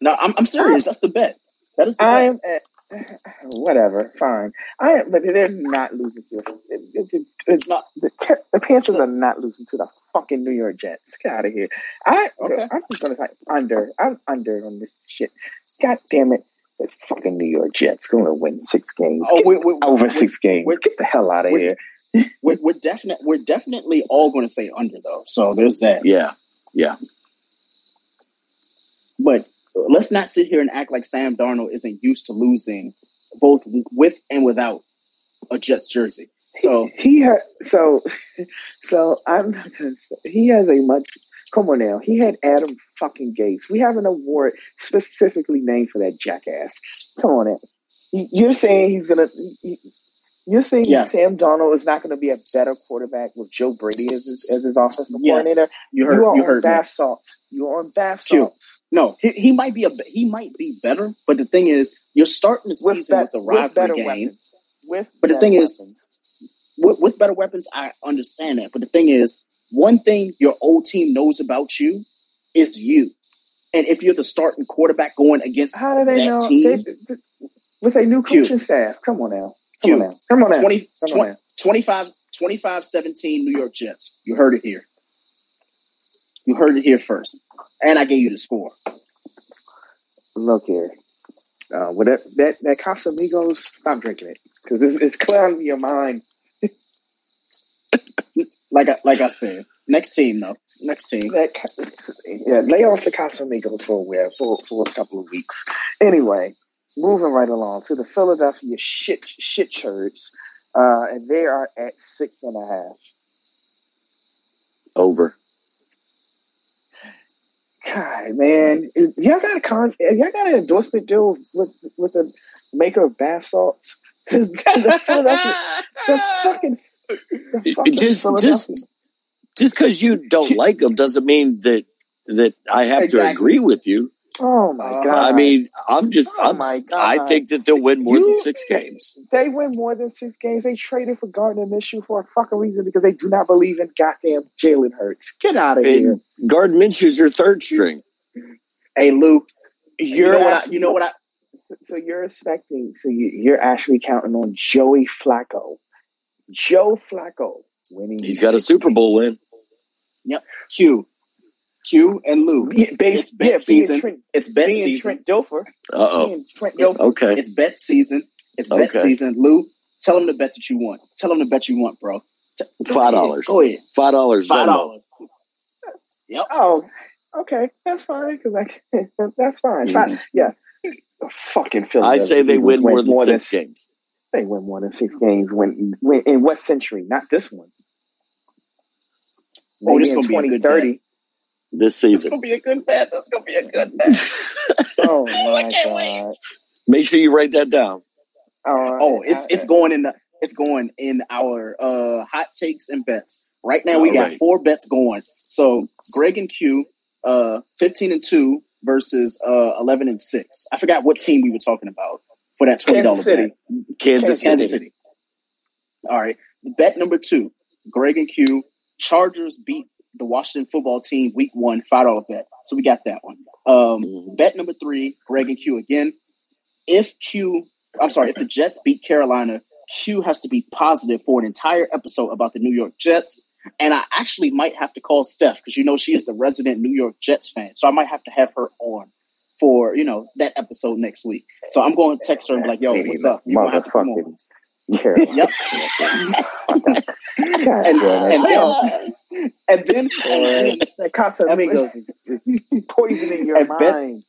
No, I'm, I'm serious. That's the bet. That is the bet. I'm at, whatever. Fine. I am, but they're not losing to it, it, it, it's not the, the Panthers are not losing to the fucking New York Jets. Get out of here. I Okay. I'm just gonna type under. I'm under on this shit. God damn it. The fucking New York Jets going to win six games. Oh, we're, we're, over we're- six games. Get the hell out of we're- here. We're, we're definitely we're definitely all going to say under though. So there's that. yeah. Yeah. But let's not sit here and act like Sam Darnold isn't used to losing both with and without a Jets jersey. So he had so so I'm not gonna say he has a much come on now. He had Adam fucking Gase. We have an award specifically named for that jackass. Come on now. You- You're saying he's gonna. You're saying Yes. Sam Darnold is not going to be a better quarterback with Joe Brady as his, as his offensive Yes. coordinator. You heard. you are You on heard me. bath salts. You are on bath salts No, he, he might be a he might be better, but the thing is, you're starting the with, season bet- with the with rivalry game weapons. With But the thing is- with, with better weapons. I understand that, but the thing is, one thing your old team knows about you is you, and if you're the starting quarterback going against how do they that know? team- They, with a new Q. coaching staff. Come on now. Come Q. on now. Come on now. 20, Come on now. 25, 25 17 New York Jets. You heard it here. You heard it here first, and I gave you the score. Look here. Uh, with that, that, that Casamigos, stop drinking it. Because it's, it's clouding your mind. Like I like I said, next team though. Next team. Yeah, lay off the Casamigos for a while, for, for a couple of weeks. Anyway, moving right along to the Philadelphia shit shit shirts. Uh, and they are at six and a half. Over. God, man, y'all got a con? Y'all got an endorsement deal with with the maker of bath salts? the the the fucking Just- just- Just because you don't like them doesn't mean that that I have to agree with you. oh my god! I mean, I'm just. Oh I'm, my I think that they'll win more than six games. they win more than six games. They traded for Gardner Minshew for a fucking reason because they do not believe in goddamn Jalen Hurts. Get out of here! And Gardner Minshew's your third string. Hey Luke, you You're know what I, you know what I So, so you're expecting. So you, you're actually counting on Joey Flacco. Joe Flacco winning. He's got a Super Bowl win. Yep. Q Q and Lou. Yeah, base, It's bet yeah, season. Being Trent, It's bet season. Trent Dilfer. Uh oh. Being Trent It's- Okay. It's bet season. It's bet Okay. season. Lou, tell them the bet that you want. Tell them the bet you want, bro. T- Five dollars. Go ahead. Five dollars. Five dollars. Yep. Oh, okay, that's fine. Because I, that's fine. Fine. Yeah. Fucking Philly. I say they win more than six than games. They win more than six games. Win, win in what century? Not this one. Oh, Maybe this in gonna be a good 2030. this It's season. gonna be a good bet. That's gonna be a good bet. Oh I my can't wait. god! Make sure you write that down. All right. Oh, it's I- it's going in the it's going in our uh hot takes and bets. Right now we got Alright. four bets going. So Greg and Q, uh, fifteen and two versus uh eleven and six. I forgot what team we were talking about for that twenty dollar bet. Kansas, Kansas City. City. All right. Bet number two, Greg and Q. Chargers beat the Washington football team week one, five dollar bet. So we got that one. Um, Mhm. bet number three, Greg and Q again. If Q, I'm sorry, if the Jets beat Carolina, Q has to be positive for an entire episode about the New York Jets. And I actually might have to call Steph because you know she is the resident New York Jets fan. So I might have to have her on for, you know, that episode next week. So I'm going to text her and be like, yo, what's up? You gonna have to come on. Motherfucking. Carolina. Yep. And, damn it. and then, and then, and then, That Casamigos is, is poisoning your And bet- mind.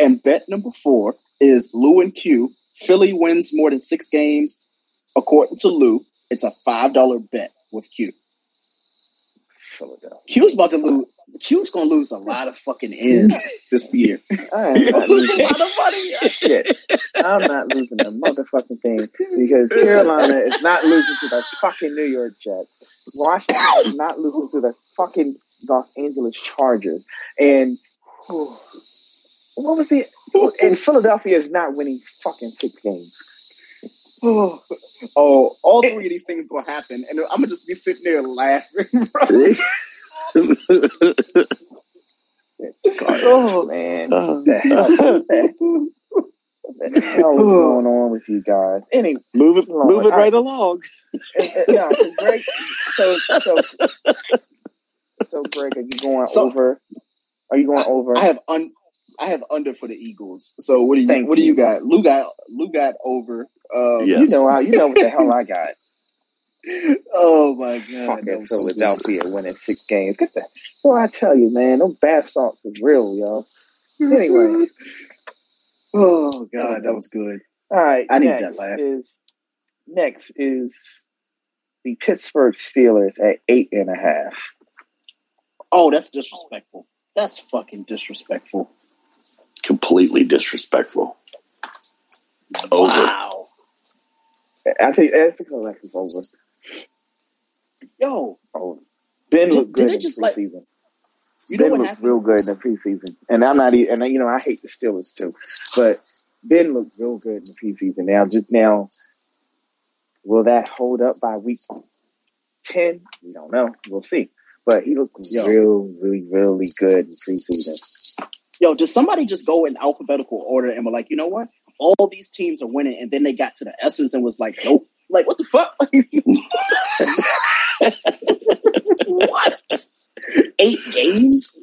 and bet number four is Lou and Q. Philly wins more than six games. According to Lou, it's a five dollar bet with Q. Philadelphia. Q's about to lose. Q's gonna lose a lot of fucking ends this year. I am not gonna a losing lot of money. shit. I'm not losing a motherfucking thing because Carolina is not losing to the fucking New York Jets. Washington is not losing to the fucking Los Angeles Chargers. And what was the? And Philadelphia is not winning fucking six games. Oh, oh, all three of these things gonna happen, and I'm gonna just be sitting there laughing. Bro. Oh man, uh, what the hell? What the, what the hell is going on with you guys? Anyway, Move it, Lord, move it I- right along. and- and- yeah, so Greg, so so so Greg, are you going So- over? Are you going over? I have un, I have under for the Eagles. So what do you Thank what do you. you got? Lou got Lou got over. Um, Yeah. You know, how- you know what the hell I got. Oh my god, Fucking was so. Philadelphia winning six games. Get the well, I tell you, man, those bath salts is real, yo. Anyway, Oh god, that was good. all right. I need that laugh. Is next is the Pittsburgh Steelers at eight and a half. Oh, that's disrespectful. That's fucking disrespectful. Completely disrespectful. Over. Wow. I think that's a collective over. Yo, over. Ben Did- looked good in just, like- preseason. you know ben looked happened? real good in the preseason, and I'm not. even. And you know, I hate the Steelers too, but Ben looked real good in the preseason. Now, just now, will that hold up by week ten? We don't know. We'll see. But he looked Yo. real, really, really good in preseason. Yo, did somebody just go in alphabetical order and were like, you know what? All these teams are winning, and then they got to the essence and was like, nope. Like, what the fuck? what? Eight games?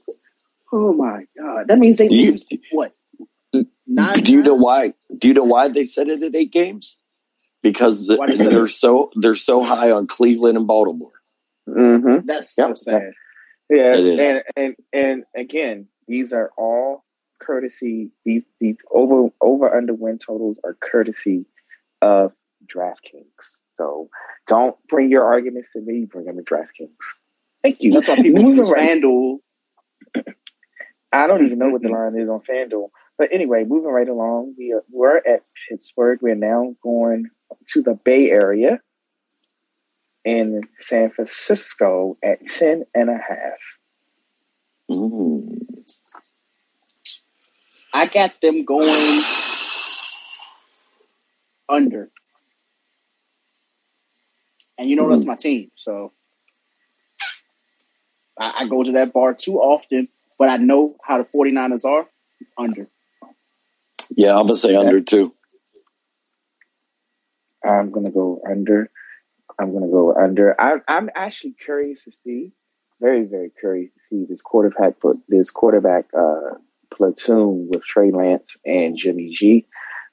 Oh my god! That means they You- lose what? Nine. Do you know why? Do you know why they said it at eight games? Because the, they said they're so they're so high on Cleveland and Baltimore. Mm-hmm. That's so Yep. sad. Yeah, It is. and and and again, these are all courtesy. These these over over under win totals are courtesy of DraftKings. So don't bring your arguments to me. Bring them to DraftKings. Thank you. That's why people Moving use FanDuel. I don't even know what the line is on FanDuel. But anyway, moving right along, we are, we're at Pittsburgh. We're now going to the Bay Area in San Francisco at 10 and a half. Mm. I got them going under. And you know that's my team, so I, I go to that bar too often, but I know how the 49ers are under. Yeah, I'm gonna say under too. I'm gonna go under. I'm gonna go under. I'm I'm actually curious to see, very very curious to see this quarterback put this quarterback uh, platoon with Trey Lance and Jimmy G.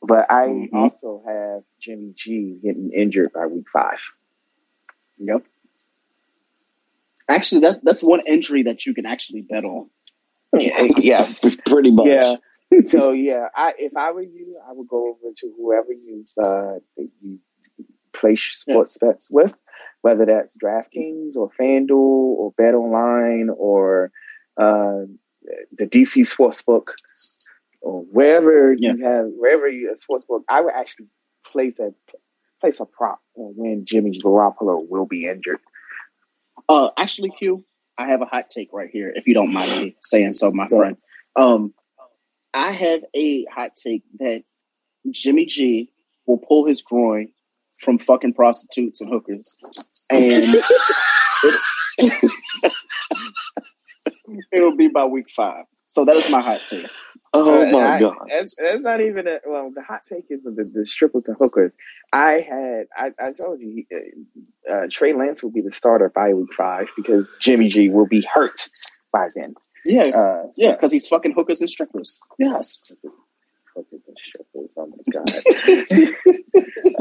But I Mhm. also have Jimmy G getting injured by week five. Yep. Actually, that's that's one injury that you can actually bet on. yes. Pretty much. Yeah. So yeah, I if I were you, I would go over to whoever you uh you place sports bets with, whether that's DraftKings or FanDuel or Bet Online or uh, the DC Sportsbook or wherever Yeah. you have wherever you a sportsbook. I would actually place a place a prop on when Jimmy Garoppolo will be injured. Uh, actually, Q, I have a hot take right here, if you don't mind me saying so, my friend. Um, I have a hot take that Jimmy G will pull his groin from fucking prostitutes and hookers, and it, it'll be by week five. So that is my hot take. Oh Uh, my I- god. That's, that's not even a well. The hot take is the, the strippers and hookers. I had I, I told you uh, uh, Trey Lance will be the starter by week five because Jimmy G will be hurt by then. Yeah, Uh, yeah, because he's fucking hookers and strippers. Yes. Hookers and strippers. Oh my god!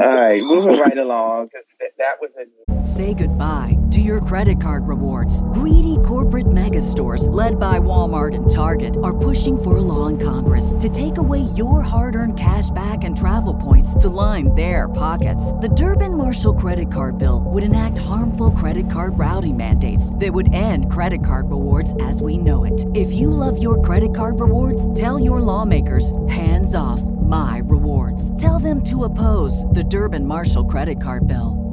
All right, moving right along. That, that was a Say goodbye to your credit card rewards. Greedy corporate mega stores, led by Walmart and Target, are pushing for a law in Congress to take away your hard earned cash back and travel points to line their pockets. The Durbin Marshall credit card bill would enact harmful credit card routing mandates that would end credit card rewards as we know it. If you love your credit card rewards, tell your lawmakers hands off my rewards. Tell them to oppose the Durbin Marshall credit card bill.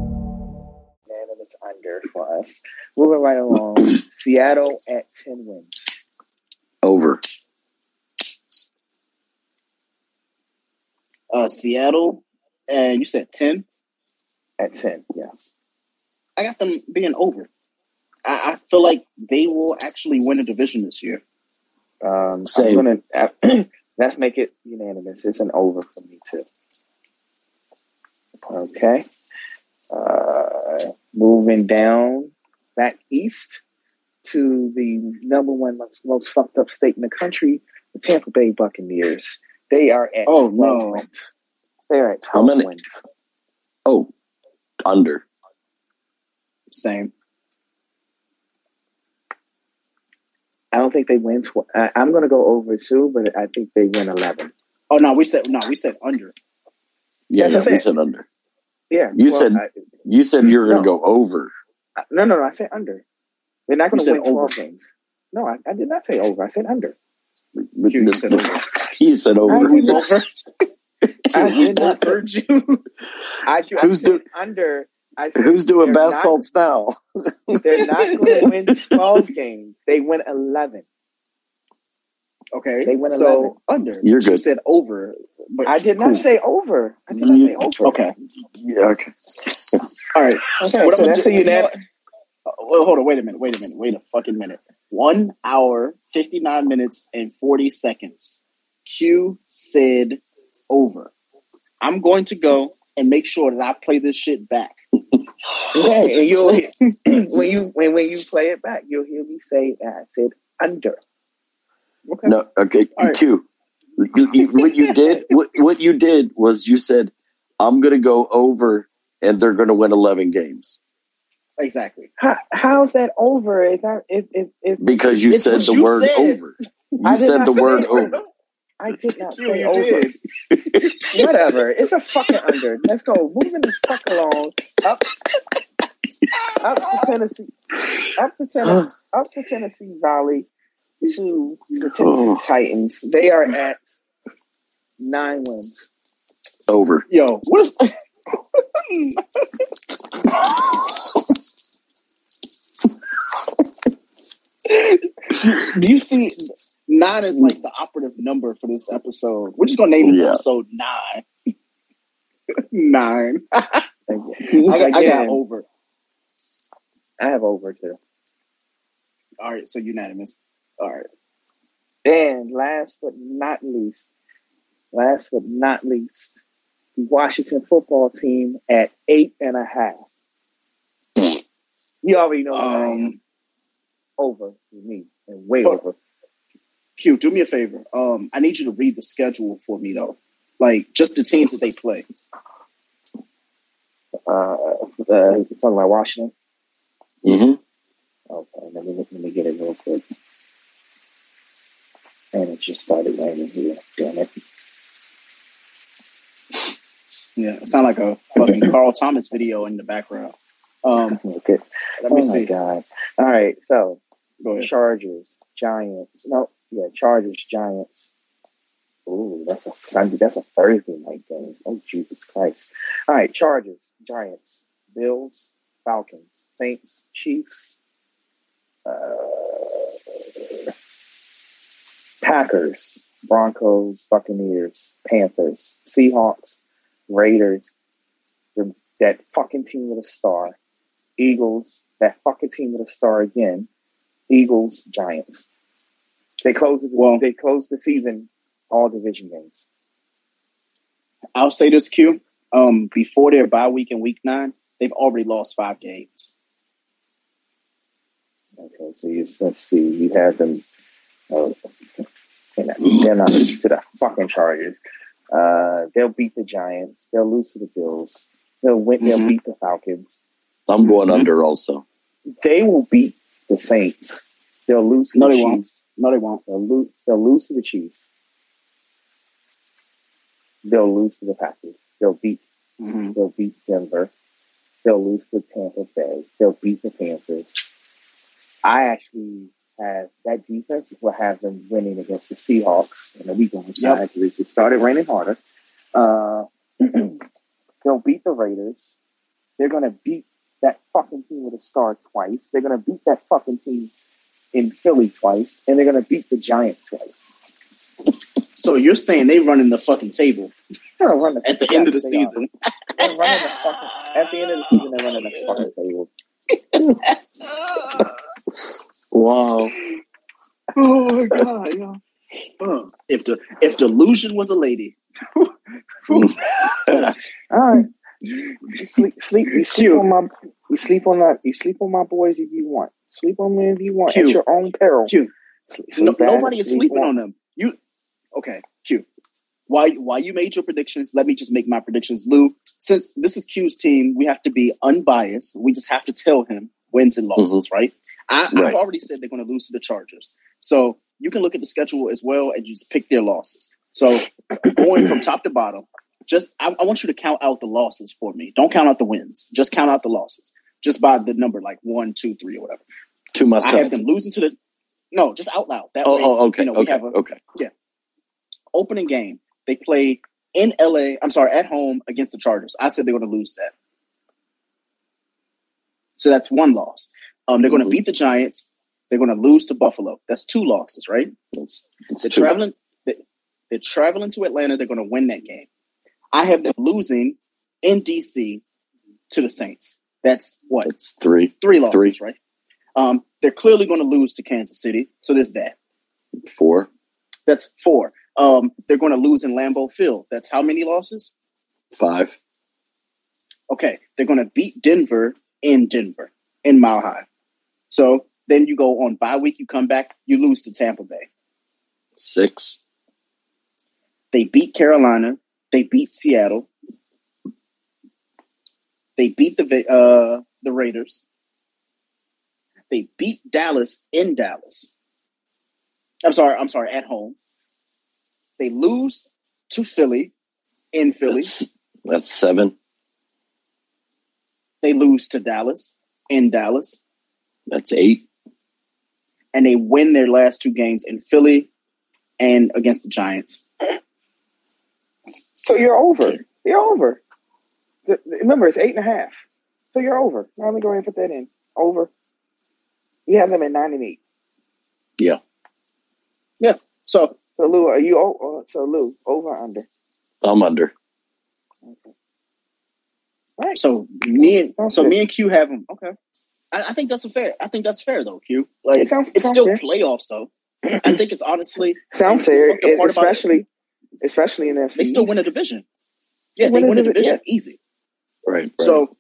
unanimous under for us. Moving right along. Seattle at ten wins. Over. Uh, Seattle, and you said 10. At ten, yes. I got them being over. I, I feel like they will actually win a division this year. Um, Same. I'm gonna let's make it unanimous. It's an over for me too. Okay. Uh, moving down back east to the number one most, most fucked up state in the country, the Tampa Bay Buccaneers. They are at Oh, 12 no. wins. They're at How 12 many? wins. Oh, under. Same. I don't think they win. Tw- I, I'm going to go over too, but I think they win 11. Oh no, we said no, we said under. Yeah, yeah we said under. Yeah. You well, said- I, You said you were going to No. go over. Uh, no, no, no. I said under. They're not going to said win 12 over. games. No, I, I did not say over. I said under. You said over. You said I over. did not- Over. I did not say heard you. I, I Who's said under. I said Who's doing they're bath not- now? They're not going to win twelve games. They win eleven. Okay, They went so under. You're You good. said over. But I did not say over. I did not say over. Okay, Yeah, okay. all right. Okay, What so I'm that's gonna a do- you know unanimous. Uh, well, hold on. Wait a minute. Wait a minute. Wait a fucking minute. One hour, fifty nine minutes, and forty seconds. Q said over. I'm going to go and make sure that I play this shit back. Okay, and you'll hear, when you when when you play it back, you'll hear me say that I said under. Okay. No, okay. All right. Q. You, you, what you did, what, what you did was you said, "I'm going to go over, and they're going to win 11 games." Exactly. How, how's that over? If I, if if, if Because you said the you word said. over. You did said the word over. I did not Q, say you over. Whatever. It's a fucking under. Let's go. Moving the fuck along. Up, up to Tennessee. Up to Tennessee. up to Tennessee Valley to the Tennessee Oh. Titans. They are at nine wins. Over. Yo, what is? Do you see? Nine is like the operative number for this episode. We're just gonna name this Yeah. episode nine. nine. I got, I got over. I have over too. All right, so unanimous. All right. And last but not least, last but not least, the Washington football team at eight and a half. You already know what I am. Um, over me and way But- over. Q, do me a favor. Um, I need you to read the schedule for me though. Like just the teams that they play. Uh, uh, talking about Washington. hmm Okay, let me let me get it real quick. And it just started raining here. Damn it. Yeah, it sounds like a fucking Carl Thomas video in the background. Um, Okay. let Oh me my god. All right. So Chargers, Giants. No, yeah, Chargers, Giants. Ooh, that's a Sunday. That's a Thursday night game. Oh Jesus Christ! All right, Chargers, Giants, Bills, Falcons, Saints, Chiefs, uh, Packers, Broncos, Buccaneers, Panthers, Seahawks, Raiders, that fucking team with a star, Eagles, that fucking team with a star again, Eagles, Giants. They closed the Well- they closed the season all division games. I'll say this, Q. Um, before their bye week in week nine, they've already lost five games. Okay, so you, let's see, you have them. Oh, they're not, they're not losing to the fucking Chargers. Uh, they'll beat the Giants. They'll lose to the Bills. They'll win. They'll Mhm. beat the Falcons. I'm going Mhm. under also. They will beat the Saints. They'll lose to No, the they won't. Chiefs. No, they won't. They'll lose. They'll lose to the Chiefs. They'll lose to the Packers. They'll beat. Mhm. They'll beat Denver. They'll lose to Tampa Bay. They'll beat the Panthers. I actually have that defense will have them winning against the Seahawks in the week on side because it started raining harder. Uh, they'll beat the Raiders. They're gonna beat that fucking team with a star twice. They're gonna beat that fucking team in Philly twice, and they're gonna beat the Giants twice. So you're saying they running the fucking table They're gonna run the at the end of the season? Running the fucking at the end of the season. They're running the fucking table. Wow. Oh my god, yeah. Uh, if the if delusion was a lady, All right. You sleep, sleep. You sleep on my. You sleep on that. You sleep on my boys if you want. Sleep on them if you want Q. at your own peril. Q. Sleep, no, bad, nobody is sleeping on- on them. You okay? Q. Why why you made your predictions? Let me just make my predictions, Lou. Since this is Q's team, we have to be unbiased. We just have to tell him wins and losses, mm-hmm. right? I, Right. I've already said they're going to lose to the Chargers, so you can look at the schedule as well and just pick their losses. So going from top to bottom, just I, I want you to count out the losses for me. Don't count out the wins. Just count out the losses, just by the number like one, two, three, or whatever. To myself, I have them losing to the no, just out loud. That Oh, way, oh, okay, you know, okay, a okay. opening game. They play in LA. I'm sorry, at home against the Chargers. I said they're going to lose that. So that's one loss. Um, they're going to Mhm. beat the Giants. They're going to lose to Buffalo. That's two losses, right? It's, it's They're two. traveling. They, they're traveling to Atlanta. They're going to win that game. I have them losing in DC to the Saints. That's what It's three. three losses, Three. right? Um, they're clearly going to lose to Kansas City. So there's that. Four. That's four. Um, they're going to lose in Lambeau Field. That's how many losses? Five. Okay, they're going to beat Denver in Denver in Mile High. So then you go on bye week. You come back. You lose to Tampa Bay. Six. They beat Carolina. They beat Seattle. They beat the uh, the Raiders. They beat Dallas in Dallas. I'm sorry. I'm sorry. At home. They lose to Philly in Philly. That's, that's seven. They lose to Dallas in Dallas, That's eight. and they win their last two games in Philly and against the Giants. So you're over. You're over. The- the- Remember, it's eight and a half. So you're over. Now let me go ahead and put that in. Over. You have them at nine and eight. So So Lou, are you? o- uh, So Lou, over or under? I'm under. All right. So me and Sounds so good. me and Q have them. Okay, I, I think that's a fair. I think that's fair though, Q. Like It sounds- it's sounds still fair. playoffs though. I think it's honestly Sounds fair, fucked up part about it, especially especially NFC. they still win a division. Yeah, Win they win a divi- division easy. Right. right. So,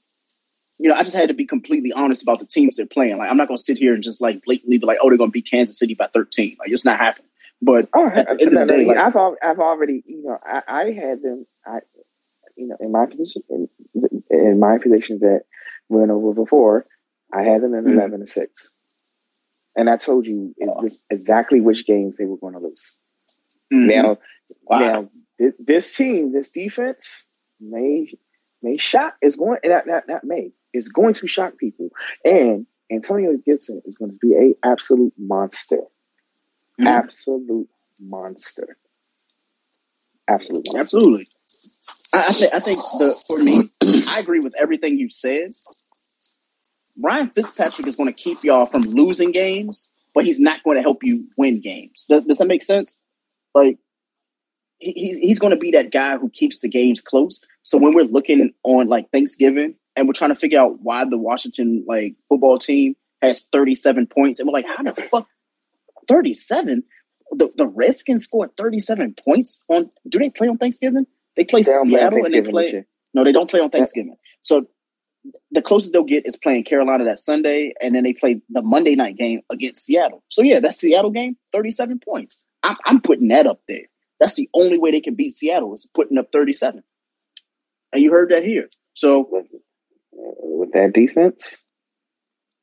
you know, I just had to be completely honest about the teams they're playing. Like, I'm not going to sit here and just like blatantly be like, "Oh, they're going to beat Kansas City by 13." Like, it's not happening. But Oh, at the end no, of the no, day, like, I've al- I've already you know I, I had them I you know in my position in, in my positions that went over before I had them in Mhm. eleven and six, and I told you it was exactly which games they were going to lose. mhm. Now, Wow. now this, this team, this defense may may shock is going not not not may is going to shock people, and Antonio Gibson is going to be a absolute monster, Mhm. absolute monster, absolute monster. Absolutely. I, I think I think the for me, I agree with everything you said. Ryan Fitzpatrick is going to keep y'all from losing games, but he's not going to help you win games. Does, does that make sense? Like he, he's he's going to be that guy who keeps the games close. So when we're looking on like Thanksgiving and we're trying to figure out why the Washington like football team has 37 points, and we're like, how the fuck 37? The, the Redskins scored 37 points on. Do they play on Thanksgiving? They play They don't play Seattle and they play. No, they don't play on Thanksgiving. So the closest they'll get is playing Carolina that Sunday, and then they play the Monday night game against Seattle. So yeah, that Seattle game, thirty-seven points. I'm, I'm putting that up there. That's the only way they can beat Seattle is putting up thirty-seven. And you heard that here. So, with, with that defense.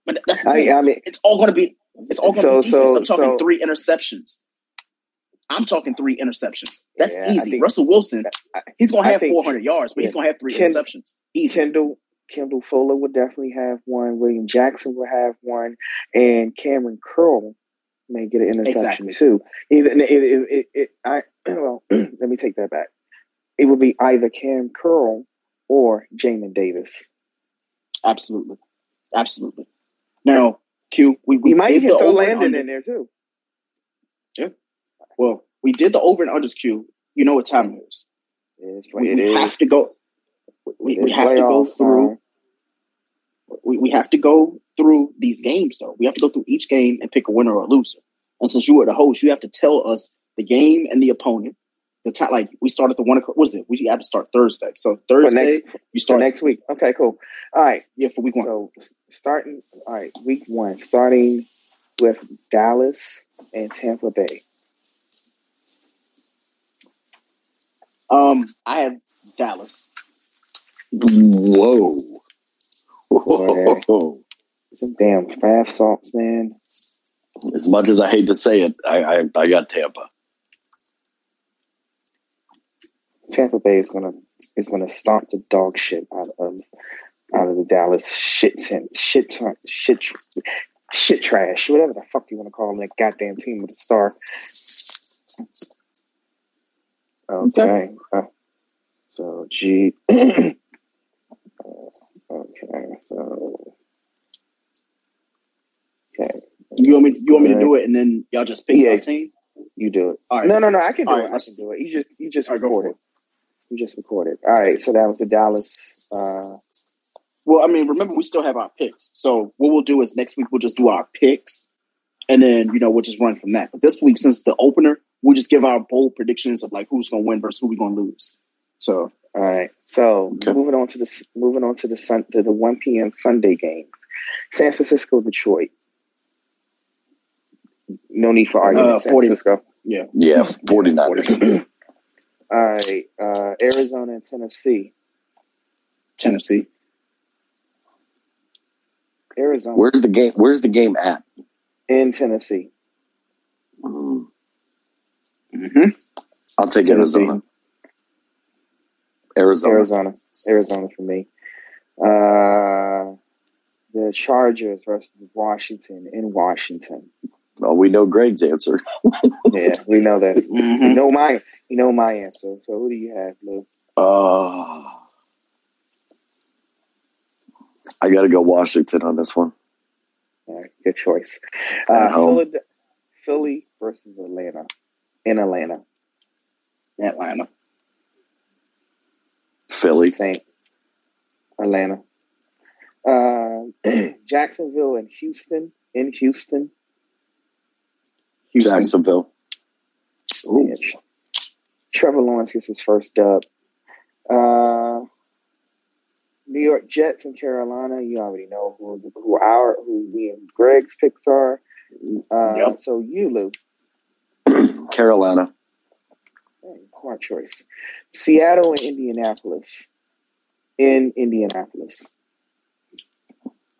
but that's I. I mean, it's all going to be it's all going to So- be defense. so- I'm talking so- three interceptions. I'm talking three interceptions. That's Yeah, easy. think- Russell Wilson, he's going to have think- 400 yards, but he's going to have three Ken- interceptions. Easy. Kendall Kendall Fuller would definitely have one. William Jackson will have one, and Kamren Curl may get an interception Exactly. too. Either it, it, it, it, I well, let me take that back. It would be either Cam Curl or Jamin Davis. Absolutely, absolutely. Now, Q, we we might even throw Landon in there too. Yeah. Well, we did the over and unders. Q. You know what time it is. It's, We, it we is. have to go. We, we have to go through. We, we have to go through these games, though. We have to go through each game and pick a winner or a loser. And since you are the host, you have to tell us the game and the opponent. The time, like we start at the one o'clock. What is it? We have to start Thursday. So Thursday, next, you start. next week. Okay, cool. All right. yeah, for week one. So starting all right, week one, starting with Dallas and Tampa Bay. Um, I have Dallas. Whoa. Whoa. Some damn fast salts, man. As much as I hate to say it, I I, I got Tampa. Tampa Bay is gonna is gonna stomp the dog shit out of out of the Dallas shit tent, shit shit shit trash, whatever the fuck you want to call that goddamn team with a star. Okay. Uh, So G. okay, so okay, You want me? You want me to do it, and then y'all just pick Yeah. your team? you do it. All right. No, no, no. I can do All it. right, I can do it. You just, you just All right, go for recorded. You just recorded. All right. So that was the Dallas. Uh, Well, I mean, remember we still have our picks. So what we'll do is next week we'll just do our picks, and then you know we'll just run from that. But this week, since it's the opener, we'll just give our bold predictions of like who's going to win versus who we're going to lose. So all right. So Okay. moving on to the moving on to the sun to the one p.m. Sunday games. San Francisco, Detroit. No need for argument. Uh, San 40. Francisco. yeah, Yeah, 49ers. All right. Uh, Arizona and Tennessee. Tennessee. Arizona Where's the game? Where's the game at? in Tennessee. Mm, Mm-hmm. I'll take Tennessee. Arizona. Arizona. Arizona. Arizona for me. Uh, the Chargers versus Washington in Washington. Well, we know Greg's answer. Yeah, we know that. You Mm-hmm. know my you know my answer. So who do you have, Lou? Oh, I got to go Washington on this one. All right, good choice. Uh. Philly versus Atlanta in Atlanta. Atlanta. Philly. Same. Atlanta. Uh, Jacksonville and Houston in Houston. Houston. Jacksonville. Yeah, Trevor Lawrence gets his first dub. Uh, New York Jets and Carolina. You already know who who our who me and Greg's picks are. Uh, Yep. So you, Lou, Carolina. Hey, smart choice. Seattle and Indianapolis. In Indianapolis.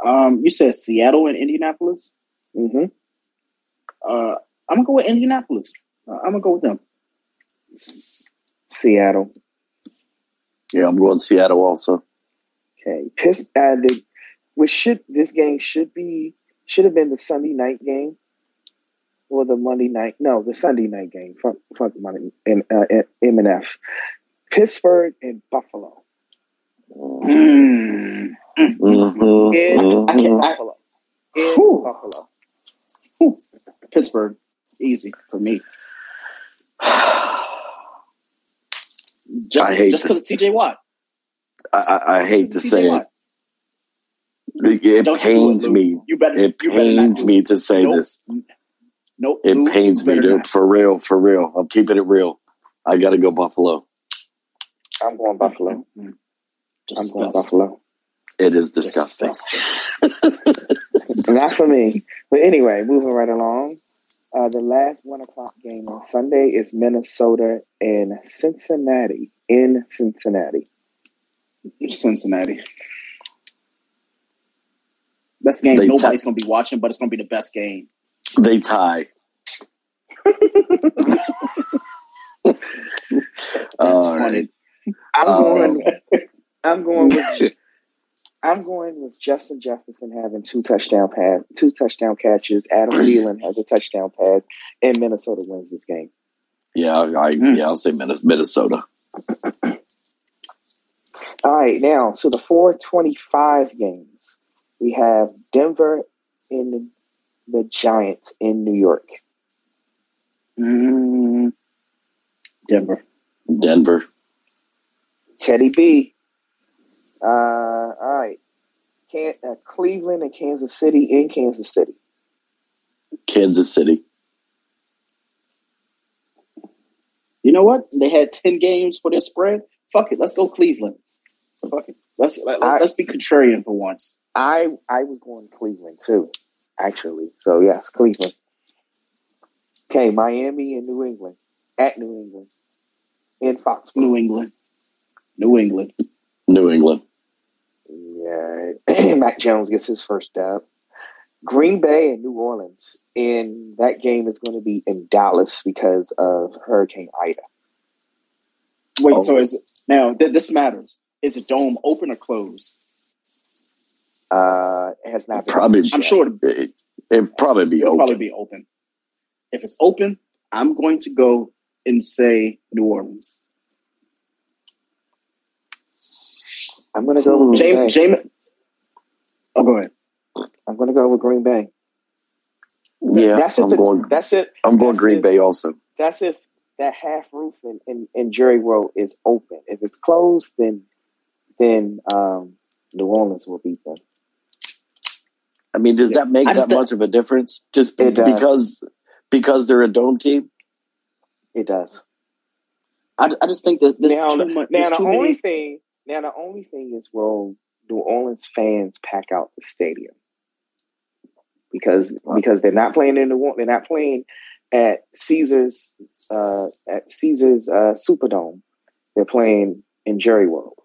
Um, you said Seattle and Indianapolis. hmm Uh, I'm gonna go with Indianapolis. Uh, I'm gonna go with them. Seattle. Yeah, I'm going to Seattle also. Okay. Piss, uh, the, which should this game should be should have been the Sunday night game or the Monday night. No, the Sunday night game. Fuck, fuck Monday in uh, in MNF. Pittsburgh and Buffalo. Mm. Mhm, In mhm. Buffalo. In Whew. Buffalo. Pittsburgh, easy for me. Just, I hate just because this. TJ Watt. I, I, I hate to say it. Watt. It Don't you do pains Lou. me. You better. It you pains do me to say Nope. this. Nope. It Lou, pains me, better dude. not. For real, for real. I'm keeping it real. I got to go Buffalo. I'm going Buffalo. I'm going Buffalo. It is disgusting. Disgusting. Not for me. But anyway, moving right along. Uh, the last one o'clock game on Sunday is Minnesota and Cincinnati in Cincinnati. Cincinnati. Best game They nobody's t- going to be watching, but it's going to be the best game. They tie. That's All funny. right. I'm Um, going. I'm going with. I'm going with Justin Jefferson having two touchdown pass, two touchdown catches. Adam Thielen has a touchdown pass, and Minnesota wins this game. Yeah, I Mm. yeah, I'll say Minnesota. All right, now so the 425 games we have Denver in the Giants in New York. Mm, Denver. Denver. Teddy B. Uh, all right, Can, uh, Cleveland and Kansas City in Kansas City. Kansas City. You know what? They had 10 games for this spread. Fuck it. Let's go Cleveland. Fuck it. Let's, let, I- let's be contrarian for once. I I was going Cleveland too, actually. So yes, Cleveland. Okay, Miami and New England at New England in Foxborough. New England. New England. New England. Yeah, Mac Jones gets his first dub. Green Bay and New Orleans, and that game is going to be in Dallas because of Hurricane Ida. Wait, Oh. so is it, now th- this matters. Is the dome open or closed? Uh, it has not been Probably- I'm yet. sure It, it'd probably be it'll open. probably be open. If it's open, I'm going to go and say New Orleans. I'm gonna go with Green Bay. James, James. Oh, go ahead. I'm gonna go with Green Bay. Yeah, that's I'm the, going. That's it. I'm going Green if- Bay also. That's if that half roof in, in, in Jerry World is open. If it's closed, then then um, New Orleans will beat them. I mean, does that make I that much of a difference? Just It does. because because they're a dome team. It does. I, I just think that there's now, too much. now the too only many. thing now the only thing is will New Orleans fans pack out the stadium because because they're not playing in the Wa- they're not playing at Caesars uh, at Caesars uh, Superdome. They're playing in Jerry World.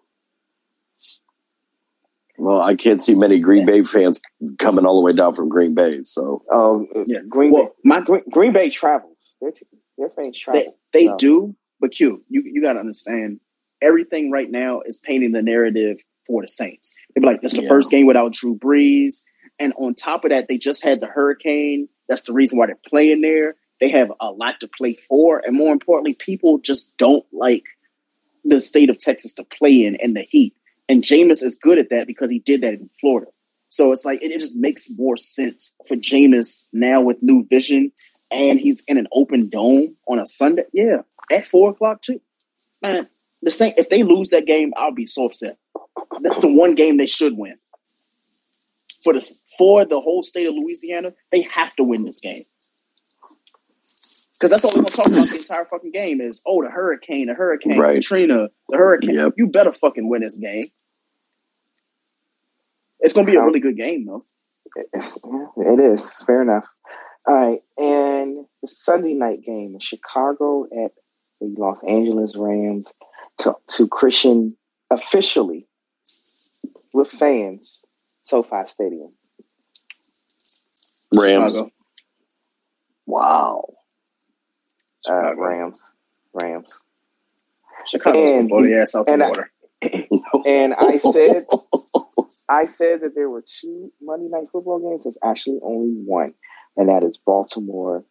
Well, I can't see many Green Bay fans coming all the way down from Green Bay. So Oh, Yeah. Green Well, Bay. my Green, Green Bay travels. Their their fans travel. they they So, do, but Q, you you got to understand. Everything right now is painting the narrative for the Saints. They'd be like, "This is the Yeah. first game without Drew Brees," and on top of that, they just had the hurricane. That's the reason why they're playing there. They have a lot to play for, and more importantly, people just don't like the state of Texas to play in and the heat. And Jameis is good at that because he did that in Florida. So it's like it, it just makes more sense for Jameis now with new vision, and he's in an open dome on a Sunday. Yeah, at four o'clock too. Man, the same. If they lose that game, I'll be so upset. That's the one game they should win. For the for the whole state of Louisiana, they have to win this game. Because that's all we're gonna talk about the entire fucking game is oh the hurricane, the hurricane, Right. Katrina, the hurricane. Yep. You better fucking win this game. It's gonna be a really good game though. It's, it is fair enough. All right, and the Sunday night game in Chicago at the Los Angeles Rams to to Christian officially with fans SoFi Stadium. Rams. Chicago. Wow. Uh, Rams, Rams, Chicago's gonna And- blow their ass out the and I- and I said I said that there were two Monday night football games. There's actually only one, and that is Baltimore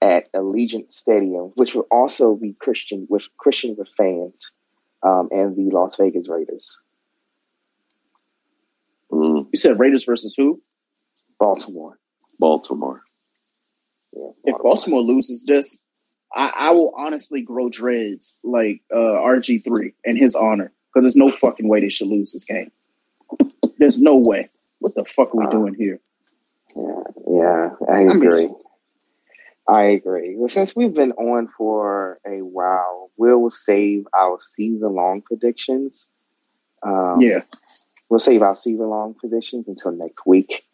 at Allegiant Stadium, which will also be Christian with Christian with fans, um, and the Las Vegas Raiders. Mm, You said Raiders versus who? Baltimore. Baltimore. Yeah, If Baltimore loses this, I, I will honestly grow dreads like uh, RG three in his honor because there's no fucking way they should lose this game. There's no way. What the fuck are we Uh, doing here? Yeah, yeah, I I mean, agree. I agree. Well, since we've been on for a while, we'll save our season long predictions. Um, Yeah, we'll save our season long predictions until next week.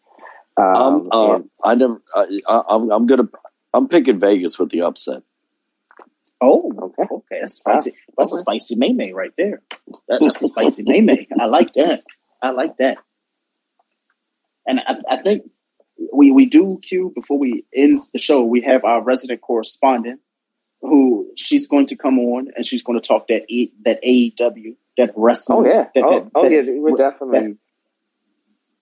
Um, Um, uh, and- I never. I, I, I'm. I'm gonna. I'm picking Vegas with the upset. Oh, Okay. okay. That's spicy. That's a Okay. spicy maymay right there. That, that's a spicy maymay. I like that. I like that. And I, I think we we do Q before we end the show. We have our resident correspondent who she's going to come on and she's going to talk that e, that AEW that wrestling. Oh yeah. That, oh, that- oh that- yeah. We're what- definitely,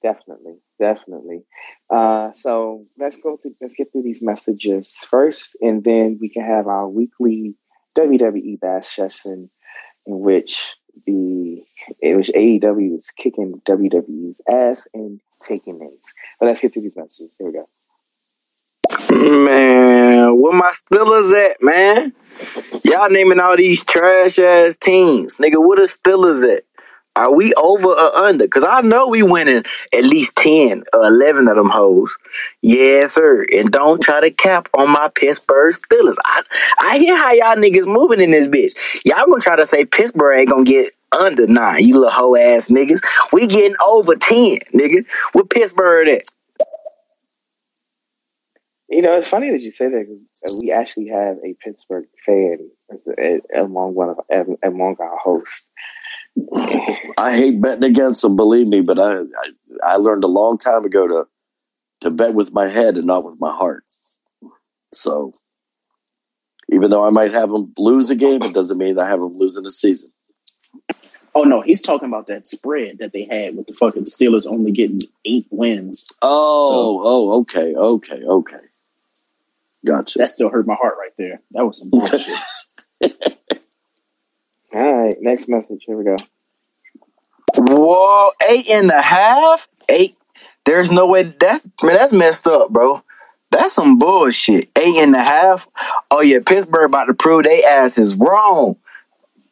definitely, definitely. Uh, so let's go through. Let's get through these messages first, and then we can have our weekly WWE bash session, in which the in which AEW is kicking WWE's ass and taking names. But let's get through these messages. Here we go. Man, where my Steelers at, man? Y'all naming all these trash ass teams. Nigga, where the Steelers at? Are we over or under? Because I know we winning at least 10 or 11 of them hoes. Yes, sir. And don't try to cap on my Pittsburgh Steelers. I, I hear how y'all niggas moving in this bitch. Y'all gonna try to say Pittsburgh ain't gonna get under nine, you little hoe ass niggas. We getting over 10, nigga. Where Pittsburgh at? You know, it's funny that you say that. 'cause uh, We actually have a Pittsburgh fan as, as, among one of um, among our hosts. I hate betting against them. Believe me, but I, I I learned a long time ago to to bet with my head and not with my heart. So even though I might have them lose a game, it doesn't mean I have them losing a season. Oh no, he's talking about that spread that they had with the fucking Steelers only getting eight wins. Oh, oh, okay, okay, okay. Gotcha. That still hurt my heart right there. That was some bullshit. All right, next message. Here we go. What eight and a half. Eight. There's no way. That's man. That's messed up, bro. That's some bullshit. Eight and a half. Oh yeah, Pittsburgh about to prove they ass is wrong.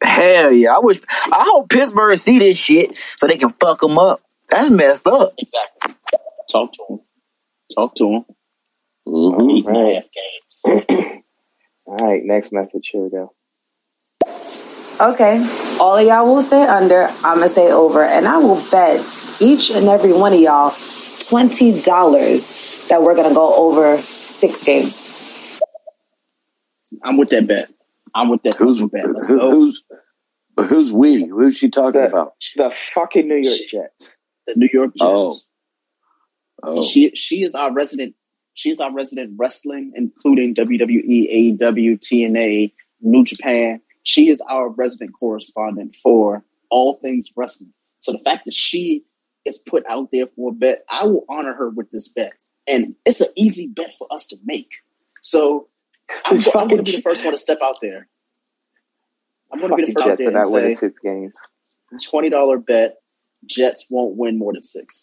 Hell yeah. I wish. I hope Pittsburgh see this shit so they can fuck them up. That's messed up. Exactly. Talk to him. Talk to him. Mhm. Eight and a Right. half games. All right, next message. Here we go. Okay. All of y'all will say under. I'm gonna say over, and I will bet each and every one of y'all twenty dollars that we're gonna go over six games. I'm with that bet. I'm with that Who's bet. Let's who, go. who's who's we? Who's she talking The, about? the fucking New York Jets. The New York Jets. Oh, oh, She she is our resident. She is our resident wrestling, including WWE, AEW, TNA, New Japan. She is our resident correspondent for all things wrestling. So the fact that she is put out there for a bet, I will honor her with this bet, and it's an easy bet for us to make. So I'm, go- I'm going to be the first one to step out there. I'm going to be the first out there and say games. twenty dollar bet: Jets won't win more than six.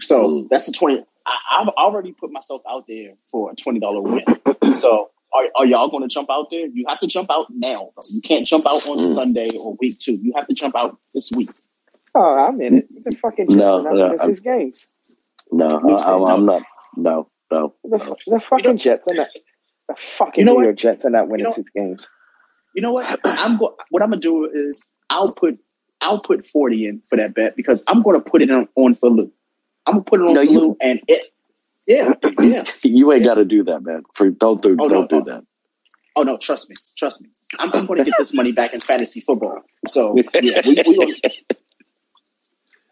So that's a twenty. I, I've already put myself out there for a twenty dollar win. So are, are y'all going to jump out there? You have to jump out now. Bro. You can't jump out on Mm. Sunday or week two. You have to jump out this week. Oh, I'm in it. The fucking Jets No, no, I'm- six games. no, You I, I'm, no. I'm not. No, no. The, no. the fucking Jets are not. The fucking You know New? York Jets are not winning You know- six games. You know what? I'm go- What I'm gonna do is I'll put I'll put forty in for that bet because I'm going to put it on, on for Lou. I'm gonna put it on No, for you- and it. Yeah, yeah. You ain't got to do that, man. For don't do Oh, don't do oh. that. Oh no, trust me, trust me. I'm, I'm going to get this money back in fantasy football. So yeah, we, we gonna,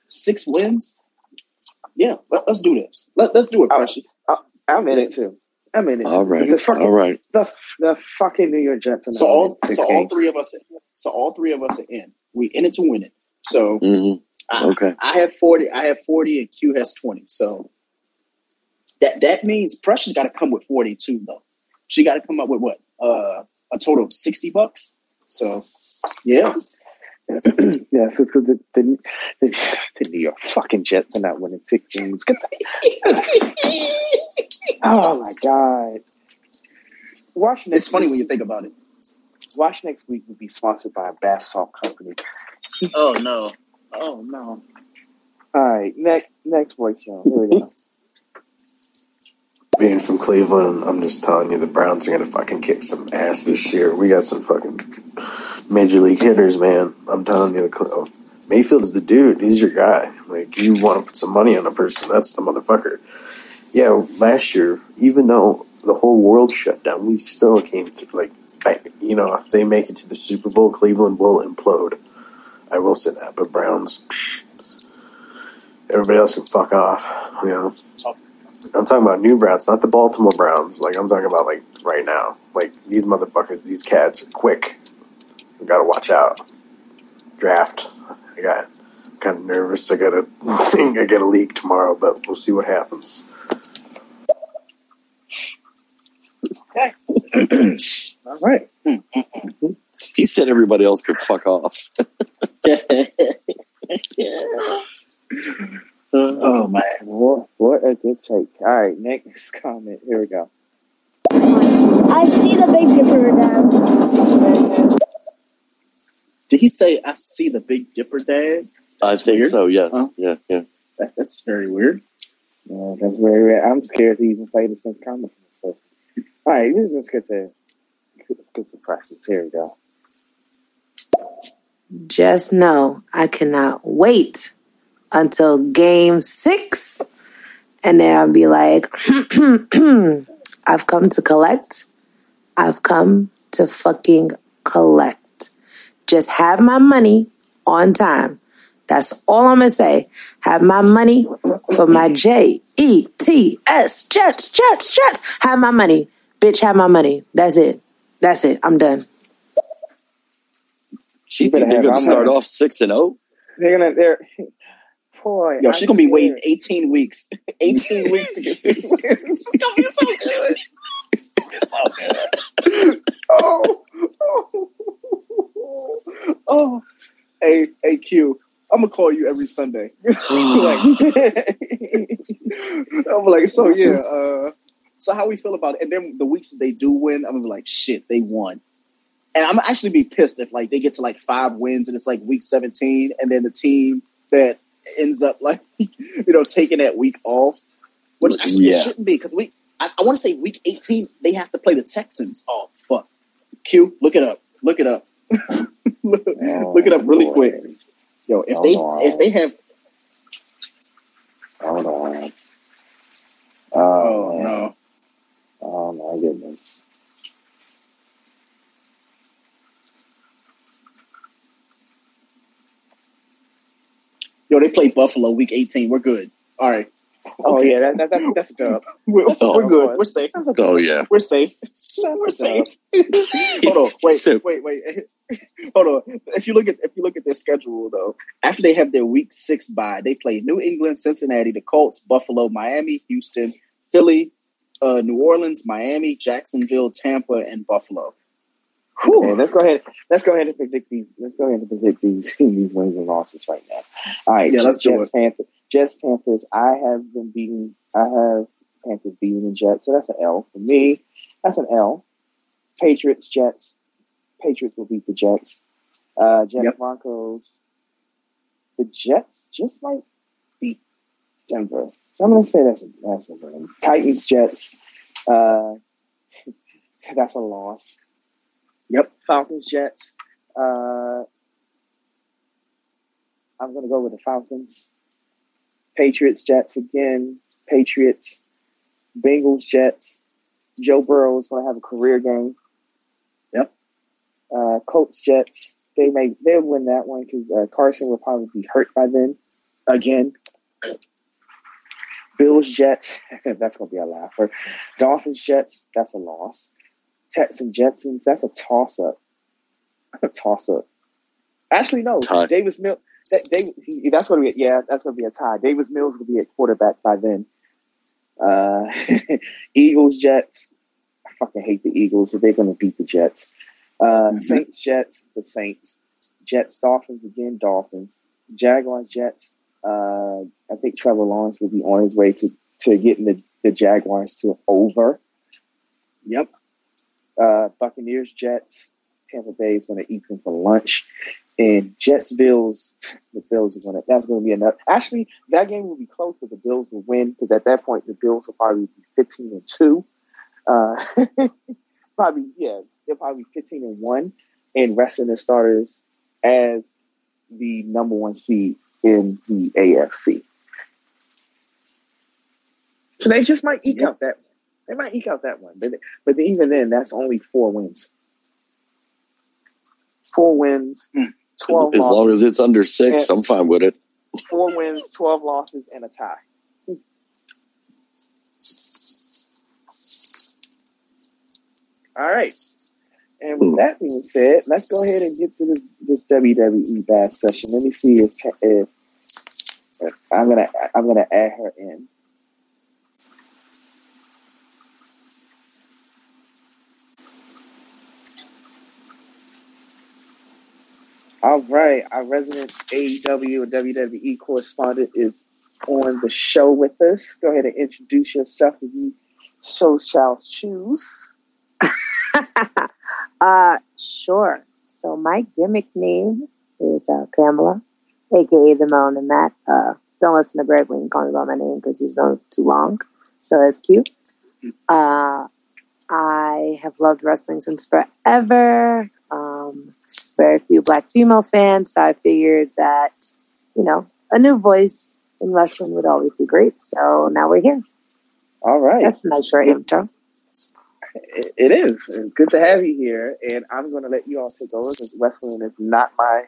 six wins. Yeah, let, us do this. Let, let's do it, Precious. I'm in it too. I'm in it. All right, The fucking, all right. The, the fucking New York Jets So all so all three of us. So all three of us are in. We in it to win it. So hmm I, Okay. I have forty. I have forty, and Q has twenty. So that that means Precious got to come with forty too, though. She got to come up with what? Uh, a total of sixty bucks. So yeah, yeah, so, so the, the, the, the New York fucking Jets are not winning six games. Oh my god! Watch next. it's funny week, when you think about it. Watch next week will be sponsored by a bath salt company. Oh no! Oh no! All right, next next voicemail. Here we go. Being from Cleveland, I'm just telling you, the Browns are gonna fucking kick some ass this year. We got some fucking major league hitters, man. I'm telling you, the Cle- oh, Mayfield's the dude. He's your guy. Like you want to put some money on a person, that's the motherfucker. Yeah, last year, even though the whole world shut down, we still came through. Like, I, you know, if they make it to the Super Bowl, Cleveland will implode. I will say that. But Browns, psh, everybody else can fuck off. You know. I'm talking about new Browns, not the Baltimore Browns. Like I'm talking about like right now. Like these motherfuckers, these cats are quick. We gotta watch out. Draft. I got I'm kind of nervous. I got a thing. I got a leak tomorrow, but we'll see what happens. All right. He said everybody else could fuck off. oh man! What what a good take. All right, next comment. Here we go. I see the Big Dipper, Dad. Did he say I see the Big Dipper, Dad? I think weird. so. Yes. Huh? Yeah. Yeah. That, that's very weird. Yeah, that's very rare. I'm scared to even play this next comment from this person. All right, this is get to let's get to Precious. Here we go. Just know I cannot wait until game six. And then I'll be like, I've come to collect. I've come to fucking collect. Just have my money on time. That's all I'm gonna say. Have my money for my J E T S Jets, Jets, Jets. Have my money. Bitch, have my money. That's it. That's it. I'm done. She think they're going to our start money. off six and oh? zero. They're gonna they're boy. Yo, she's gonna be waiting 18 weeks. 18 weeks to get six wins. It's gonna be so good. It's gonna be so good. Oh, oh, oh, hey, hey, Q. I'm gonna call you every Sunday. like, I'm like, so yeah. Uh, so how we feel about it? And then the weeks that they do win, I'm gonna be like, shit, they won. And I'm actually be pissed if like they get to like five wins and it's like week 17, and then the team that ends up like you know taking that week off, which actually Yeah. it shouldn't be because we. I, I want to say week 18 they have to play the Texans. Oh fuck, Q, look it up, look it up, look, oh, look it up really quick. Yo, if they on. if they have Hold on. oh Oh, no, Oh my goodness. Yo, they play Buffalo week 18. We're good. All right. Oh Okay. yeah, that, that, that, that's a dub. We're, That's we're good. We're safe. That's a dub. Oh yeah. We're safe. We're safe. Hold on. Wait. So- Wait. Wait. Hold on. If you look at if you look at their schedule though, after they have their week six bye, they play New England, Cincinnati, the Colts, Buffalo, Miami, Houston, Philly, uh, New Orleans, Miami, Jacksonville, Tampa, and Buffalo. Okay, let's go ahead. Let's go ahead and predict these. Let's go ahead and predict these these wins and losses right now. All right, Yeah, let's do Jets, Panthers. Jets, Panthers. I have been beating. I have Panthers beating the Jets, so that's an L for me. That's an L. Patriots, Jets. Patriots will beat the Jets. Uh, Jets, Yep. Broncos. The Jets just might beat Denver, so I'm going to say that's a that's a win. Titans, Jets. Uh, that's a loss. Yep. Falcons, Jets. Uh, I'm going to go with the Falcons. Patriots, Jets again. Patriots. Bengals, Jets. Joe Burrow is going to have a career game. Yep. Uh, Colts, Jets. They may they'll win that one because uh, Carson will probably be hurt by then. Again. Bills, Jets. That's going to be a laugher. Dolphins, Jets. That's a loss. Texans, Jetsons. That's a toss up. That's a toss up. Actually, no. Tie. Davis Mills. That, Davis, he, that's going to be yeah. That's going to be a tie. Davis Mills will be at quarterback by then. Uh, Eagles, Jets. I fucking hate the Eagles, but they're going to beat the Jets. Uh, Mhm. Saints, Jets. The Saints. Jets, Dolphins again. Dolphins. Jaguars, Jets. Uh, I think Trevor Lawrence will be on his way to to getting the, the Jaguars to over. Yep. Uh, Buccaneers, Jets. Tampa Bay is going to eat them for lunch. And Jets, Bills, the Bills are going to, that's going to be enough. Actually, that game will be close, but the Bills will win because at that point, the Bills will probably be 15 and 2. Uh, probably, yeah, they'll probably be 15 and 1 and resting their starters as the number one seed in the AFC. So they just might eke Yep. out that. They might eke out that one, but but even then, that's only four wins. Four wins, Mm. twelve As losses. long as it's under six, I'm fine with it. four wins, twelve losses, and a tie. All right. And with that being said, let's go ahead and get to this, this WWE bash session. Let me see if, if, if I'm gonna I'm gonna add her in. All right, our resident AEW and WWE correspondent is on the show with us. Go ahead and introduce yourself if you so shall choose. uh, sure. So my gimmick name is uh, Pamela, aka the Melon and Matt. Uh, don't listen to Greg when you call me by my name because he's known too long. So it's cute. Uh, I have loved wrestling since forever. Very few black female fans, so I figured that you know a new voice in wrestling would always be great. So now we're here. All right. That's a nice short intro. It, is. It's good to have you here, and I'm going to let you all take over because wrestling is not my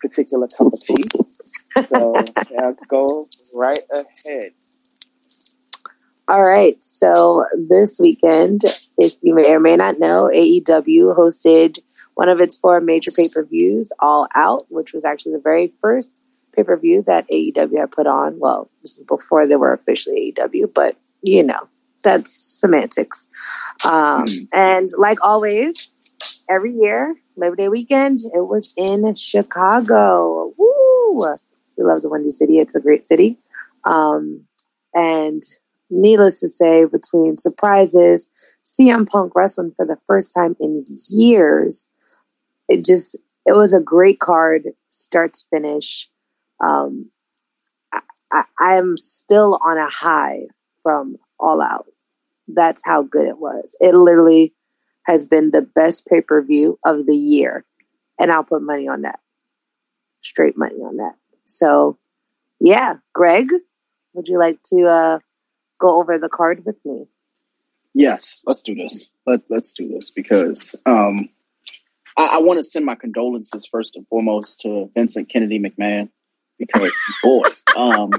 particular cup of tea. So go right ahead. All right. So this weekend, if you may or may not know, AEW hosted one of its four major pay per views, All Out, which was actually the very first pay per view that AEW had put on. Well, this is before they were officially AEW, but you know, that's semantics. Um, and like always, every year, Labor Day weekend, it was in Chicago. Woo! We love the Windy City. It's a great city. Um, and needless to say, between surprises, CM Punk wrestling for the first time in years, it just it was a great card, start to finish. Um, I, I, am still on a high from All Out. That's how good it was. It literally has been the best pay per view of the year, and I'll put money on that. Straight money on that. So, yeah, Greg, would you like to uh, go over the card with me? Yes, let's do this. Let Let's do this because um, I, I want to send my condolences first and foremost to Vincent Kennedy McMahon because boy, um,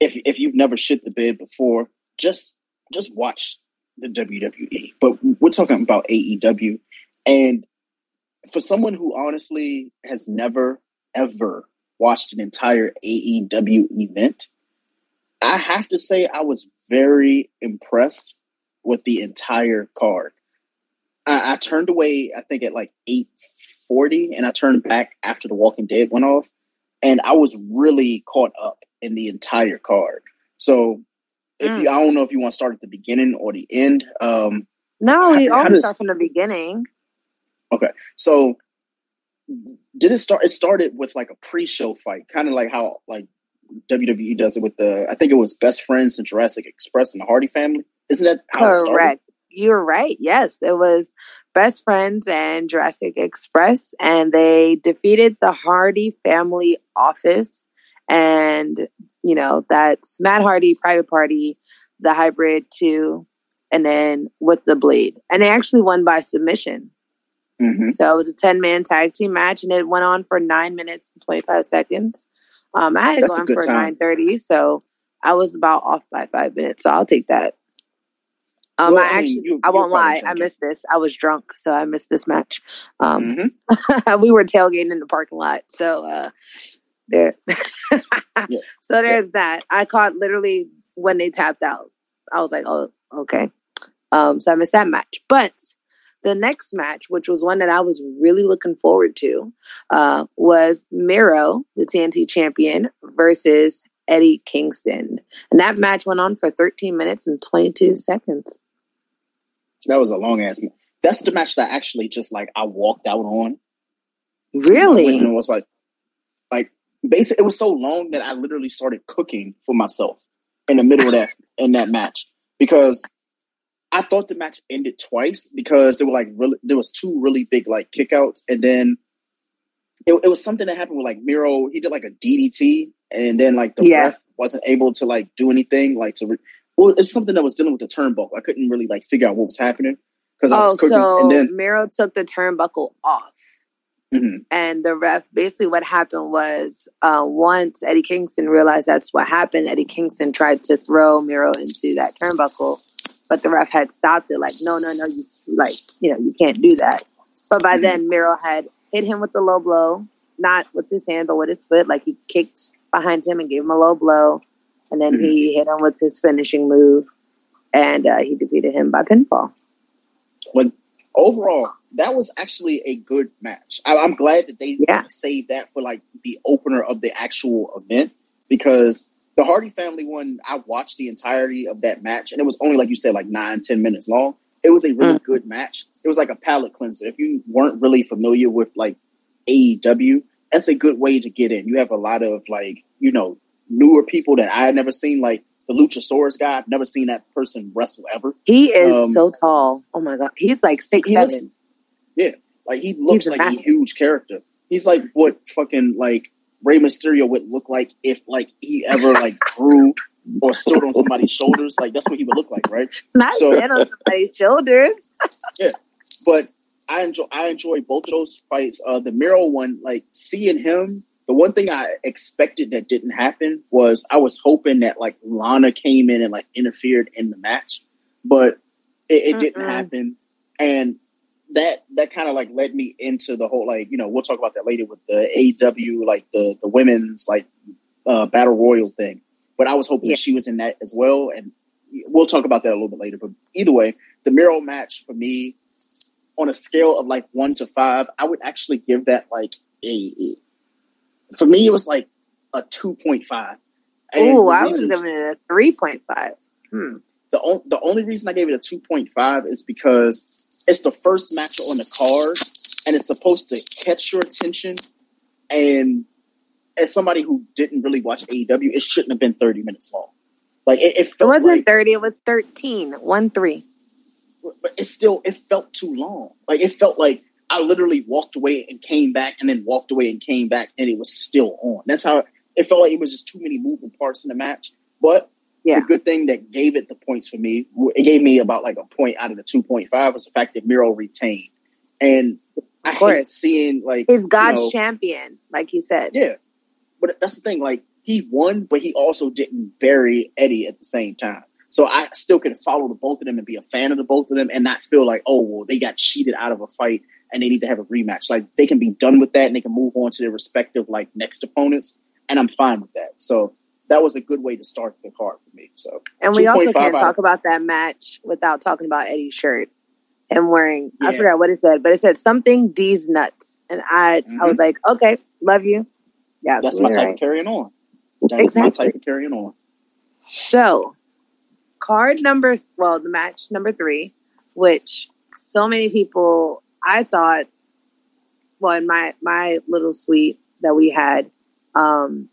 if if you've never shit the bed before, just just watch the WWE. But we're talking about AEW, and for someone who honestly has never ever watched an entire AEW event, I have to say I was very impressed with the entire card. I, I turned away, I think at like eight forty, and I turned back after The Walking Dead went off, and I was really caught up in the entire card. So, if Mm. you, I don't know if you want to start at the beginning or the end. Um, No, we How- how always does- start from the beginning. Okay, so did it start? It started with like a pre-show fight, kind of like how like WWE does it with the. I think it was Best Friends and Jurassic Express and the Hardy Family. Isn't that how it started? You're right. Yes, it was Best Friends and Jurassic Express, and they defeated the Hardy family office. And, you know, that's Matt Hardy, Private Party, the Hybrid 2, and then with the Blade. And they actually won by submission. hmm So it was a 10 man tag team match, and it went on for nine minutes and 25 seconds. Um, I had That's a for time. 9.30, so I was about off by five minutes, so I'll take that. Um, Well, I I mean, actually, you- I won't lie, I missed this. I was drunk, so I missed this match. Um, hmm we were tailgating in the parking lot, so uh, there. Yeah. So there's that. I caught literally when they tapped out. I was like, oh, okay. Um, so I missed that match, but the next match, which was one that I was really looking forward to, uh, was Miro, the TNT champion, versus Eddie Kingston, and that match went on for 13 minutes and 22 seconds. That was a long ass. That's the match that actually just like I walked out on. Really? And It was like, like basically, it was so long that I literally started cooking for myself in the middle of that in that match because I thought the match ended twice because there were like really there was two really big like kickouts and then it, it was something that happened with like Miro. He did like a DDT and then like the Yeah. ref wasn't able to like do anything like to. Re- well, it's something that was dealing with the turnbuckle. I couldn't really like figure out what was happening because I Oh, was cooking so and then Miro took the turnbuckle off. Mhm. And the ref basically what happened was uh, once Eddie Kingston realized that's what happened, Eddie Kingston tried to throw Miro into that turnbuckle, but the ref had stopped it. Like, no, no, no, you like, you know, you can't do that. But by Mhm. then, Miro had hit him with the low blow, not with his hand, but with his foot. Like he kicked behind him and gave him a low blow, and then he hit him with his finishing move, and uh, he defeated him by pinfall. But overall, that was actually a good match. I, I'm glad that they Yeah. saved that for like the opener of the actual event because the Hardy family one, I watched the entirety of that match and it was only like you said, like nine, ten minutes long. It was a really Mm. good match. It was like a palate cleanser. If you weren't really familiar with like AEW, that's a good way to get in. You have a lot of like, you know, newer people that I had never seen, like the Luchasaurus guy. I've never seen that person wrestle ever. He is Um, so tall. Oh my god, he's like six he seven. looks- Yeah, like he looks a like a huge character. He's like what fucking like Rey Mysterio would look like if like he ever like grew or stood on somebody's shoulders. Like that's what he would look like, right? Not So- on somebody's shoulders. Yeah, but I enjoy I enjoy both of those fights. Uh, the Miro one, like seeing him. The one thing I expected that didn't happen was I was hoping that like Lana came in and like interfered in the match, but it, it didn't happen. And that that kind of like led me into the whole like you know we'll talk about that later with the AW like the the women's like uh, battle royal thing. But I was hoping Yeah. she was in that as well, and we'll talk about that a little bit later. But either way, the Miro match for me on a scale of like one to five, I would actually give that like a. For me, it was like a two point five. Oh, I was giving it a three point five. Hmm. The on, the only reason I gave it a two point five is because it's the first match on the card, and it's supposed to catch your attention. And as somebody who didn't really watch AEW, it shouldn't have been thirty minutes long. Like it, it It wasn't like, thirty. It was thirteen. One three. but it still it felt too long. Like it felt like I literally walked away and came back, and then walked away and came back, and it was still on. That's how it felt like. It was just too many moving parts in the match. But Yeah. the good thing that gave it the points for me, it gave me about like a point out of the two point five, was the fact that Miro retained. And I hate seeing like He's God's you know, champion, like he said. yeah, but that's the thing. Like he won, but he also didn't bury Eddie at the same time. So I still can follow the both of them and be a fan of the both of them, and not feel like, oh, well, they got cheated out of a fight and they need to have a rematch. Like they can be done with that and they can move on to their respective like next opponents, and I'm fine with that. So that was a good way to start the card for me. So And we also can't talk of- about that match without talking about Eddie's shirt. and wearing, I forgot what it said, but it said something D's nuts. And I I was like, okay, love you. Yeah, Mm-hmm. that's my you're type right. of carrying on. That is my Exactly. type of carrying on. So, card number, well, the match number three, which so many people, I thought, well, in my my little suite that we had, um,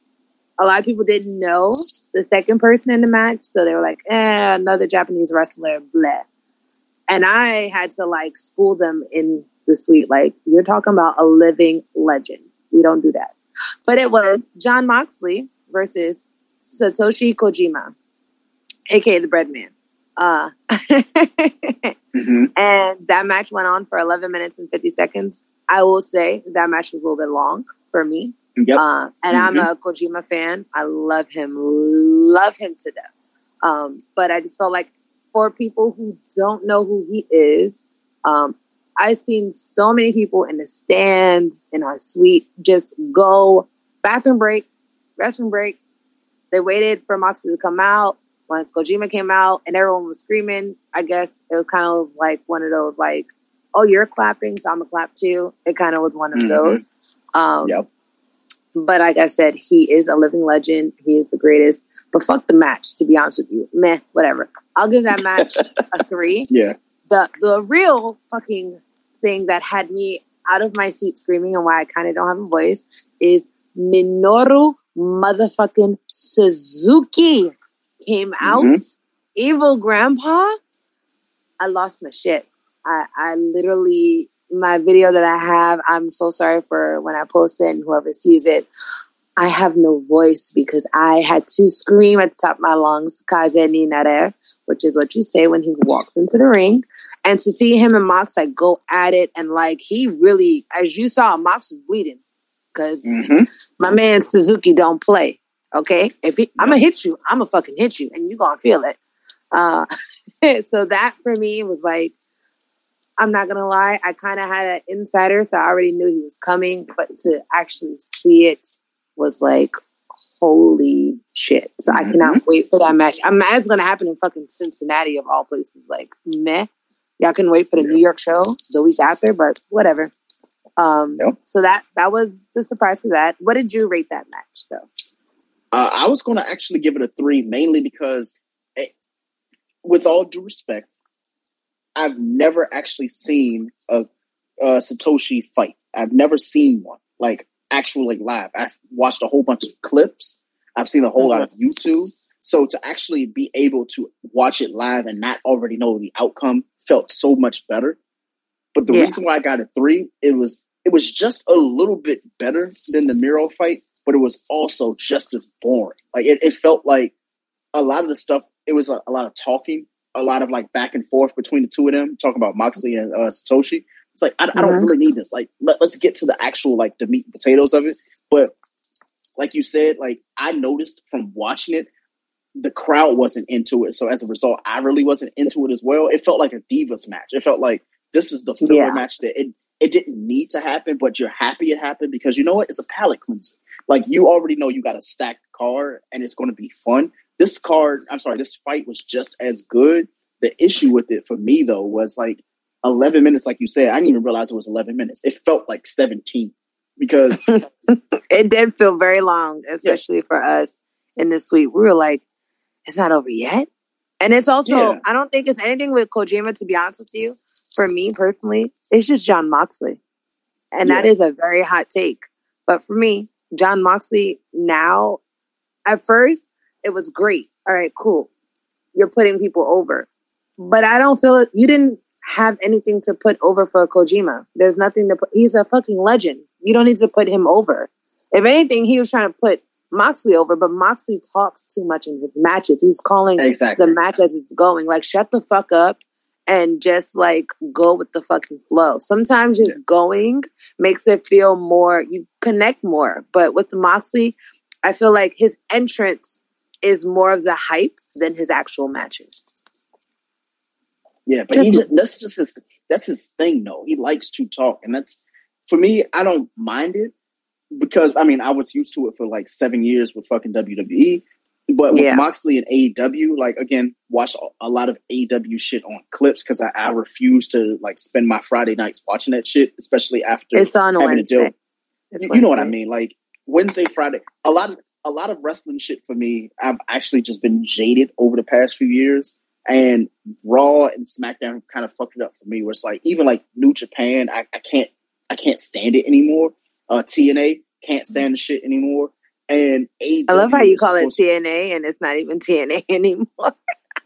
a lot of people didn't know the second person in the match, so they were like, "Eh, another Japanese wrestler, bleh." And I had to like school them in the suite, like, "You're talking about a living legend. We don't do that." But it was Jon Moxley versus Satoshi Kojima, aka the Bread Man. Uh, Mm-hmm. and that match went on for 11 minutes and 50 seconds. I will say that match was a little bit long for me. Yep. Uh, and I'm a Kojima fan. I love him, love him to death. Um, but I just felt like for people who don't know who he is, um, I've seen so many people in the stands in our suite just go bathroom break, restroom break. They waited for Moxley to come out. Once Kojima came out and everyone was screaming, I guess it was kind of like one of those like, "Oh, you're clapping, so I'm gonna clap too." It kind of was one of Mhm. those. Um, Yep. but like I said, he is a living legend. He is the greatest. But fuck the match, to be honest with you. Meh, whatever. I'll give that match a three. Yeah. The the real fucking thing that had me out of my seat screaming and why I kind of don't have a voice is Minoru motherfucking Suzuki came out. Mhm. Evil Grandpa. I lost my shit. I, I literally my video that I have, I'm so sorry for when I post it and whoever sees it. I have no voice because I had to scream at the top of my lungs, Kaze ni nare, which is what you say when he walks into the ring. And to see him and Mox like go at it and like he really, as you saw, Mox was bleeding because Mm-hmm. my man Suzuki don't play. Okay, if he, I'm gonna hit you, I'm gonna fucking hit you, and you gonna feel it. Uh, so that for me was like, I'm not gonna lie, I kind of had an insider, so I already knew he was coming, but to actually see it was like, holy shit! So I cannot wait for that match. I'm mad it's gonna happen in fucking Cincinnati of all places. Like, meh. Y'all can wait for the New York show the week after, but whatever. Um, Yep. so that that was the surprise for that. What did you rate that match though? Uh, I was going to actually give it a three, mainly because, it, with all due respect, I've never actually seen a, a Satoshi fight. I've never seen one like actually live. I've watched a whole bunch of clips. I've seen a whole lot of YouTube. So to actually be able to watch it live and not already know the outcome felt so much better. But the Yeah. reason why I got a three, it was it was just a little bit better than the Miro fight, but it was also just as boring. Like it, it felt like a lot of the stuff. It was a, a lot of talking, a lot of like back and forth between the two of them, talking about Moxley and uh, Satoshi. It's like I, I don't Mhm. really need this. Like let, let's get to the actual like the meat and potatoes of it. But like you said, like I noticed from watching it, the crowd wasn't into it. So as a result, I really wasn't into it as well. It felt like a divas match. It felt like this is the filler Yeah. match that it it didn't need to happen, but you're happy it happened because you know what? It's a palate cleanser. Like you already know you got a stacked card and it's going to be fun. This card, I'm sorry, this fight was just as good. The issue with it for me though was like 11 minutes, like you said, I didn't even realize it was 11 minutes. It felt like 17 because it did feel very long, especially for us in this suite. We were like, it's not over yet. And it's also, Yeah. I don't think it's anything with Kojima, to be honest with you. For me personally, it's just Jon Moxley. And that Yeah. is a very hot take. But for me, Jon Moxley now, at first, it was great. All right, cool. You're putting people over. But I don't feel it. You didn't have anything to put over for Kojima. There's nothing to put. He's a fucking legend. You don't need to put him over. If anything, he was trying to put Moxley over, but Moxley talks too much in his matches. He's calling Exactly. the match as it's going. Like, shut the fuck up and just like go with the fucking flow. Sometimes just going makes it feel more, you connect more. But with Moxley, I feel like his entrance is more of the hype than his actual matches. Yeah, but he just, that's just his that's his thing though. He likes to talk, and that's for me. I don't mind it because I mean I was used to it for like seven years with fucking WWE, but with Yeah. Moxley and AEW, like again, watch a- lot of AEW shit on clips because I, I refuse to like spend my Friday nights watching that shit, especially after It's on having to deal. Wednesday. It's you know what I mean? Like Wednesday, Friday. A lot of a lot of wrestling shit for me. I've actually just been jaded over the past few years, and Raw and SmackDown have kind of fucked it up for me. Where it's like even like New Japan, I, I can't I can't stand it anymore. Uh, TNA can't stand the shit anymore. And I love how you call it TNA and it's not even TNA anymore.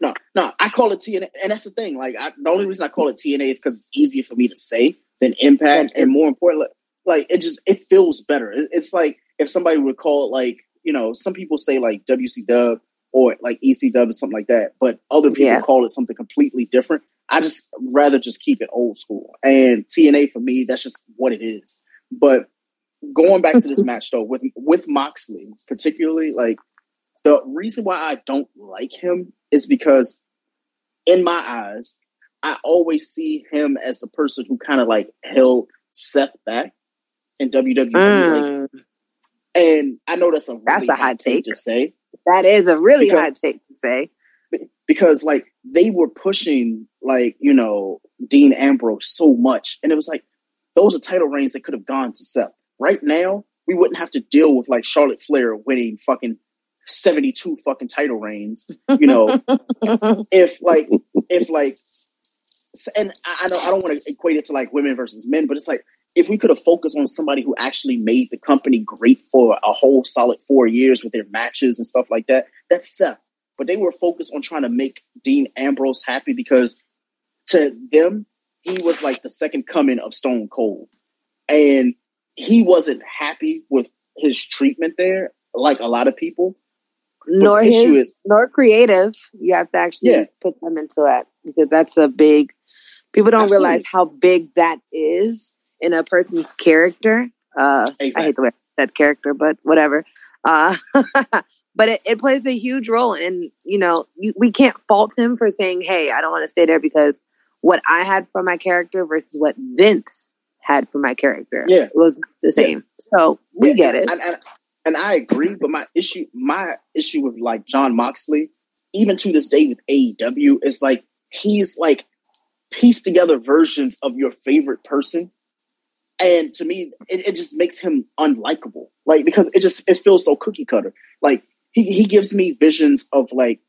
no, no, I call it TNA, and that's the thing. Like, I, the only reason I call it TNA is because it's easier for me to say than Impact, and more importantly, like it just it feels better. It- it's like if somebody would call it like you know, some people say like WC Dub or like ECW or something like that, but other people Yeah. call it something completely different. I just rather just keep it old school. And TNA for me, that's just what it is. But going back to this match though, with with Moxley particularly, like the reason why I don't like him is because in my eyes, I always see him as the person who kind of like held Seth back in WWE. Like, and I know that's a really Mm. That's a hot take. to say That is a really Because- hot take to say. because like they were pushing like you know Dean Ambrose so much, and it was like those are title reigns that could have gone to Seth. Right now, we wouldn't have to deal with like Charlotte Flair winning fucking seventy two fucking title reigns. You know, if like if like, and I, know I don't want to equate it to like women versus men, but it's like if we could have focused on somebody who actually made the company great for a whole solid four years with their matches and stuff like that, that's Seth. But they were focused on trying to make Dean Ambrose happy because to them, he was like the second coming of Stone Cold. And he wasn't happy with his treatment there, like a lot of people. nor issue his is- nor creative. You have to actually Yeah. put them into that because that's a big. People don't Absolutely. realize how big that is in a person's character. Uh, I hate the way I said character, but whatever. Uh, but it, it plays a huge role, and you know you, we can't fault him for saying, "Hey, I don't want to stay there because what I had for my character versus what Vince had for my character Yeah. was not the same." So we Yeah, get it. And, and, and I agree, but my issue, my issue with like Jon Moxley, even to this day with AEW, is like he's like pieced together versions of your favorite person, and to me, it, it just makes him unlikable. Like because it just it feels so cookie cutter. Like he he gives me visions of like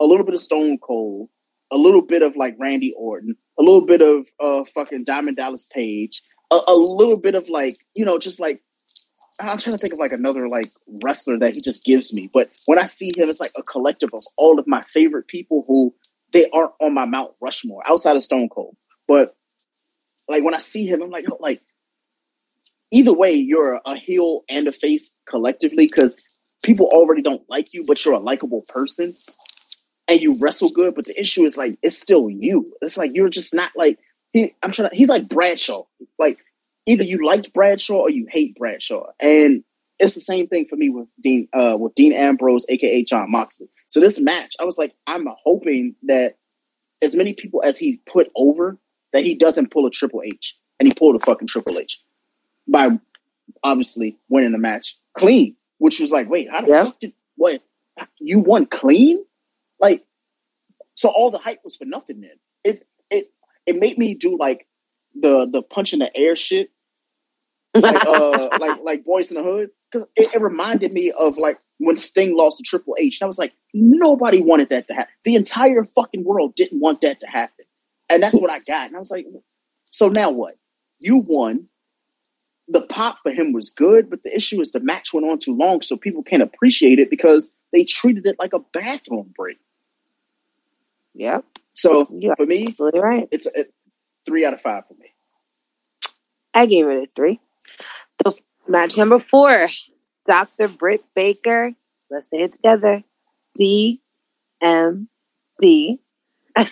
a little bit of Stone Cold, a little bit of like Randy Orton, a little bit of uh fucking Diamond Dallas Page, a, a little bit of like you know just like I'm trying to think of like another like wrestler that he just gives me. But when I see him, it's like a collective of all of my favorite people who they aren't on my Mount Rushmore outside of Stone Cold. But like when I see him, I'm like, yo, like either way, you're a heel and a face collectively because people already don't like you, but you're a likable person and you wrestle good. But the issue is like it's still you. It's like you're just not like he. I'm trying to. He's like Bradshaw. Like either you liked Bradshaw or you hate Bradshaw, and it's the same thing for me with Dean uh, with Dean Ambrose, aka Jon Moxley. So this match, I was like, I'm hoping that as many people as he put over, that he doesn't pull a Triple H, and he pulled a fucking Triple H by obviously winning the match clean, which was like, wait, how the fuck did what you won clean? Like, so all the hype was for nothing. Then it it it made me do like the the punch in the air shit, like uh like like Boys in the Hood, because it, it reminded me of like when Sting lost to Triple H. And I was like, nobody wanted that to happen. The entire fucking world didn't want that to happen, and that's what I got. And I was like, so now what? You won. The pop for him was good, but the issue is the match went on too long, so people can't appreciate it because they treated it like a bathroom break. Yep. So You're for me, right. it's a, three out of five for me. I gave it a three. So match number four, Dr. Britt Baker. Let's say it together. D M D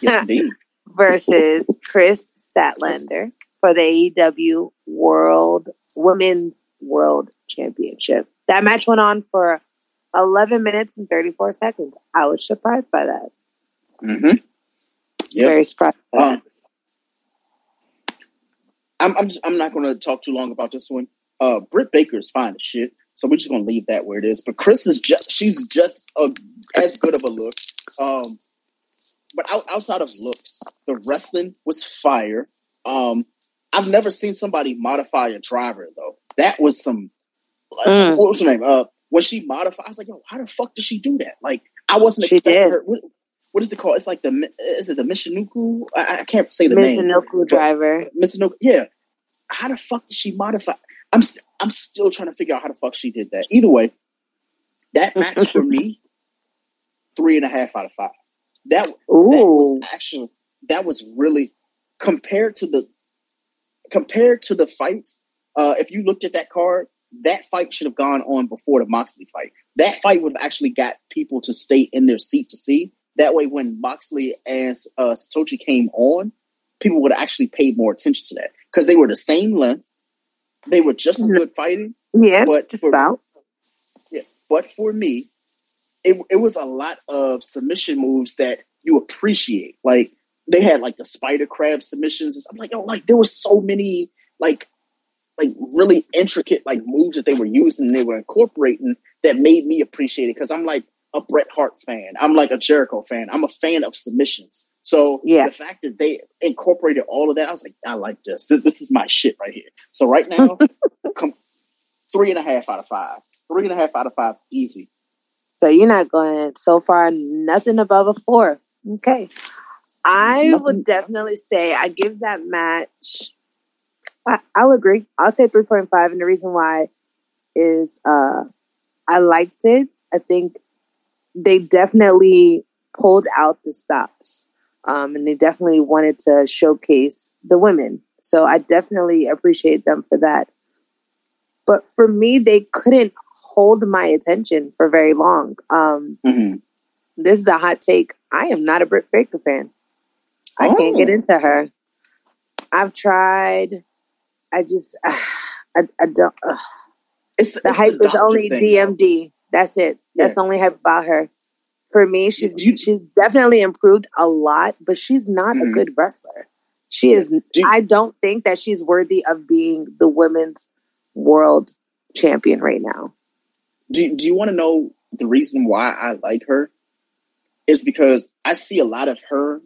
Yes, versus Kris Statlander for the AEW World Women's World Championship. That match went on for 11 minutes and 34 seconds. I was surprised by that. Mm-hmm. Yep. Very surprised by Um, I'm I'm, just, I'm not going to talk too long about this one. Uh, Britt Baker is fine as shit, so we're just going to leave that where it is. But Kris is just she's just a, as good of a look. Um, but out, outside of looks, the wrestling was fire. Um, I've never seen somebody modify a driver though. That was some. like, Mm. What was her name? Uh, when she modified, I was like, "Yo, how the fuck did she do that?" Like, I wasn't She expecting did. her. What, what is it called? It's like the is it the Michinoku? I, I can't say the Miss name. Anoku driver. No, yeah. How the fuck did she modify? I'm st- I'm still trying to figure out how the fuck she did that. Either way, that match for me, three and a half out of five. That that was actually that was really compared to the compared to the fights. Uh, if you looked at that card, that fight should have gone on before the Moxley fight. That fight would have actually got people to stay in their seat to see. That way, when Moxley and uh, Satoshi came on, people would have actually paid more attention to that because they were the same length. They were just as good fighting, Yeah, but just for, about. yeah, but for me, it it was a lot of submission moves that you appreciate. Like they had like the spider crab submissions. I'm like, oh, like there were so many like like really intricate like moves that they were using and they were incorporating that made me appreciate it because I'm like a Bret Hart fan. I'm like a Jericho fan. I'm a fan of submissions. So Yeah. the fact that they incorporated all of that, I was like, I like this. This, this is my shit right here. So right now, come three and a half out of five. Three and a half out of five, easy. So you're not going so far, nothing above a four. Okay. I Nothing- would definitely say I give that match. I, I'll agree. I'll say 3.5. And the reason why is uh, I liked it. I think they definitely pulled out the stops. Um, and they definitely wanted to showcase the women. So I definitely appreciate them for that. But for me, they couldn't hold my attention for very long. Um, Mhm. this is a hot take. I am not a Britt Baker fan. I can't get Oh. into her. I've tried. I just, I, I don't. ugh. It's, The it's hype is only thing, DMD. That's it. That's Yeah. the only hype about her. For me, she's you- she's definitely improved a lot, but she's not a Mhm. good wrestler. She is. Do you- I don't think that she's worthy of being the women's world champion right now. do, do you want to know the reason why I like her? Is because I see a lot of her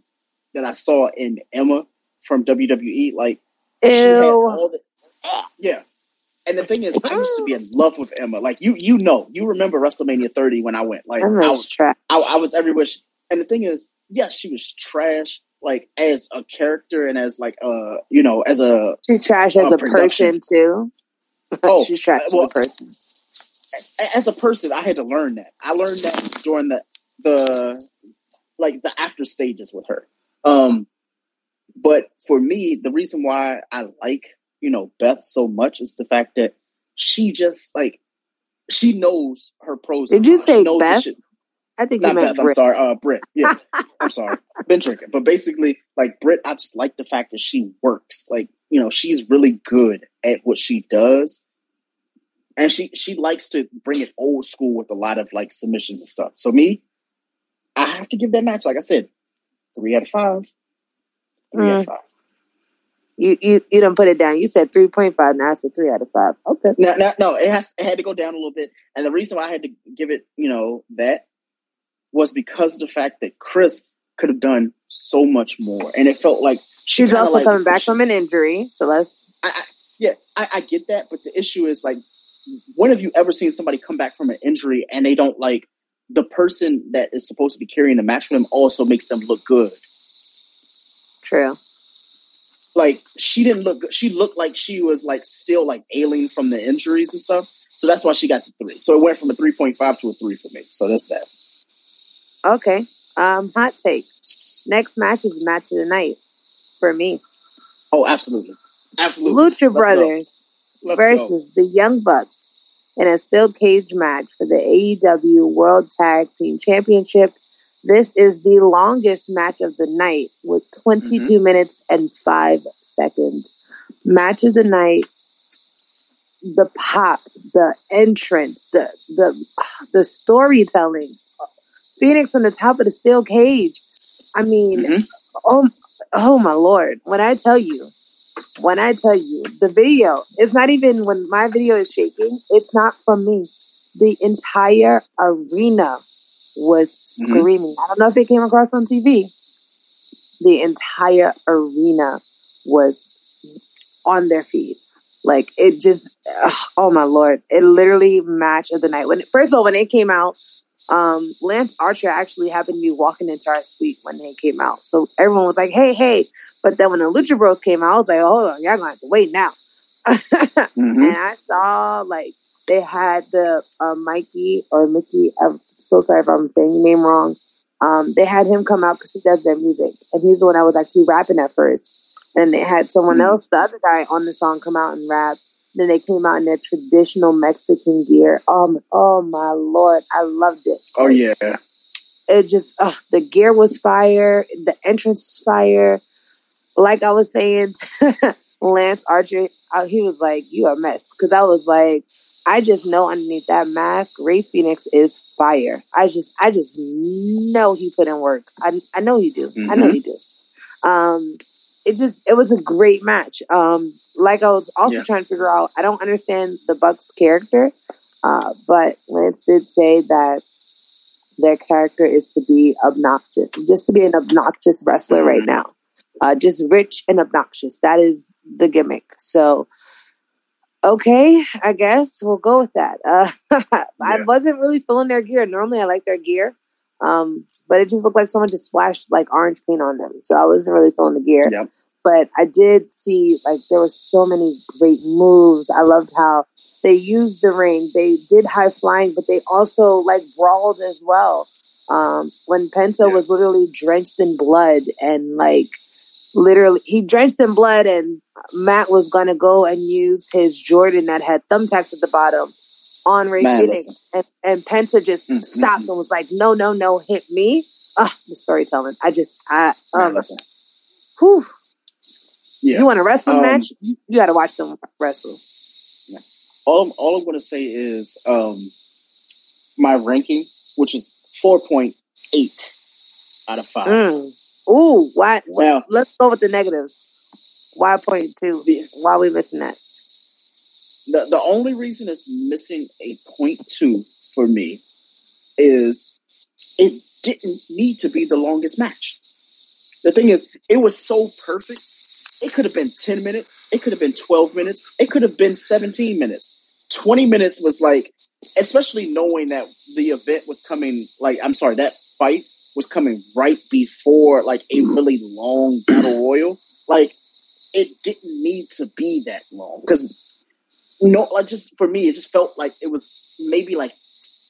that I saw in Emma from WWE. Like Ew. the yeah. And the thing is, I used to be in love with Emma. Like you, you know, you remember WrestleMania 30 when I went. Like I was, trash. I, I was everywhere. She, and the thing is, yes, she was trash. Like as a character and as like uh, you know, as a She's trash as uh, a production. person too. Oh, she's trash uh, well, as a person. as a person, I had to learn that. I learned that during the the like the after stages with her. Um, but for me, the reason why I like you know Beth so much is the fact that she just like she knows her pros. Did you. Say Beth? I think you Not meant Beth. I'm sorry. Uh, Britt. Yeah, I'm sorry. Been drinking, but basically, like Britt, I just like the fact that she works. Like you know, she's really good at what she does and she she likes to bring it old school with a lot of like submissions and stuff. So me, I have to give that match, like I said, three out of five. Three out of Mm. five. You you you don't put it down. You said three point five. Now I said three out of five. Okay. No, no, no. It has it had to go down a little bit, and the reason why I had to give it, you know, that was because of the fact that Kris could have done so much more, and it felt like she She's also like- coming back she- from an injury, so let's. I, I, yeah, I, I get that, but the issue is like, when have you ever seen somebody come back from an injury and they don't like the person that is supposed to be carrying the match for them also makes them look good? True. Like she didn't look good. She looked like she was like still like ailing from the injuries and stuff. So that's why she got the three. So it went from a three point five to a three for me. So that's that. Okay. Um, hot take. Next match is the match of the night for me. Oh, absolutely, absolutely. Lucha Let's. Brothers versus go. the Young Bucks in a steel cage match for the AEW World Tag Team Championship. This is the longest match of the night with 22 Mm-hmm. minutes and 5 seconds. Match of the night. The pop, the entrance, the the the storytelling. Fénix on the top of the steel cage. I mean, Mhm. oh oh my lord! When I tell you, when I tell you the video, it's not even when my video is shaking. It's not from me. The entire arena was Mhm. screaming. I don't know if it came across on TV. The entire arena was on their feet. Like it just, ugh, oh my lord! It literally match of the night. When first of all, when it came out, um, Lance Archer actually happened to be walking into our suite when they came out. So everyone was like, "Hey, hey!" But then when the Lucha Bros came out, I was like, "Hold on, y'all gonna have to wait now." Mhm. And I saw like they had the uh, Mikey or Mickey. I'm so sorry if I'm saying your name wrong. Um, they had him come out because he does their music, and he's the one that was actually rapping at first. And they had someone Mhm. else, the other guy on the song, come out and rap. Then they came out in their traditional Mexican gear. Um, oh my lord, I loved it. Oh yeah. It just, the gear was fire. The entrance was fire. Like I was saying, Lance Archer, he was like, "You a mess," because I was like, I just know underneath that mask, Rey Fénix is fire. I just, I just know he put in work. I, I know he do. I know Mhm. he do. Um, it just, it was a great match. Um, like I was also Yeah. trying to figure out, I don't understand the Bucks character, uh, but Lance did say that their character is to be obnoxious, just to be an obnoxious wrestler right now. Uh, just rich and obnoxious. That is the gimmick. So, okay, I guess we'll go with that. Uh, I wasn't really feeling their gear. Normally, I like their gear, um, but it just looked like someone just splashed like orange paint on them. So I wasn't really feeling the gear. Yep. But I did see like there was so many great moves. I loved how they used the ring. They did high flying, but they also like brawled as well. Um, when Penta Yeah. was literally drenched in blood and like literally he drenched in blood and Matt was gonna go and use his Jordan that had thumbtacks at the bottom on Ray Man, Fénix and, and Penta just Mm, mm, stopped mm. and was like, No, no, no, hit me. The storytelling. I just I um whew. Yeah. You want to wrestle Um, match? You you gotta watch them wrestle. all I'm, all I'm to say is um, my ranking, which is four point eight out of five. Mm. Ooh, why Now, let's go with the negatives. Why point two? the, Why are we missing that? the the only reason it's missing a point two for me is it didn't need to be the longest match. The thing is, it was so perfect. It could have been 10 minutes. It could have been 12 minutes. It could have been 17 minutes. 20 minutes was like, especially knowing that the event was coming, like, I'm sorry, that fight was coming right before like a really long battle royal. Like, it didn't need to be that long because no, like just for me, it just felt like it was maybe like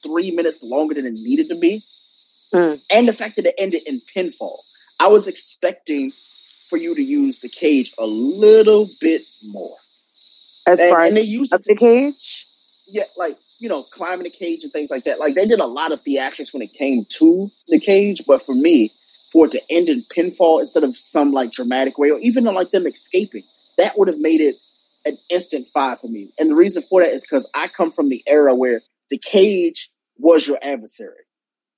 three minutes longer than it needed to be. Mm. And the fact that it ended in pinfall, I was expecting for you to use the cage a little bit more. As And, far and they as used up the cage? yeah, like you know, climbing the cage and things like that. Like they did a lot of theatrics when it came to the cage, but for me, for it to end in pinfall instead of some like dramatic way, or even like them escaping, that would have made it an instant five for me. And the reason for that is because I come from the era where the cage was your adversary.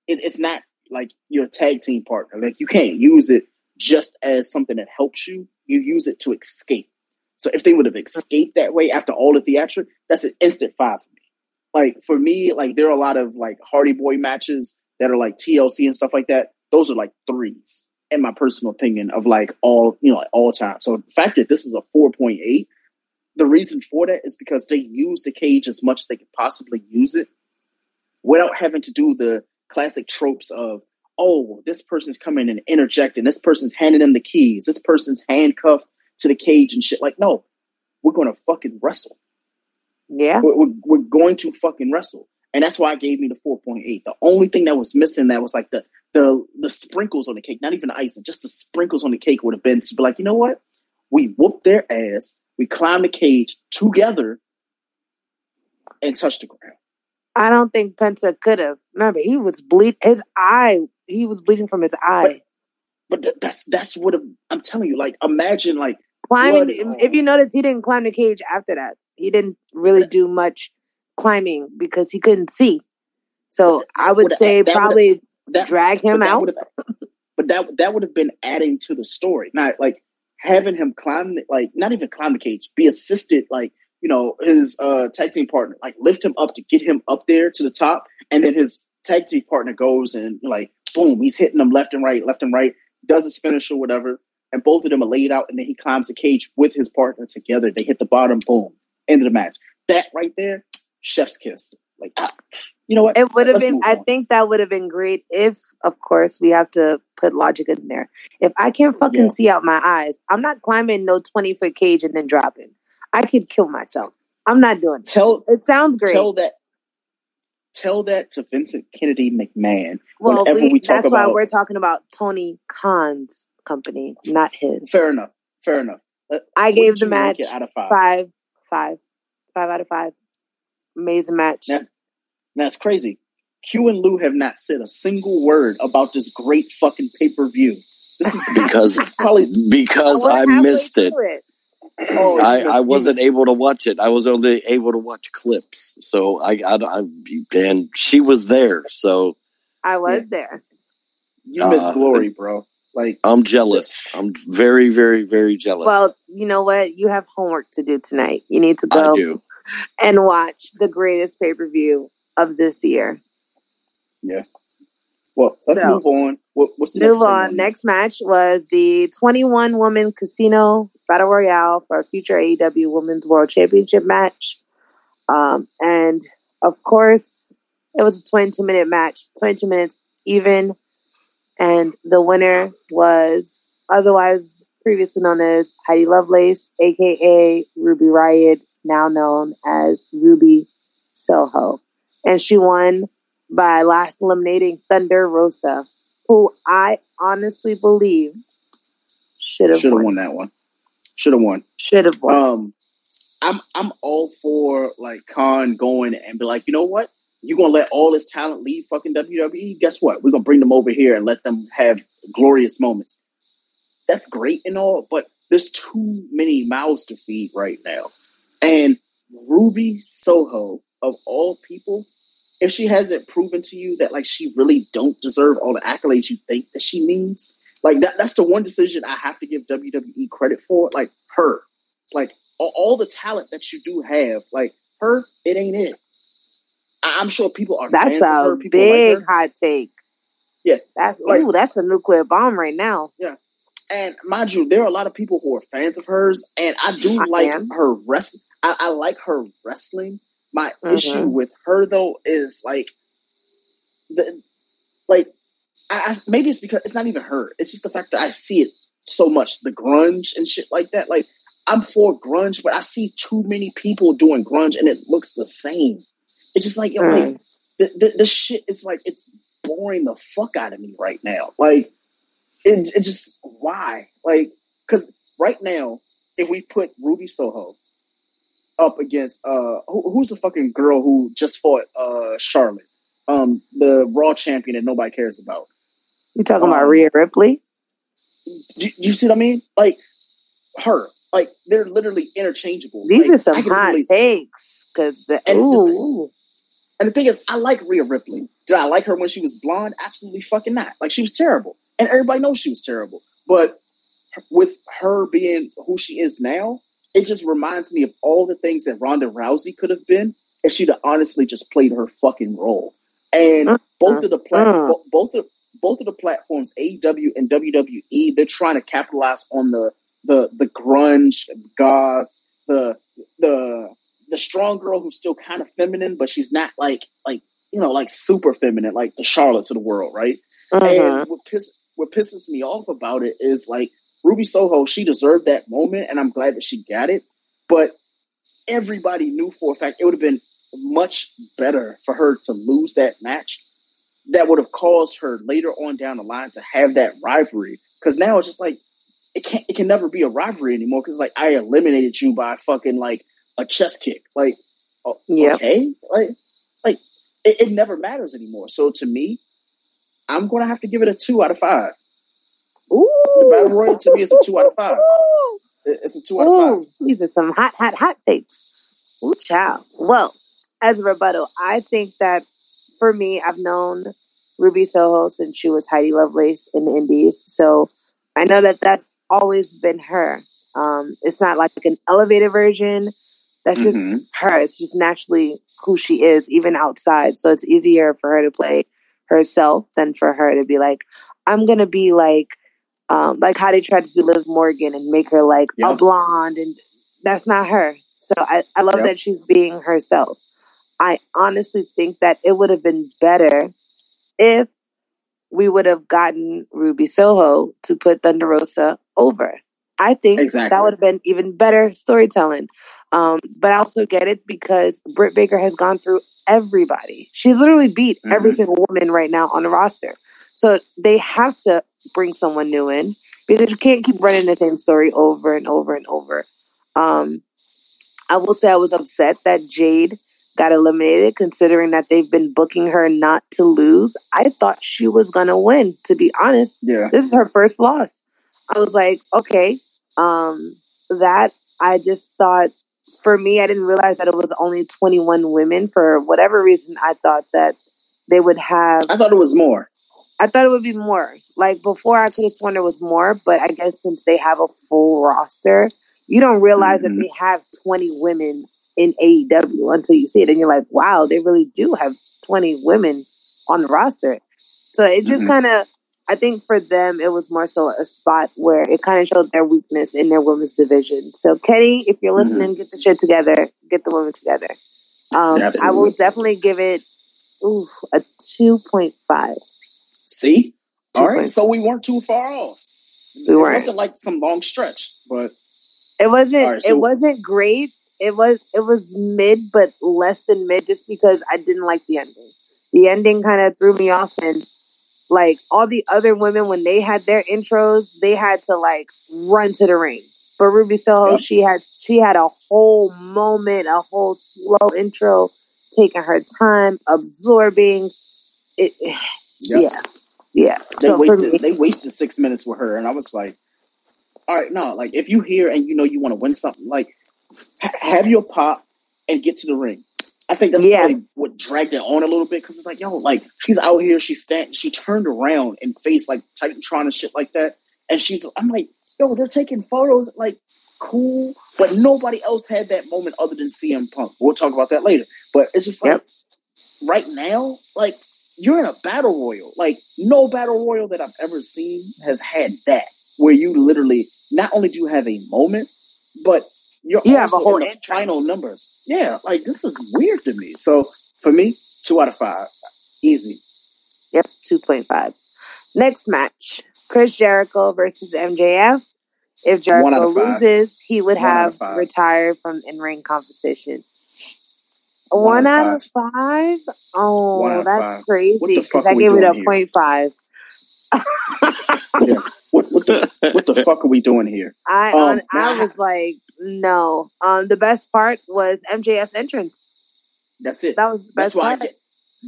It, it's not like your tag team partner. Like you can't use it just as something that helps you. You use it to escape. So if they would have escaped that way after all the theatric, that's an instant five for me. Like for me, like there are a lot of like Hardy Boy matches that are like TLC and stuff like that. Those are like threes. in my personal opinion, of like all you know, like all time. So the fact that this is a four point eight, the reason for that is because they use the cage as much as they could possibly use it, without having to do the classic tropes of oh, this person's coming and interjecting, this person's handing them the keys, this person's handcuffed to the cage and shit. Like, no, we're gonna fucking wrestle. Yeah. We're, we're, we're going to fucking wrestle. And that's why I gave me the 4.8. The only thing that was missing that was like the the the sprinkles on the cake, not even the icing, just the sprinkles on the cake would have been to be like, you know what? We whooped their ass, we climbed the cage together and touched the ground. I don't think Penta could have. Remember, he was bleed. His eye. He was bleeding from his eye. But th- that's that's what I'm, I'm telling you. Like, imagine like climbing. blood- If you notice, he didn't climb the cage after that. He didn't really do much climbing because he couldn't see. So I would say probably that- drag him out. but that that would have been adding to the story, not like having him climb, the, like not even climb the cage, be assisted, like you know his uh, tag team partner, like lift him up to get him up there to the top, and then his tag team partner goes and like boom, he's hitting them left and right, left and right, does his finish or whatever, and both of them are laid out, and then he climbs the cage with his partner together. They hit the bottom, boom, end of the match. That right there, chef's kiss. Like, ah, you know what? It would have been. I think that would have been great if, of course, we have to put logic in there. If I can't fucking Yeah. see out my eyes, I'm not climbing no twenty foot cage and then dropping. I could kill myself. I'm not doing it. Tell It sounds great. tell that tell that to Vincent Kennedy McMahon well, whenever we, we, talk that's why we're talking about Tony Khan's company, not his. fair enough fair enough Uh, I what gave the match out of five? five, five, five out of five. Amazing match. That's, that's crazy Q and Lou have not said a single word about this great fucking pay-per-view this is because probably because We're I missed it. it. oh I, I wasn't able to watch it. I was only able to watch clips. So I, I, I and she was there. So I was Yeah. there. you missed uh, glory bro like I'm jealous. I'm very, very, very jealous. Well, you know what? You have homework to do tonight. You need to go and watch the greatest pay per view of this year. Yes. well let's So, move on what, what's the next Move thing on. Next match was the 21 woman casino battle royale for a future AEW Women's World Championship match. Um, and of course, it was a 22 minute match, 22 minutes even. And the winner was otherwise previously known as Heidi Lovelace, aka Ruby Riot, now known as Ruby Soho. And she won by last eliminating Thunder Rosa, who I honestly believe should have won. won that one should have won Should have won. Um, I'm I'm all for like Khan going and be like, you know what? You're gonna let all this talent leave fucking WWE. Guess what? We're gonna bring them over here and let them have glorious moments. That's great and all, but there's too many mouths to feed right now. And Ruby Soho, of all people, if she hasn't proven to you that like she really don't deserve all the accolades you think that she needs, like that that's the one decision I have to give WWE credit for. Like her. Like all, all the talent that you do have, like her, it ain't it. I'm sure people are That's fans of a her. People big like hot take. Yeah. That's Like- ooh, that's a nuclear bomb right now. Yeah, and mind you, there are a lot of people who are fans of hers, and I do I like am. her rest. I, I like her wrestling. My Mhm. issue with her though is like the like I, I maybe it's because it's not even her. It's just the fact that I see it so much, the grunge and shit like that. Like I'm for grunge, but I see too many people doing grunge, and it looks the same. It's just like yo, like Mm. the, the the shit is like it's boring the fuck out of me right now. Like it, it just why like because right now if we put Ruby Soho up against uh who, who's the fucking girl who just fought uh Charlotte um the Raw champion that nobody cares about You talking about Um, Rhea Ripley? you, you see what I mean like her like they're literally interchangeable These Like, are some hot takes. Cause the And the- ooh, And the thing is, I like Rhea Ripley. Did I like her when she was blonde? Absolutely fucking not. Like she was terrible, and everybody knows she was terrible. But with her being who she is now, it just reminds me of all the things that Ronda Rousey could have been if she'd have honestly just played her fucking role. And mm-hmm. both of the plat- mm-hmm. bo- both of both of the platforms, AEW and WWE, they're trying to capitalize on the the the grunge, goth, the the the strong girl who's still kind of feminine, but she's not like like you know like super feminine, like the Charlottes of the world, right? Mhm. And what piss what pisses me off about it is like Ruby Soho, she deserved that moment, and I'm glad that she got it. But everybody knew for a fact it would have been much better for her to lose that match. That would have caused her later on down the line to have that rivalry. Because now it's just like it can't it can never be a rivalry anymore. Because like I eliminated you by fucking like a chest kick. Like Yep. okay, like like it, it never matters anymore. So to me, I'm gonna have to give it a two out of five. The battle royal to me is a two out of five. It's a two out of five. These are some hot, hot, hot takes. Ooh, child. Well, as a rebuttal, I think that for me, I've known Ruby Soho since she was Heidi Lovelace in the Indies. So I know that that's always been her. Um, it's not like an elevated version. That's just Mhm. her. It's just naturally who she is, even outside. So it's easier for her to play herself than for her to be like, I'm gonna be like, um, like how they tried to do Liv Morgan and make her like a blonde, and that's not her. So I, I love Yep. that she's being herself. I honestly think that it would have been better if we would have gotten Ruby Soho to put Thunder Rosa over. I think Exactly. that would have been even better storytelling. Um, but I also get it because Britt Baker has gone through everybody. She's literally beat every Mhm. single woman right now on the roster. So they have to bring someone new in because you can't keep running the same story over and over and over. Um, I will say I was upset that Jade got eliminated, considering that they've been booking her not to lose. I thought she was gonna win. To be honest, Yeah. this is her first loss. I was like, okay, um, that I just thought for me, I didn't realize that it was only 21 women. For whatever reason, I thought that they would have. I thought it was more. I thought it would be more. Like before, I could have sworn there was more, but I guess since they have a full roster, you don't realize Mhm. that they have 20 women in AEW until you see it, and you're like, wow, they really do have 20 women on the roster. So it just Mhm. kind of, I think for them, it was more so a spot where it kind of showed their weakness in their women's division. So Kenny, if you're listening, get the shit together, get the women together. Um, I will definitely give it oof, a 2.5. See? All right. 2.5. So we weren't too far off. We it weren't. wasn't like some long stretch, but It wasn't. Right, so- it wasn't great. It was. It was mid, but less than mid, just because I didn't like the ending. The ending kind of threw me off, and like all the other women, when they had their intros, they had to like run to the ring. But Ruby Soho, Yep. she had she had a whole moment, a whole slow intro, taking her time, absorbing. It, Yep. yeah, yeah. they so wasted me, they wasted six minutes with her, and I was like, all right, no, like if you hear and you know you want to win something, like ha- have your pop and get to the ring. I think that's Yeah. probably what dragged it on a little bit because it's like, yo, like she's out here, she's stand, she turned around and faced like Titantron and shit like that, and she's, I'm like, yo, they're taking photos, like cool, but nobody else had that moment other than CM Punk. We'll talk about that later, but it's just like Yep. right now, like you're in a battle royal. Like no battle royal that I've ever seen has had that, where you literally not only do you have a moment, but you're You have a whole final numbers. Yeah, like this is weird to me. So for me, two out of five, easy. Yep, 2.5. Next match Chris Jericho versus MJF. If Jericho loses, he would One have retired from in ring competition. One One, out of of five? Oh, One that's five. Crazy. Because I gave it a here? point five. Yeah. What, what the what the fuck are we doing here? I Um, on, I was like, no. Um, the best part was MJF's entrance. That's it. That was the That's why I part. get,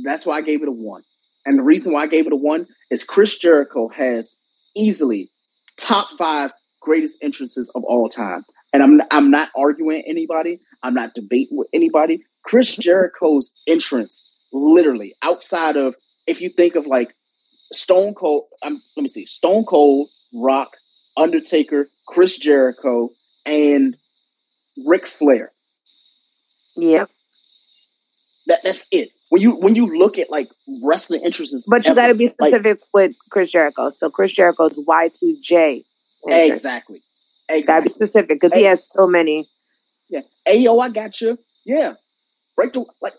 that's why I gave it a one. And the reason why I gave it a one is Chris Jericho has easily top five greatest entrances of all time. And I'm I'm not arguing anybody. I'm not debating with anybody. Chris Jericho's entrance, literally outside of if you think of like Stone Cold, um, let me see, Stone Cold, Rock, Undertaker, Chris Jericho, and Ric Flair. Yeah. That that's it. when you when you look at like wrestling interests, But you got to be like, specific with Chris Jericho. So Chris Jericho's Y2J. exactly, Got to be exactly. specific because he has so many. Yeah. Hey yo, I got you. Yeah. Break the like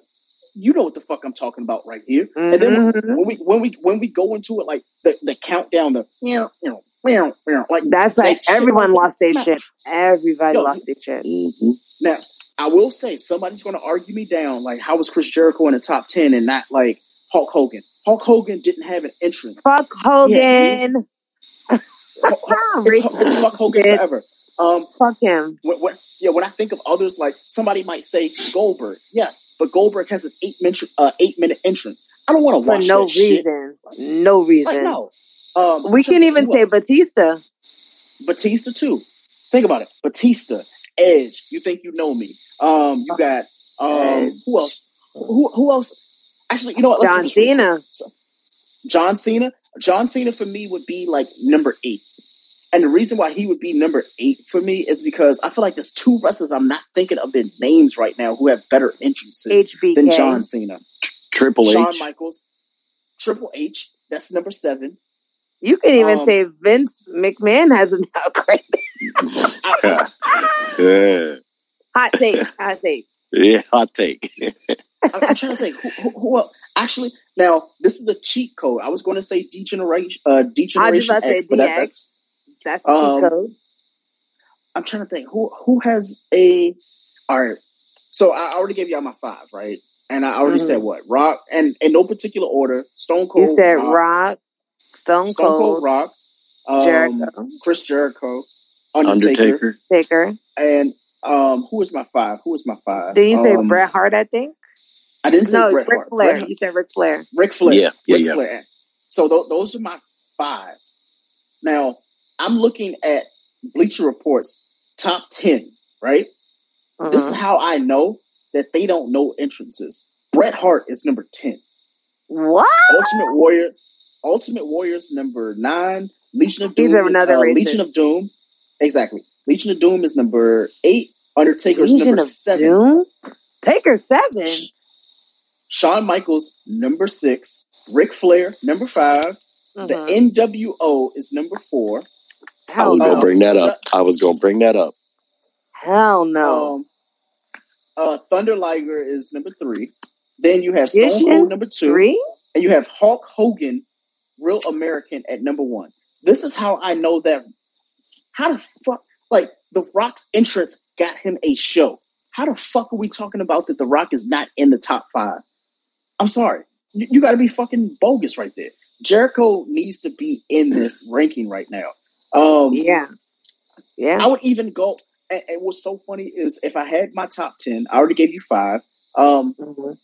you know what the fuck I'm talking about right here. And then when, when we when we when we go into it like the, the countdown, the you know, you know, you know, like That's like shit everyone lost their shit. Everybody Yo, lost their shit. Mm-hmm. Now, I will say somebody's going to argue me down. Like, how was Chris Jericho in the top ten and not like Hulk Hogan? Hulk Hogan didn't have an entrance. Fuck Yeah, Hogan. It's, it's fuck Hogan forever. Um, Fuck him. when, when, yeah, when I think of others, like somebody might say Goldberg, yes, but Goldberg has an eight minute uh, eight minute entrance. I don't want to watch no that shit. reason. No reason. Like, no. Um, We can't even who say else? Batista. Batista too. Think about it. Batista, Edge. You think you know me? Um, you got um, who else? Who who else? Actually, you know what? Let's John Cena. quick. John Cena. John Cena for me would be like number eight. And the reason why he would be number eight for me is because I feel like there's two wrestlers I'm not thinking of their names right now who have better entrances HBK. than John Cena. Triple H. Shawn H. Michaels, Triple H. That's number seven. You can even Um, say Vince McMahon has an upgrade. yeah. Hot take. Hot take. yeah, hot take. I'm, I'm trying to think who, who, who else? Actually, now this is a cheat code. I was going to say degeneration, uh, I was degeneration about to say X, but that's, that's That's the Um, cheat code. I'm trying to think who who has a. All right, so I already gave y'all my five, right? And I already Mhm. said what Rock, and in no particular order. Stone Cold. You said Rock, Rock, Stone Stone Cold Cold, Rock, um, Jericho, Chris Jericho, Undertaker, Undertaker. Taker. and um, who was my five? Who was my five? Did you say um, Bret Hart? I think. I didn't say No, Bret Ric Hart. Flair. Bret Hart. You said Ric Flair. Ric Flair. Yeah, yeah, Ric yeah. Flair. So th- those are my five. Now I'm looking at Bleacher Report's top ten. Right. This is Mhm. how I know that they don't know entrances. Bret Hart is number ten. What? Ultimate Warrior. Ultimate Warrior's number nine. Legion of He's Doom. another uh, racist. Legion of Doom. Exactly. Legion of Doom is number eight. Undertaker's Legion number of seven. Doom? Taker seven. Shawn Michaels number six. Ric Flair number 5 Mhm. The NWO is number four. I was no. gonna bring that up. I was gonna bring that up. Hell no. Um, uh, Thunder Liger is number three. Then you have Stone Cold number two, Three? and you have Hulk Hogan, Real American at number one. This is how I know that. How the fuck, like the Rock's entrance got him a show. How the fuck are we talking about that the Rock is not in the top five? I'm sorry, you, you got to be fucking bogus right there. Jericho needs to be in this ranking right now. Um, Yeah. Yeah. I would even go. And, and what's so funny is if I had my top ten, I already gave you five. Um, Mhm.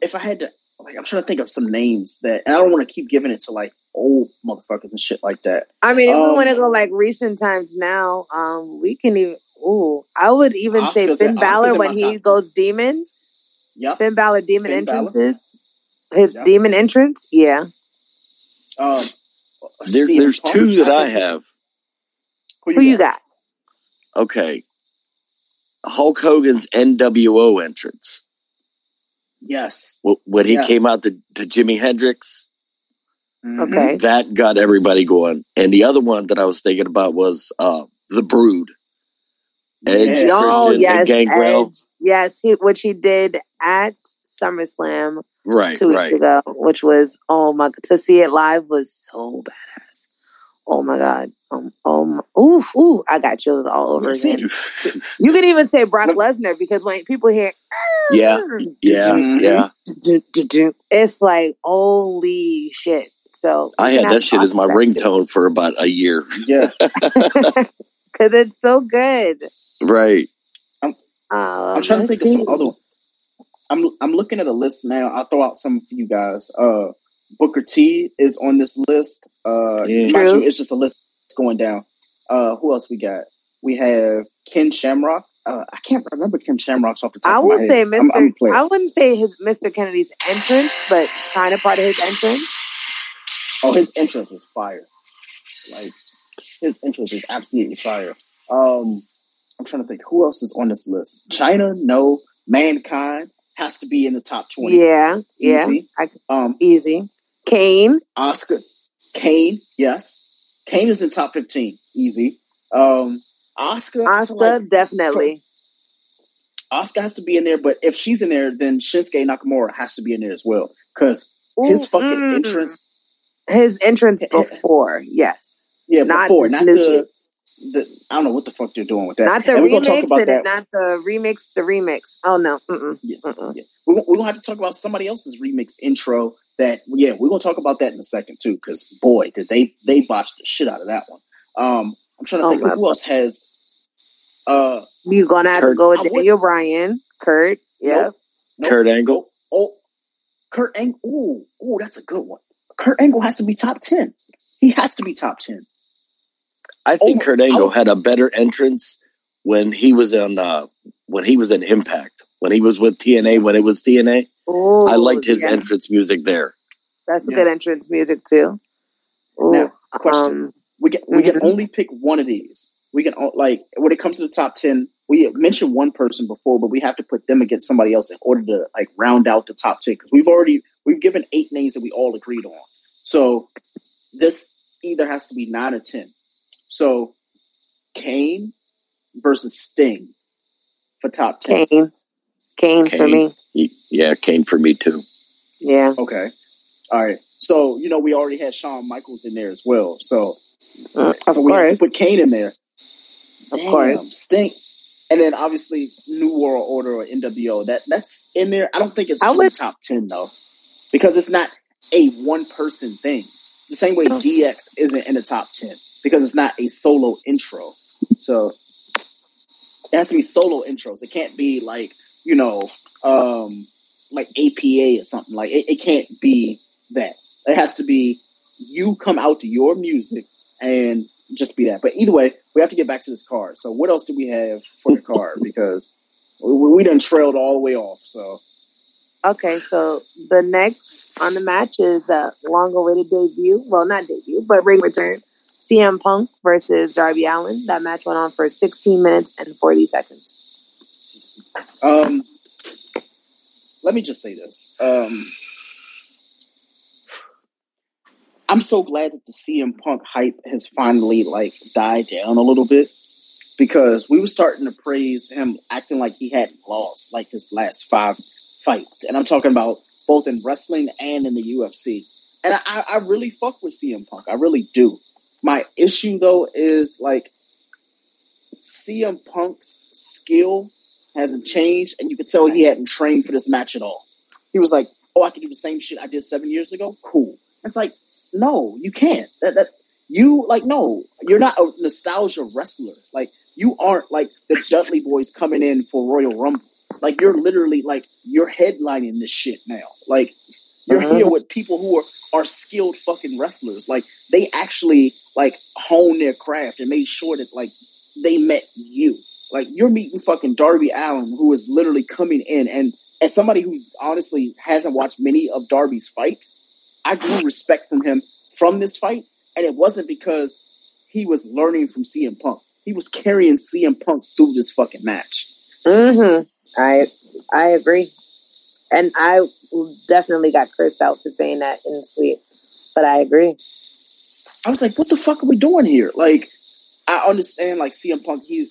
If I had to, like, I'm trying to think of some names that, and I don't want to keep giving it to like old motherfuckers and shit like that. I mean, if we Um, want to go like recent times now, um, we can even. Ooh, I would even say Finn in- Balor when he top goes demons. Yep. Finn Balor demon Finn Balor. entrances. His Yep. demon entrance. Yeah. Um, There, CM there's two that I think is- have. Who you got? Okay. Hulk Hogan's NWO entrance. Yes. When he Yes. came out to, to Jimi Hendrix, Mhm. Okay. that got everybody going. And the other one that I was thinking about was uh, The Brood. Edge, Yeah. Oh Christian, yes, and Gangrel. Edge. Yes, he, which he did at SummerSlam Right, two weeks right. ago, which was oh my to see it live was so badass. Oh my god. Um, oh my, oof, ooh, I got chills all over See, again. You can even say Brock Lesnar because when people hear Yeah, yeah, Mhm. yeah. it's like holy shit. So I had that shit as my talk about ringtone for about a year. Yeah. Cause it's so good. Right. Um, I'm trying to let's think of some other. I'm I'm looking at a list now. I'll throw out some for you guys. Uh, Booker T is on this list. Uh, Yeah. True. you, it's just a list going down. Uh, who else we got? We have Ken Shamrock. Uh, I can't remember Ken Shamrock's off the top I would head. say I'm, Mr. I'm. I wouldn't say his Mr. Kennedy's entrance, but kind of part of his entrance. Oh, his entrance was fire. Like his entrance is absolutely fire. Um, I'm trying to think who else is on this list. Chyna, no. Mankind, has to be in the top twenty. Yeah, yeah, Easy. I, Um, easy. Kane, Asuka, Kane, yes, Kane is in top fifteen. Easy. Um, Asuka, Asuka, like definitely. Asuka has to be in there, but if she's in there, then Shinsuke Nakamura has to be in there as well because his fucking mm. entrance. His entrance before, yes, Yeah, Not before, not the, the. I don't know what the fuck they're doing with that. not the And we're talk remix, about that. not the remix. The remix. Oh no, mm-mm, Yeah, mm-mm. yeah. We're, we're gonna have to talk about somebody else's remix intro. That yeah, we're gonna talk about that in a second too. Because boy, did they they botched the shit out of that one. Um, I'm trying to Oh think my of who else has. Uh, You're gonna have to go with I would- Daniel Bryan, Kurt. Yeah, Nope. nope, Kurt Angle. Oh, Kurt Angle. Ooh, ooh, that's a good one. Kurt Angle has to be top ten. He has to be top ten. I think Oh, Kurt Angle had a better entrance when he was on uh, when he was in Impact. When he was with TNA, when it was TNA, Ooh, I liked his yeah. entrance music there. That's a Yeah. good entrance music too. Ooh, Now, question: um, We can we can mhm. only pick one of these. We can o- like when it comes to the top ten. We mentioned one person before, but we have to put them against somebody else in order to like round out the top ten because we've already we've given eight names that we all agreed on. So this either has to be nine or ten. So Kane versus Sting for top ten. Kane, Kane, for me. He- yeah, Kane for me too. Yeah, Okay, all right. So you know we already had Shawn Michaels in there as well. So uh, of so we have to put Kane in there. of Damn, course. Sting. And then obviously New World Order or NWO. That that's in there. I don't think it's I truly would- top ten though, because it's not a one person thing. The same way DX isn't in the top ten because it's not a solo intro. So it has to be solo intros. It can't be like you know, um, like APA or something. Like it, it can't be that. It has to be you come out to your music and just be that. But either way, we have to get back to this card. So what else do we have for the card? Because we, we done trailed all the way off. So Okay, so the next on the match is a long-awaited debut. Well, not debut, but ring return. CM Punk versus Darby Allin. That match went on for 16 minutes and 40 seconds. Um, let me just say this. Um, I'm so glad that the CM Punk hype has finally like died down a little bit because we were starting to praise him acting like he hadn't lost like his last five fights, and I'm talking about both in wrestling and in the UFC. And I, I really fuck with CM Punk. I really do. My issue though is like CM Punk's skill hasn't changed, and you could tell he hadn't trained for this match at all. He was like, "Oh, I can do the same shit I did seven years ago. Cool." It's like, no, you can't. That, that you like, no, you're not a nostalgia wrestler. Like, you aren't like the Dudley Boyz coming in for Royal Rumble. Like, you're literally like you're headlining this shit now. Like, you're Mhm. here with people who are are skilled fucking wrestlers. Like, they actually like hone their craft and made sure that like they met you. Like you're meeting fucking Darby Allin, who is literally coming in, and as somebody who honestly hasn't watched many of Darby's fights, I grew respect from him from this fight, and it wasn't because he was learning from CM Punk. He was carrying CM Punk through this fucking match. Mm-hmm. I I agree, and I definitely got cursed out for saying that in the suite, but I agree. I was like, what the fuck are we doing here? Like, I understand, like, CM Punk, he.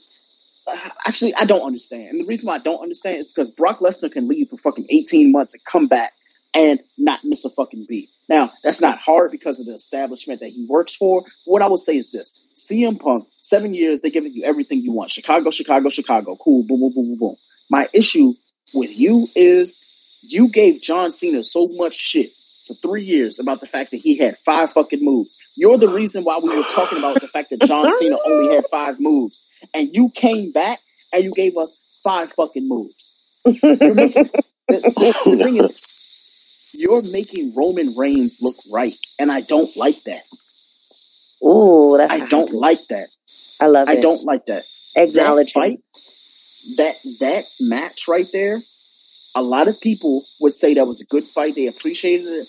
Actually, I don't understand. And the reason why I don't understand is because Brock Lesnar can leave for fucking 18 months and come back and not miss a fucking beat. Now, that's not hard because of the establishment that he works for. What I will say is this CM Punk, seven years, they're giving you everything you want. Chicago, Chicago, Chicago. Cool, boom, boom, boom, boom, boom. My issue with you is you gave John Cena so much shit for three years about the fact that he had five fucking moves. You're the reason why we were talking about the fact that John Cena only had five moves. And you came back and you gave us five fucking moves. You're making, the, the thing is, you're making Roman Reigns look right. And I don't like that. Ooh, that's I don't like that. I love that. I it. don't like that. That fight, that that match right there, a lot of people would say that was a good fight. They appreciated it.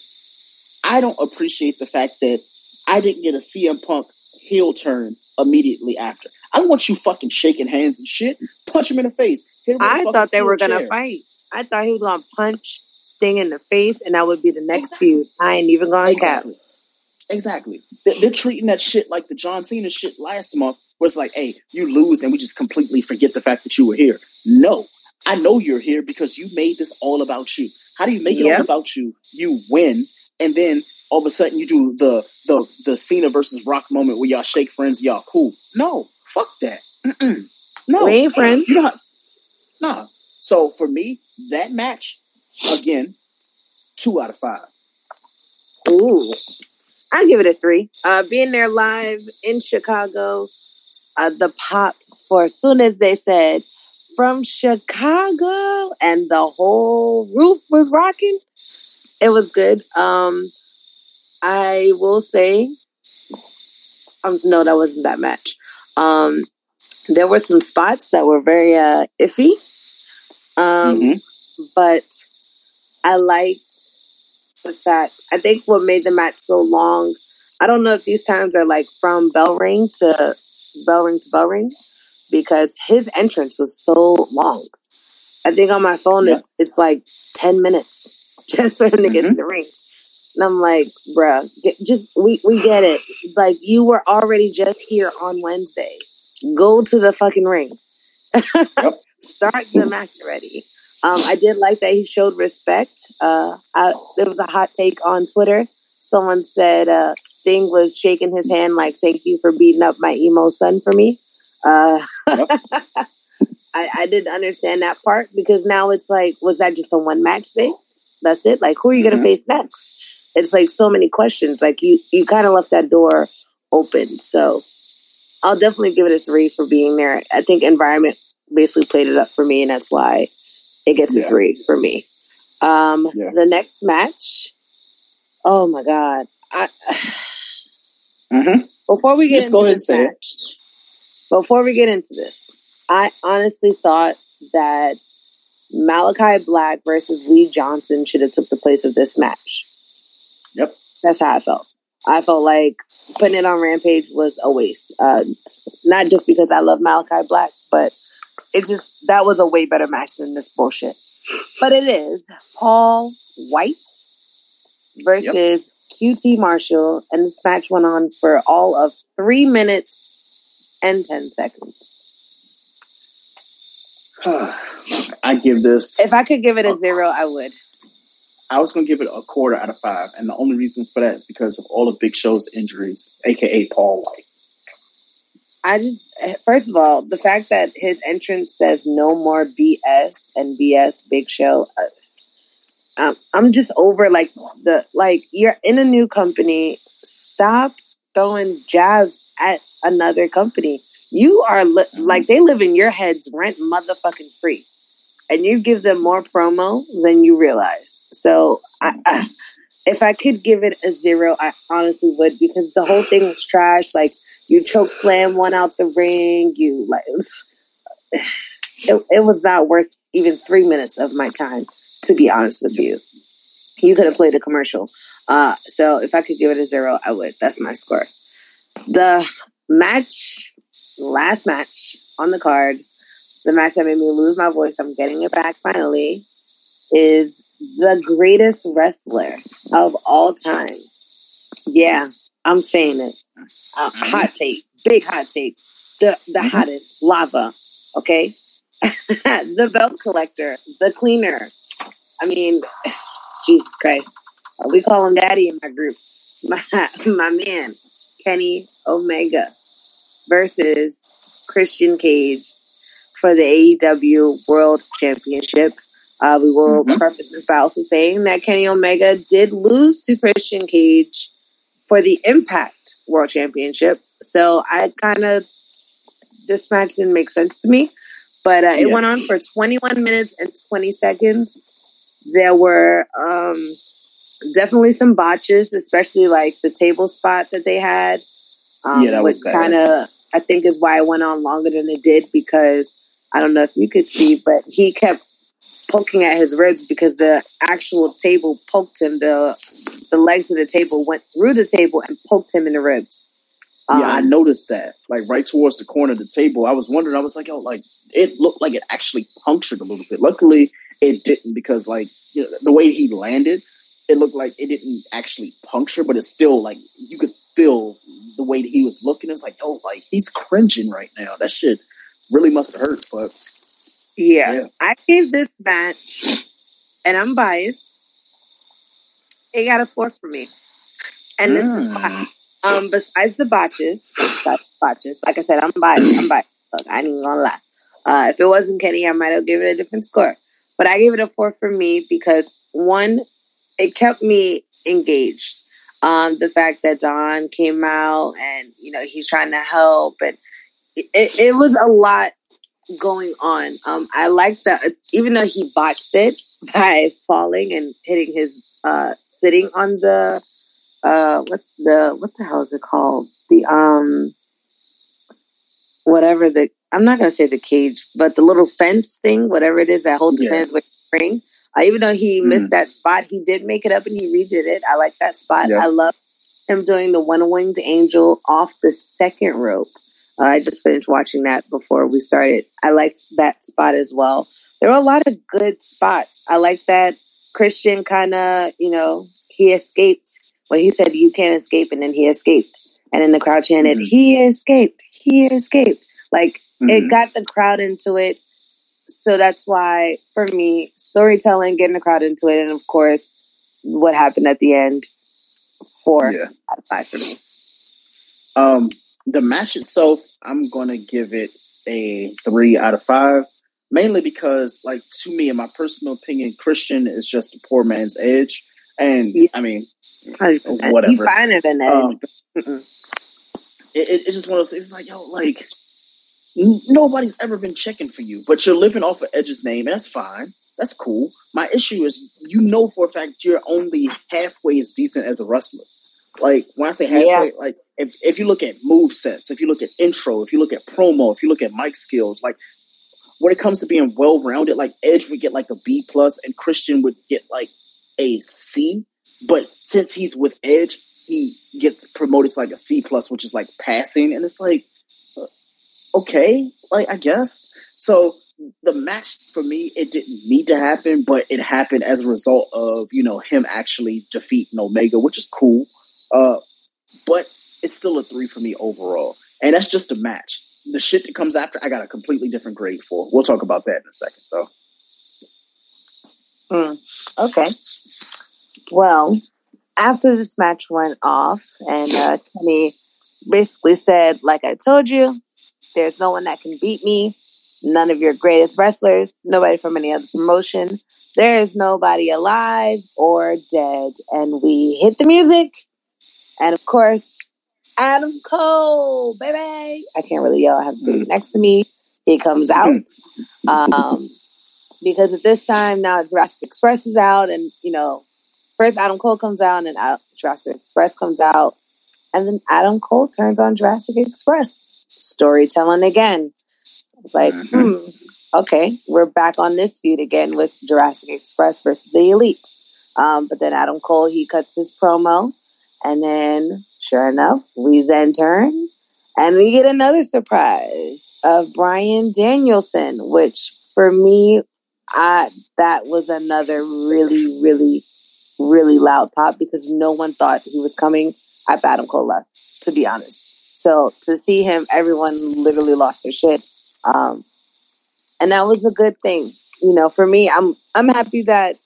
I don't appreciate the fact that I didn't get a CM Punk heel turn immediately after. I don't want you fucking shaking hands and shit. Punch him in the face. Hit him with a I thought they were gonna chair. fight. I thought he was gonna punch Sting in the face, and that would be the next feud. I ain't even gonna cap. Exactly. Exactly. They- They're treating that shit like the John Cena shit last month, where it's like, hey, you lose and we just completely forget the fact that you were here. No, I know you're here because you made this all about you. How do you make it Yeah. all about you? You win, and then all of a sudden you do the the the Cena versus Rock moment where y'all shake friends, y'all cool. No, fuck that. Mm-mm. No, We ain't friends. You know, nah. So for me, that match again, two out of five. Ooh, I give it a three. Uh, being there live in Chicago, uh, the pop for as soon as they said from Chicago and the whole roof was rocking, it was good. Um, I will say, um, no, that wasn't that match. Um, there were some spots that were very uh, iffy, um, Mhm. but I liked the fact. I think what made the match so long. I don't know if these times are like from bell ring to bell ring to bell ring because his entrance was so long. I think on my phone Yeah. it, it's like ten minutes just for him to get to Mhm. the ring. And I'm like, bruh, get, just we we get it. Like you were already just here on Wednesday. Go to the fucking ring. Yep. Start the match already. Um, I did like that he showed respect. Uh, I, there was a hot take on Twitter. Someone said uh, Sting was shaking his hand like, "Thank you for beating up my emo son for me." Uh, Yep. I, I didn't understand that part because now it's like, was that just a one match thing? That's it. Like, who are you going Mhm. to face next? It's like so many questions. Like you, you kind of left that door open. So I'll definitely give it a three for being there. I think environment basically played it up for me, and that's why it gets a three for me. Um, Yeah. The next match, oh my god! I, Mm-hmm. before we get into go ahead and this match, before we get into this, I honestly thought that Malakai Black versus Lee Johnson should have took the place of this match. Yep. That's how I felt. I felt like putting it on Rampage was a waste. Uh, not just because I love Malakai Black, but it just that was a way better match than this bullshit. But it is Paul White versus QT Marshall, and this match went on for all of three minutes and ten seconds. I give this. If I could give it a zero, I would. I was going to give it a quarter out of five, and the only reason for that is because of all of Big Show's injuries, aka Paul White. I just, first of all, the fact that his entrance says no more BS and BS Big Show. Uh, um, I'm just over like the like you're in a new company. Stop throwing jabs at another company. You are li- mm-hmm. like they live in your heads rent motherfucking free, and you give them more promo than you realize. So I, mm-hmm. I, if I could give it a zero, I honestly would because the whole thing was trash. Like you choke slam one out the ring. You like it, it, it was not worth even three minutes of my time. To be honest with you, you could have played a commercial. Uh, so if I could give it a zero, I would. That's my score. The match, last match on the card, the match that made me lose my voice. I'm getting it back finally. Is the greatest wrestler of all time. Yeah, I'm saying it. Uh, hot take, big hot take. The the hottest lava. Okay, the belt collector, the cleaner. I mean, Jesus Christ. Uh, we call him Daddy in my group. My my man, Kenny Omega versus Christian Cage for the AEW World Championship. Uh, we will preface this by also saying that Kenny Omega did lose to Christian Cage for the Impact World Championship. So I kind of, this match didn't make sense to me. But uh, it Yeah. went on for 21 minutes and 20 seconds. There were um, definitely some botches, especially like the table spot that they had. Um, Yeah, that was kind of, I think, is why it went on longer than it did because I don't know if you could see, but he kept poking at his ribs because the actual table poked him. The the legs of the table went through the table and poked him in the ribs. yeah, I Um, noticed that. Like right towards the corner of the table, I was wondering. I was like, "Oh, like it looked like it actually punctured a little bit." Luckily, it didn't because like you know, the way he landed, it looked like it didn't actually puncture, but it's still like you could feel the way that he was looking. It's like, oh, like he's cringing right now. That shit really must have hurt. But Yeah. Yeah. I gave this match, and I'm biased. It got a four for me. And this is why. Um, besides the botches, besides the botches, like I said, I'm biased. I'm biased. Look, I ain't even gonna lie. Uh, if it wasn't Kenny, I might have given it a different score. But I gave it a four for me because one, it kept me engaged. Um, the fact that Don came out and you know he's trying to help, and it, it was a lot going on. Um, I like that, even though he botched it by falling and hitting his uh, sitting on the uh, what the what the hell is it called? The um, whatever the I'm not gonna say the cage, but the little fence thing, whatever it is that holds the fence with the ring. Uh, even though he missed that spot, he did make it up and he redid it. I like that spot. I love him doing the one winged angel off the second rope. Uh, I just finished watching that before we started. I liked that spot as well. There were a lot of good spots. I like that Christian kind of, you know, he escaped. when he said, You can't escape, and then he escaped. And then the crowd chanted, He escaped, he escaped. Like it Mhm. got the crowd into it. So that's why, for me, storytelling, getting the crowd into it, and of course, what happened at the end, four Yeah. out of five for me. Um, the match itself, I'm gonna give it a three out of five, mainly because, like, to me, in my personal opinion, Christian is just a poor man's edge, and I mean, 100%. He whatever. finer than that. Um, it, it, it's just one of those things. It's like, yo, like nobody's ever been checking for you, but you're living off of Edge's name, and that's fine. That's cool. My issue is, you know for a fact you're only halfway as decent as a wrestler. Like when I say halfway, like if if you look at move sets, if you look at intro, if you look at promo, if you look at mic skills, like when it comes to being well rounded, like Edge would get like a B plus, and Christian would get like a C. But since he's with Edge, he gets promoted to like a C plus, which is like passing, and it's like okay, like I guess. So the match for me, it didn't need to happen, but it happened as a result of you know him actually defeating Omega, which is cool. Uh, but it's still a three for me overall, and that's just a match. The shit that comes after, I got a completely different grade for. We'll talk about that in a second, though. Mm, okay. Well, after this match went off, and uh, Kenny basically said, like I told you, there's no one that can beat me. None of your greatest wrestlers, nobody from any other promotion. There is nobody alive or dead. And we hit the music. And of course, Adam Cole, baby. I can't really yell. I have the baby next to me. He comes out. Um, because at this time now Jurassic Express is out, and you know, first Adam Cole comes out, and Jurassic Express comes out, and then Adam Cole turns on Jurassic Express. Storytelling again. It's like, hmm, okay, we're back on this feud again with Jurassic Express versus the Elite. Um, but then Adam Cole he cuts his promo, and then sure enough, we then turn and we get another surprise of Bryan Danielson, which for me, I that was another really, really, really loud pop because no one thought he was coming at Adam Cole left, to be honest. So to see him, everyone literally lost their shit. Um, and that was a good thing. You know, for me, I'm I'm happy that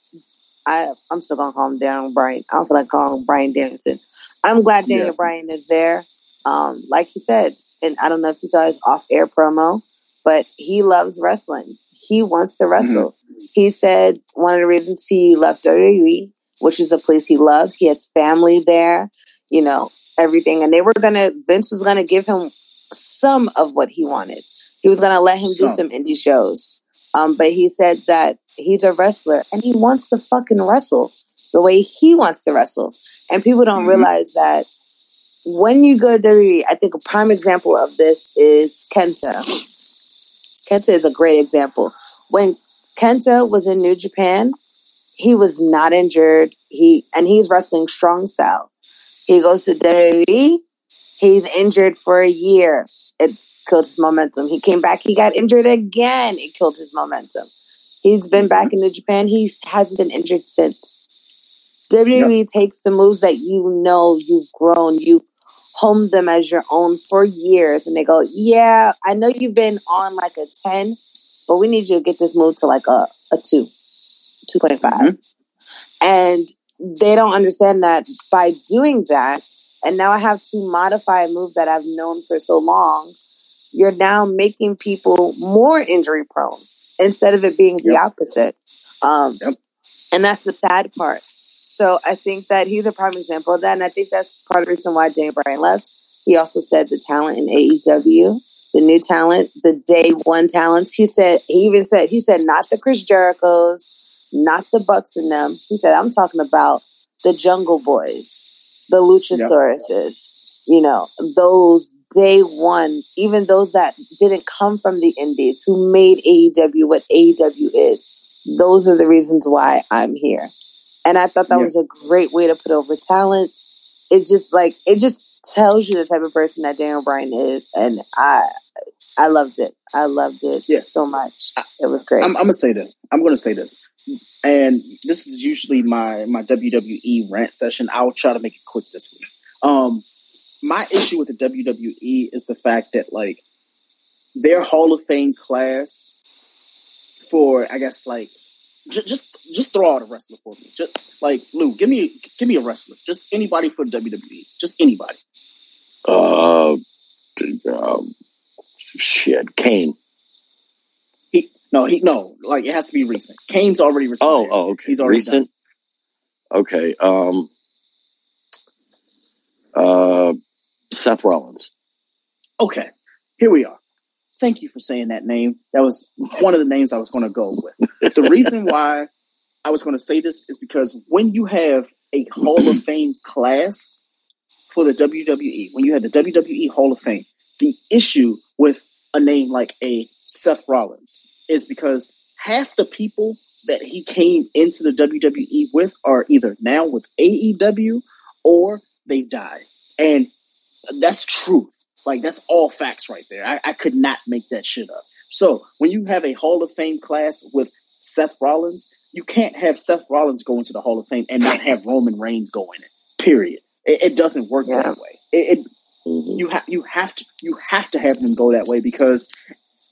I I'm still gonna call him Daniel Bryan. I don't feel like calling him Bryan Danielson. I'm glad Daniel Yeah. Bryan is there. Um, like he said, and I don't know if you saw his off air promo, but he loves wrestling. He wants to wrestle. He said one of the reasons he left WWE, which is a place he loved, he has family there, you know, everything. And they were gonna Vince was gonna give him some of what he wanted. He was gonna let him do Some. some indie shows. Um, but he said that he's a wrestler and he wants to fucking wrestle the way he wants to wrestle. And people don't Mhm. realize that when you go to WWE, I think a prime example of this is Kenta. Kenta is a great example. When Kenta was in New Japan, he was not injured. He and he's wrestling strong style. He goes to WWE, he's injured for a year. It killed his momentum. He came back, he got injured again. It killed his momentum. He He's been mm-hmm. back into Japan. He hasn't been injured since. WWE takes the moves that you know you've grown, you homed them as your own for years, and they go, "Yeah, I know you've been on like a ten, but we need you to get this move to like a a two, two point five. five." And they don't understand that by doing that, and now I have to modify a move that I've known for so long. You're now making people more injury prone instead of it being the opposite. Um, And that's the sad part. So I think that he's a prime example of that. And I think that's part of the reason why Daniel Bryan left. He also said the talent in AEW, the new talent, the day one talents. He said, he even said, he said, not the Chris Jerichos, not the Bucks in them. He said, I'm talking about the Jungle Boys, the Luchasauruses, you know, those day one, even those that didn't come from the indies, who made AEW what AEW is. Those are the reasons why I'm here. And I thought that Yeah. was a great way to put over talent. It just like it just tells you the type of person that Daniel Bryan is, and I I loved it. I loved it so much. It was great. I'm, I'm gonna say this. I'm gonna say this, and this is usually my my WWE rant session. I'll try to make it quick this week. Um, my issue with the WWE is the fact that like their Hall of Fame class for I guess like j- just just throw out a wrestler for me. Just like Lou, give me give me a wrestler. Just anybody for WWE. Just anybody. Uh, um, shit, Kane. No he no like it has to be recent. Kane's already retired. Oh, oh, okay. He's already recent. Okay. Um. Uh, Seth Rollins. Okay, here we are. Thank you for saying that name. That was one of the names I was going to go with. The reason why I was going to say this is because when you have a Hall of Fame class for the WWE, when you have the WWE Hall of Fame, the issue with a name like a Seth Rollins is because half the people that he came into the WWE with are either now with AEW or they've died. And that's truth. Like that's all facts right there. I, I could not make that shit up. So when you have a Hall of Fame class with Seth Rollins, you can't have Seth Rollins go into the Hall of Fame and not have Roman Reigns go in it. Period. It, it doesn't work that way. It, it mm-hmm. you have you have to you have to have them go that way because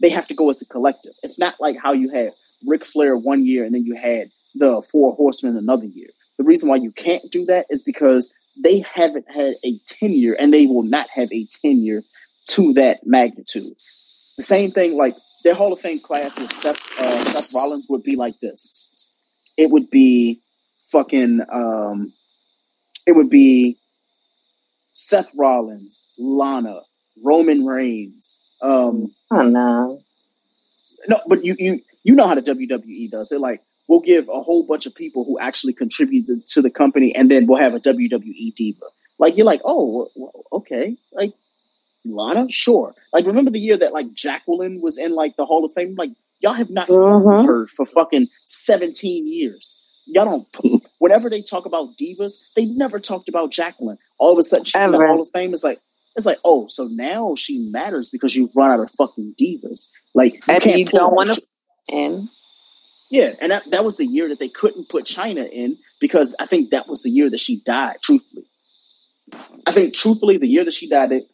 they have to go as a collective. It's not like how you had Ric Flair one year and then you had the Four Horsemen another year. The reason why you can't do that is because they haven't had a tenure and they will not have a tenure to that magnitude. The same thing, like their Hall of Fame class with Seth, uh, Seth Rollins would be like this. It would be fucking, um, it would be Seth Rollins, Lana, Roman Reigns. Um, oh no, no, but you you you know how the WWE does it. Like we'll give a whole bunch of people who actually contributed to the company, and then we'll have a WWE diva. Like you're like, oh, well, okay, like Lana, sure. Like remember the year that like Jacqueline was in like the Hall of Fame? Like y'all have not followed her for fucking seventeen years. Y'all don't. Whenever they talk about divas, they never talked about Jacqueline. All of a sudden, she's in the Hall of Fame. It's like it's like, oh, so now she matters because you've run out of fucking divas. Like you and can't you pull don't want to in. yeah, and that, that was the year that they couldn't put Chyna in because I think that was the year that she died. Truthfully, I think truthfully the year that she died. It,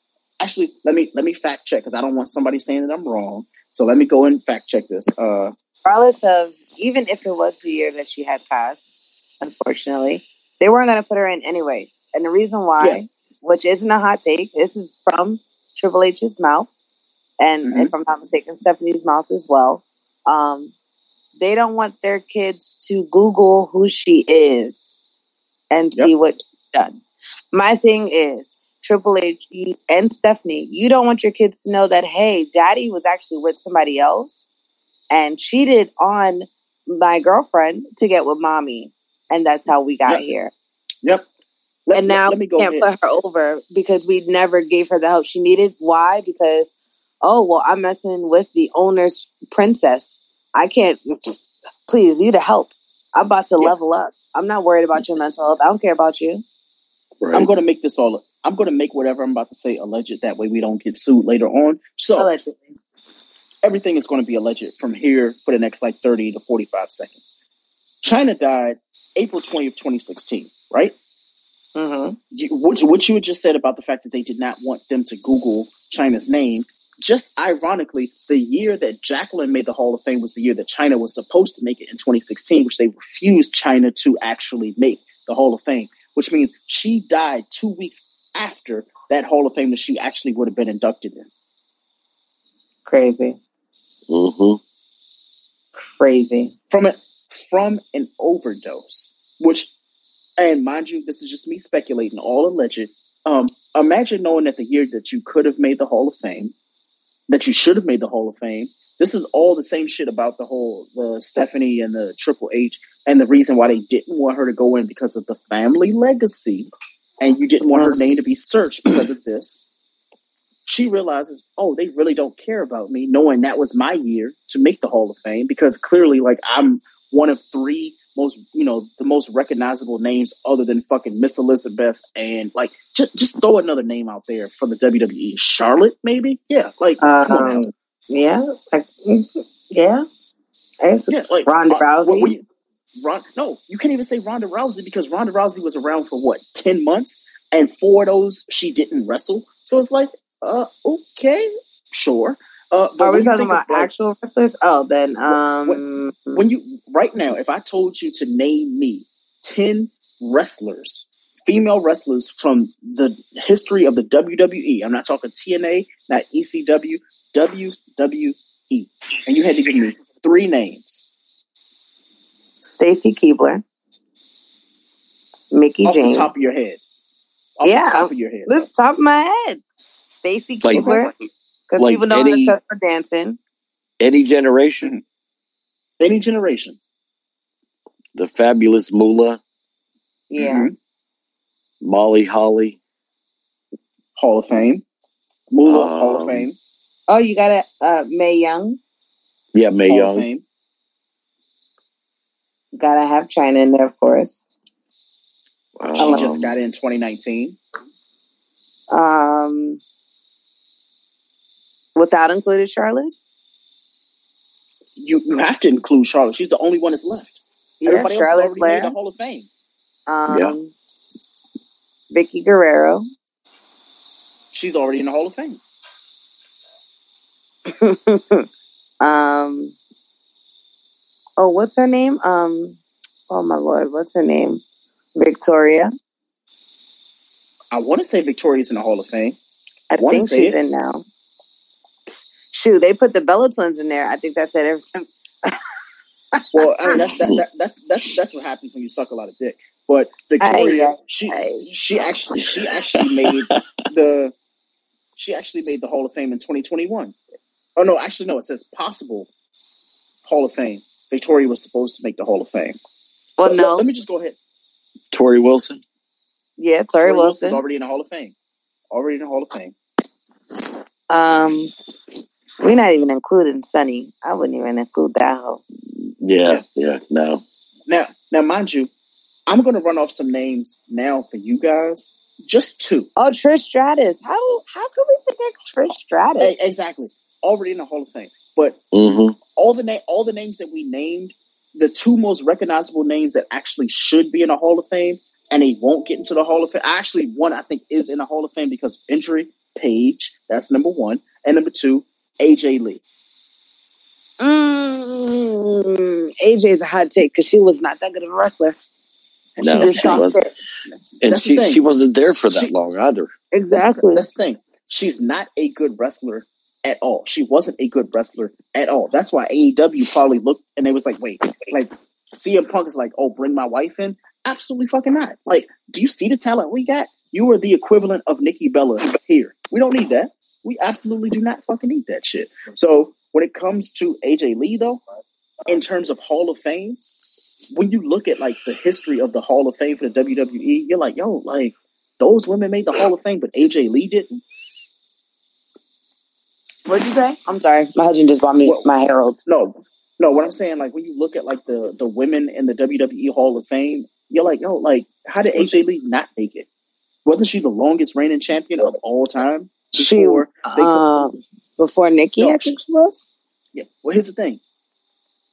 actually, let me let me fact check because I don't want somebody saying that I'm wrong. So let me go and fact check this. Uh, Regardless of even if it was the year that she had passed, unfortunately, they weren't going to put her in anyway. And the reason why, Yeah. Which isn't a hot take, this is from Triple H's mouth, and if I'm not mistaken, Stephanie's mouth as well. Um, they don't want their kids to Google who she is and see what she's done. My thing is, Triple H and Stephanie, you don't want your kids to know that, hey, daddy was actually with somebody else and cheated on my girlfriend to get with mommy. And that's how we got Yep. here. Yep. And now let me we can't ahead. put her over because we never gave her the help she needed. Why? Because, oh, well, I'm messing with the owner's princess. I can't, please, you to help. I'm about to level up. I'm not worried about your mental health. I don't care about you. I'm going to make this all. I'm going to make whatever I'm about to say alleged. That way we don't get sued later on. So Allegedly. everything is going to be alleged from here for the next like 30 to 45 seconds. Chyna died April 20th, 2016, right? Mm-hmm. You, what, what you had just said about the fact that they did not want them to Google Chyna's name, just ironically, the year that Jacqueline made the Hall of Fame was the year that Chyna was supposed to make it in 2016, which they refused Chyna to actually make the Hall of Fame, which means she died two weeks after that Hall of Fame that she actually would have been inducted in. Crazy. Mm-hmm. Crazy. From a, from an overdose, which, and mind you, this is just me speculating, all alleged. Um, imagine knowing that the year that you could have made the Hall of Fame, that you should have made the Hall of Fame. This is all the same shit about the whole the Stephanie and the Triple H, and the reason why they didn't want her to go in because of the family legacy, and you didn't want her name to be searched because of this. She realizes, oh, they really don't care about me, knowing that was my year to make the Hall of Fame because clearly, like, I'm one of three most, you know, the most recognizable names other than fucking Miss Elizabeth and like just just throw another name out there from the WWE. Charlotte, maybe? Yeah, like. Um, yeah. Like, mhm, yeah. Yeah, like Ronda uh, Rousey. what you- Ron, no, you can't even say Ronda Rousey because Ronda Rousey was around for what ten months, and four of those she didn't wrestle. So it's like, uh, okay, sure. Uh, Are we talking about actual wrestlers? Oh, then um, when you right now, if I told you to name me ten wrestlers, female wrestlers from the history of the WWE, I'm not talking TNA, not ECW, WWE, and you had to give me three names Stacy Keibler, Mickie off James. the top of your head. Off yeah, the top of your head. this top of my head. Stacy Like- Keibler, because like people know any- her for dancing. Any generation, Any generation. The fabulous Moolah, Yeah, Mhm. Molly Holly. Hall of Fame. Moolah Hall of Um, Fame. Oh, you got a uh, Mae Young. Yeah, Mae Hall of Young. Fame. Gotta have Chyna in there, of course. She Um, just got in 2019. Um, without included Charlotte. You you have to include Charlotte. She's the only one that's left. Yeah, Everybody else Charlotte already made Flair. the Hall of Fame. Um, Yeah. Vickie Guerrero. She's already in the Hall of Fame. um, oh, what's her name? Um, oh my lord, what's her name? Victoria. I want to say Victoria's in the Hall of Fame. I Wanna think say she's it. in now. Shoot, they put the Bella twins in there. I think that's that said everything. Well, I mean that's that, that, that's that's that's what happens when you suck a lot of dick. But Victoria, Aye, she she actually she actually made the she actually made the Hall of Fame in 2021. Oh no, actually no, it says possible Hall of Fame. Victoria was supposed to make the Hall of Fame. Well, Let- no, Let, me just go ahead. Torrie Wilson. yeah, Torrie Wilson's Wilson. already in the Hall of Fame. Already in the Hall of Fame. Um, we're not even including Sunny. I wouldn't even include that hoe. Yeah, yeah, no. Now, now, mind you, I'm going to run off some names now for you guys. Just two. Oh, Trish Stratus. How how could we forget Trish Stratus? Exactly. Already in the Hall of Fame. But Mm-hmm. all the na- all the names that we named, the two most recognizable names that actually should be in the Hall of Fame, and they won't get into the Hall of Fame. Actually, one I think is in the Hall of Fame because of injury. Paige, that's number one, and number two, AJ Lee. Mm, AJ's a hot take because she was not that good of a wrestler. And No, she just she wasn't. And That's she she wasn't there for that She- long either. Exactly. that's the thing. She's not a good wrestler at all. She wasn't a good wrestler at all. That's why AEW probably looked and they was like, wait, like CM Punk is like, oh, bring my wife in? Absolutely fucking not. Like, do you see the talent we got? You are the equivalent of Nikki Bella here. We don't need that. We absolutely do not fucking need that shit. So when it comes to AJ Lee though, in terms of Hall of Fame, when you look at like the history of the Hall of Fame for the WWE, you're like, yo, like those women made the Hall of Fame, but AJ Lee didn't. What'd you say? I'm sorry. My husband just bought me Well- my Herald. No, no. What I'm saying, like when you look at like the the women in the WWE Hall of Fame, you're like, yo, like how did AJ Lee not make it? Wasn't she the longest reigning champion of all time? She Before they- um before Nikki, No, I think was. Yeah. Well, here's the thing.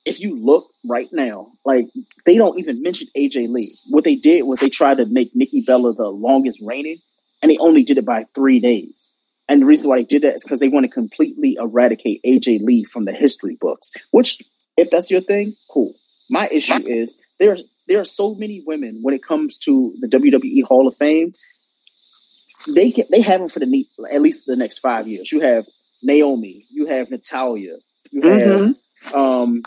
If you look right now, like they don't even mention AJ Lee. What they did was they tried to make Nikki Bella the longest reigning, and they only did it by three days. And the reason why they did that is because they want to completely eradicate AJ Lee from the history books. Which, if that's your thing, cool. My issue is there. There are so many women when it comes to the WWE Hall of Fame. They can, they have them for the ne- at least the next five years. You have Naomi, you have Natalia, you have um.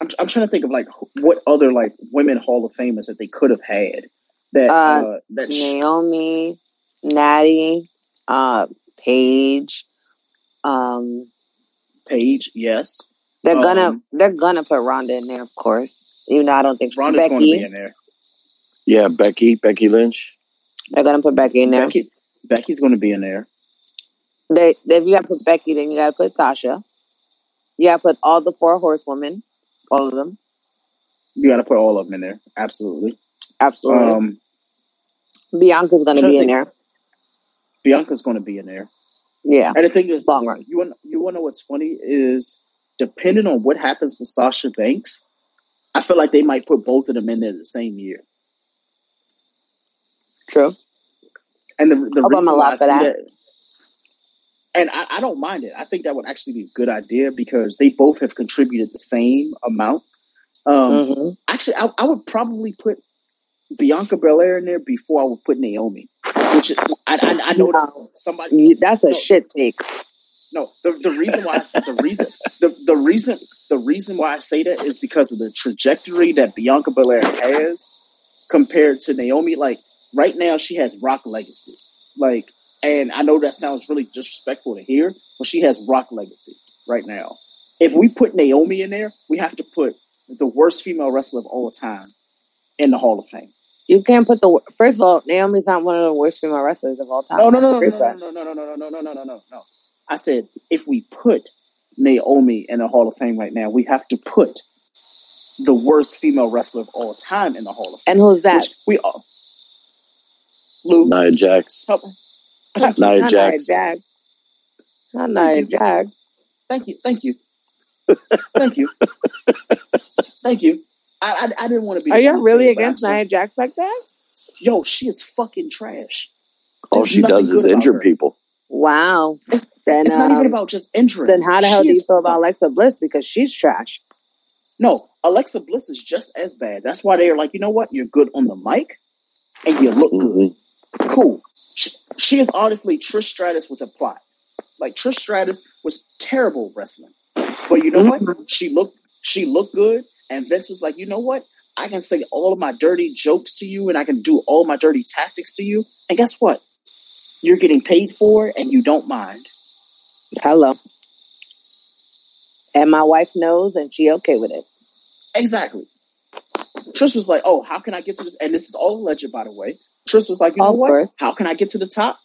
I'm, I'm trying to think of like what other like women Hall of Famers that they could have had that uh, Uh, that Naomi, Natty, uh, Paige. Um, Paige, yes. they're gonna Um, they're gonna put Ronda in there, of course. Even though I don't think Ronda's going to be in there. Yeah, Becky, Becky Lynch. They're gonna put Becky in there. Becky, Becky's going to be in there. They, if you gotta put Becky, then you gotta put Sasha. You gotta put all the four horsewomen, all of them. You got to put all of them in there. Absolutely. Absolutely. Um, Bianca's gonna be in there. Bianca's going to be in there. Yeah. And the thing is, Long run. you want you want to know what's funny is depending on what happens with Sasha Banks, I feel like they might put both of them in there the same year. True. And the the reason for see that. that, and I, I don't mind it. I think that would actually be a good idea because they both have contributed the same amount. Um, Mhm. Actually, I, I would probably put Bianca Belair in there before I would put Naomi. Which I, I, I know that somebody That's a No. shit take. No, the, the reason why I said the reason the, the reason the reason why I say that is because of the trajectory that Bianca Belair has compared to Naomi. Like right now, she has Rock Legacy. Like, and I know that sounds really disrespectful to hear, but she has Rock Legacy right now. If we put Naomi in there, we have to put the worst female wrestler of all time in the Hall of Fame. You can't put the first of all, Naomi's not one of the worst female wrestlers of all time. No, no, no, no, no, no, no, no, no, no, no, no, no, no, no. I said if we put Naomi in the Hall of Fame right now, we have to put the worst female wrestler of all time in the Hall of Fame. And who's that? We all. Lou, Nia Jax. help. Nia Not Nia Jax. Jax. Not Nia you. Jax. Thank you, thank you, thank you, thank you. I, I, I didn't want to be. Are the you really say it, but I'm against saying- Nia Jax like that? Yo, she is fucking trash. All There's she does is injure her. people. Wow. Then It's not even um, about just injuring. then how the hell She do you is feel about Alexa Bliss because she's trash? No, Alexa Bliss is just as bad. That's why they're like, you know what? You're good on the mic, and you look good. Cool. She, she is honestly Trish Stratus with a plot. Like Trish Stratus was terrible wrestling, but you know what? Mm-hmm. She looked she looked good, and Vince was like, you know what? I can say all of my dirty jokes to you, and I can do all my dirty tactics to you, and guess what? You're getting paid for and you don't mind. Hello. And my wife knows, and she okay with it. Exactly. Trish was like, "Oh, how can I get to this?" And this is all alleged, by the way. Trish was like, "You know Of what? course. How can I get to the top?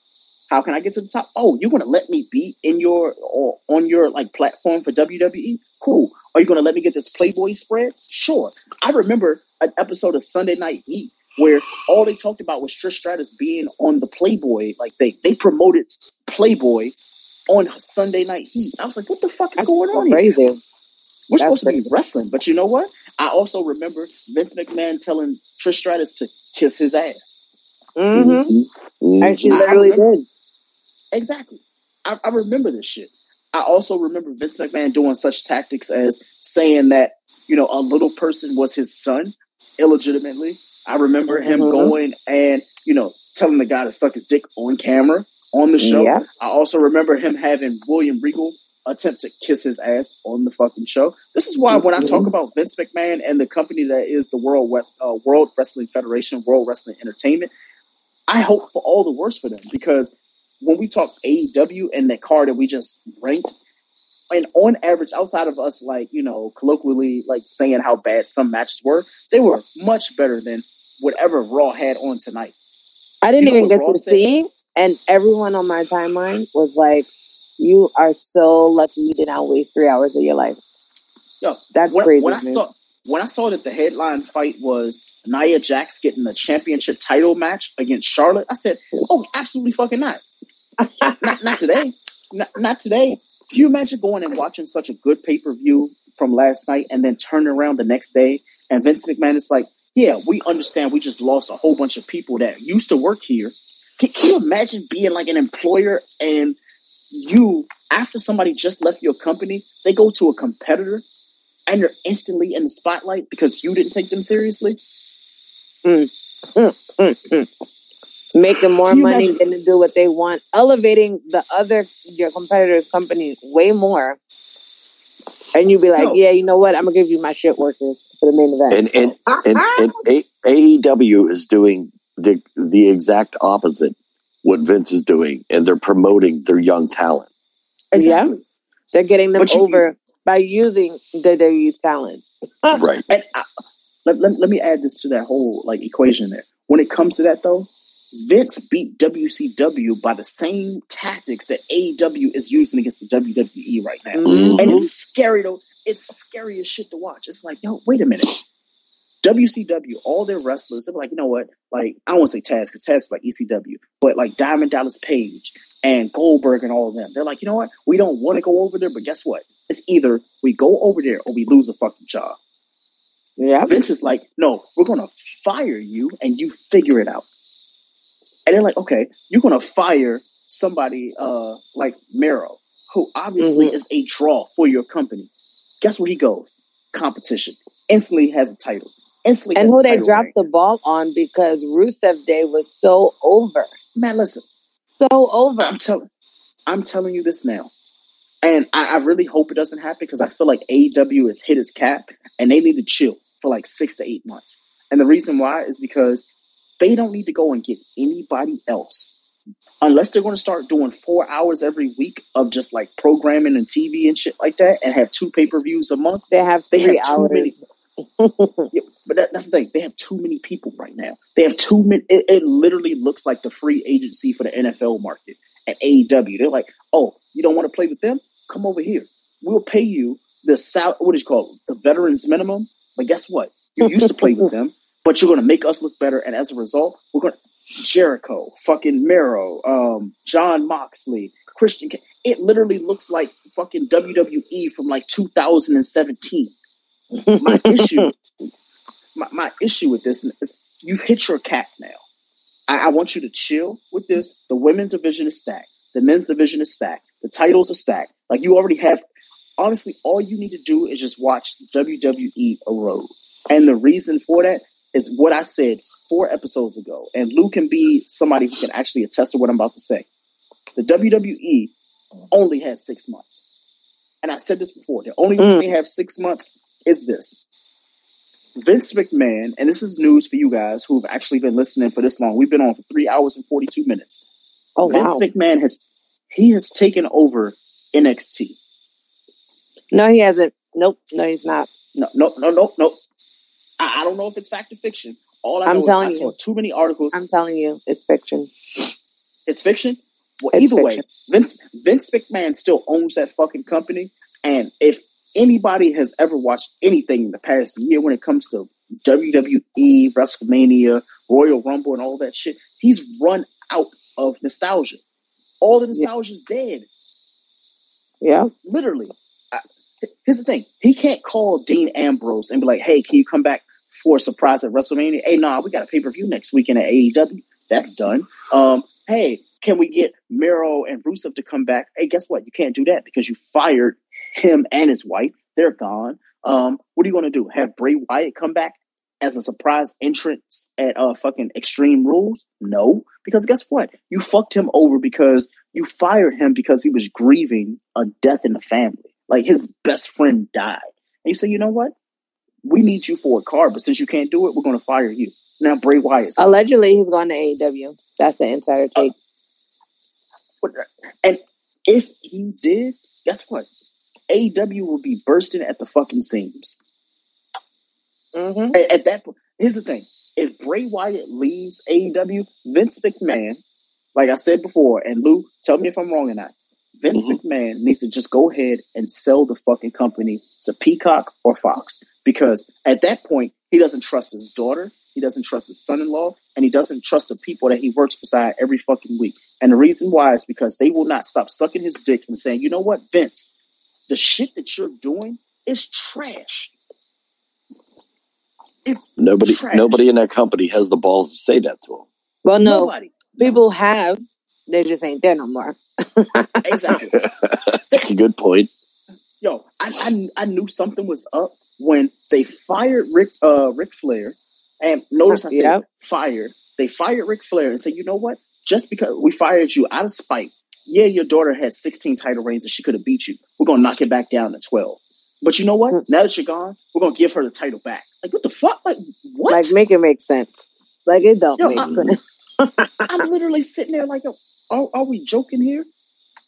How can I get to the top? Oh, you're gonna let me be in your or on your like platform for WWE? Cool. Are you gonna let me get this Playboy spread? Sure. I remember an episode of Sunday Night Heat where all they talked about was Trish Stratus being on the Playboy. Like they they promoted Playboy on Sunday Night Heat. I was like, what the fuck is going on here? Crazy. We're That's supposed to be wrestling, but you know what? I also remember Vince McMahon telling Trish Stratus to kiss his ass. Mm-hmm. And she literally did. Exactly. I, I remember this shit. I also remember Vince McMahon doing such tactics as saying that, you know, a little person was his son illegitimately. I remember him Mhm. going and, you know, telling the guy to suck his dick on camera on the show. Yep. I also remember him having William Regal attempt to kiss his ass on the fucking show. This is why when I talk Mhm. about Vince McMahon and the company that is the World West, uh, World Wrestling Federation, World Wrestling Entertainment, I hope for all the worst for them because when we talk AEW and that card that we just ranked, and on average, outside of us, like you know, colloquially, like saying how bad some matches were, they were much better than whatever Raw had on tonight. I didn't You know even get Raw to said? see, and everyone on my timeline was like, "You are so lucky you did not waste three hours of your life." Yo, That's when, crazy When I saw when I saw that the headline fight was Nia Jax getting the championship title match against Charlotte, I said, "Oh, absolutely fucking not! not, not today! Not, not today! Can you imagine going and watching such a good pay per view from last night and then turning around the next day and Vince McMahon is like, yeah, we understand we just lost a whole bunch of people that used to work here. Can, can you imagine being like an employer and you, after somebody just left your company, they go to a competitor and you're instantly in the spotlight because you didn't take them seriously? Mm. Mm, mm, mm. Making more you money, imagine- getting to do what they want, elevating the other your competitors' company way more. And you'd be like, No. yeah, you know what? I'm gonna give you my shit workers for the main event. and and and, and A- AEW is doing the the exact opposite what Vince is doing, and they're promoting their young talent. Exactly. Yeah, they're getting them you- over by using the WWE talent. Right. And I, let, let, let me add this to that whole like equation there. When it comes to that though, Vince beat WCW by the same tactics that AEW is using against the WWE right now. Mhm. And it's scary though. It's scary as shit to watch. It's like, yo, wait a minute. WCW, all their wrestlers, they're like, you know what? Like, I don't want to say Taz because Taz is like ECW, but like Diamond Dallas Page and Goldberg and all of them, they're like, you know what? We don't want to go over there, but guess what? It's either we go over there or we lose a fucking job. Yeah, Vince is like, no, we're going to fire you and you figure it out. And they're like, okay, you're going to fire somebody uh, like Miro, who obviously Mhm. is a draw for your company. Guess where he goes? Competition. Instantly has a title. Instantly and who they dropped reign. the ball on because Rusev Day was so over, Man, listen, so over. I'm telling, I'm telling you this now, and I, I really hope it doesn't happen because I feel like AEW has hit its cap, and they need to chill for like six to eight months. And the reason why is because they don't need to go and get anybody else unless they're going to start doing four hours every week of just like programming and TV and shit like that, and have two pay per views a month. They have They three have too hours. many. Yeah, but that, that's the thing. They have too many people right now. They have too many. It, it literally looks like the free agency for the NFL market at AEW. They're like, oh, you don't want to play with them? Come over here. We'll pay you the sal- what is it called the veterans minimum. But guess what? You used to play with them, but you're going to make us look better. And as a result, we're going to Jericho, fucking Miro, um, Jon Moxley, Christian. It literally looks like fucking WWE from like 2017 my issue my, my issue with this is you've hit your cap now I, I want you to chill with this the women's division is stacked the men's division is stacked the titles are stacked like you already have honestly all you need to do is just watch wwe erode and the reason for that is what i said four episodes ago and lou can be somebody who can actually attest to what i'm about to say the wwe only has six months and i said this before the only reason Mm. they have six months is this Vince McMahon, and this is news for you guys who have actually been listening for this long. We've been on for three hours and 42 minutes. Oh Vince wow! McMahon has he has taken over NXT. No, he hasn't. Nope. No, he's not. No, no, no, no, no. I, I don't know if it's fact or fiction. All I I'm is telling you. too many articles. I'm telling you, it's fiction. it's fiction. Well, It's either way. Vince Vince McMahon still owns that fucking company. And if anybody has ever watched anything in the past year when it comes to WWE, WrestleMania, Royal Rumble, and all that shit, he's run out of nostalgia. All the nostalgia is dead. Yeah. Literally. I, here's the thing: he can't call Dean Ambrose and be like, "Hey, can you come back for a surprise at WrestleMania?" Hey, nah, we got a pay per view next weekend at AEW. That's done. Um, hey, can we get Miro and Rusev to come back? Hey, guess what? You can't do that because you fired him and his wife. They're gone. Um, what are you going to do? Have Bray Wyatt come back as a surprise entrance at uh fucking Extreme Rules? No, because guess what? You fucked him over because you fired him because he was grieving a death in the family. Like his best friend died. And you say, you know what? We need you for a card, but since you can't do it, we're going to fire you. Now Bray Wyatt. Allegedly, he's going to AEW. That's the insider take. And if he did, guess what? AEW will be bursting at the fucking seams. Mm-hmm. At, at that point, here's the thing: if Bray Wyatt leaves AEW, Vince McMahon, like I said before, and Lou, tell me if I'm wrong or not. Vince McMahon needs to just go ahead and sell the fucking company to Peacock or Fox because at that point he doesn't trust his daughter, he he doesn't trust his son-in-law, and he doesn't trust the people that he works beside every fucking week. And the reason why is because they will not stop sucking his dick and saying, "You know what, Vince, the shit that you're doing is trash." It's Nobody, trash. nobody in that company has the balls to say that to him. Well, no, Nobody. people have. They just ain't there no more. Exactly. Good point. Yo, I, I I knew something was up when they fired Rick uh Ric Flair, and notice I said Yep. fired. They fired Ric Flair and said, you know what? Just because we fired you out of spite, yeah, your daughter had 16 title reigns and she could have beat you. We're gonna knock it back down to 12. But you know what? Mm. Now that you're gone, we're gonna give her the title back. Like what the fuck? Like what? Like, make it make sense. Like, it don't Yo, make I'm- sense. I'm literally sitting there like, yo, are, are we joking here?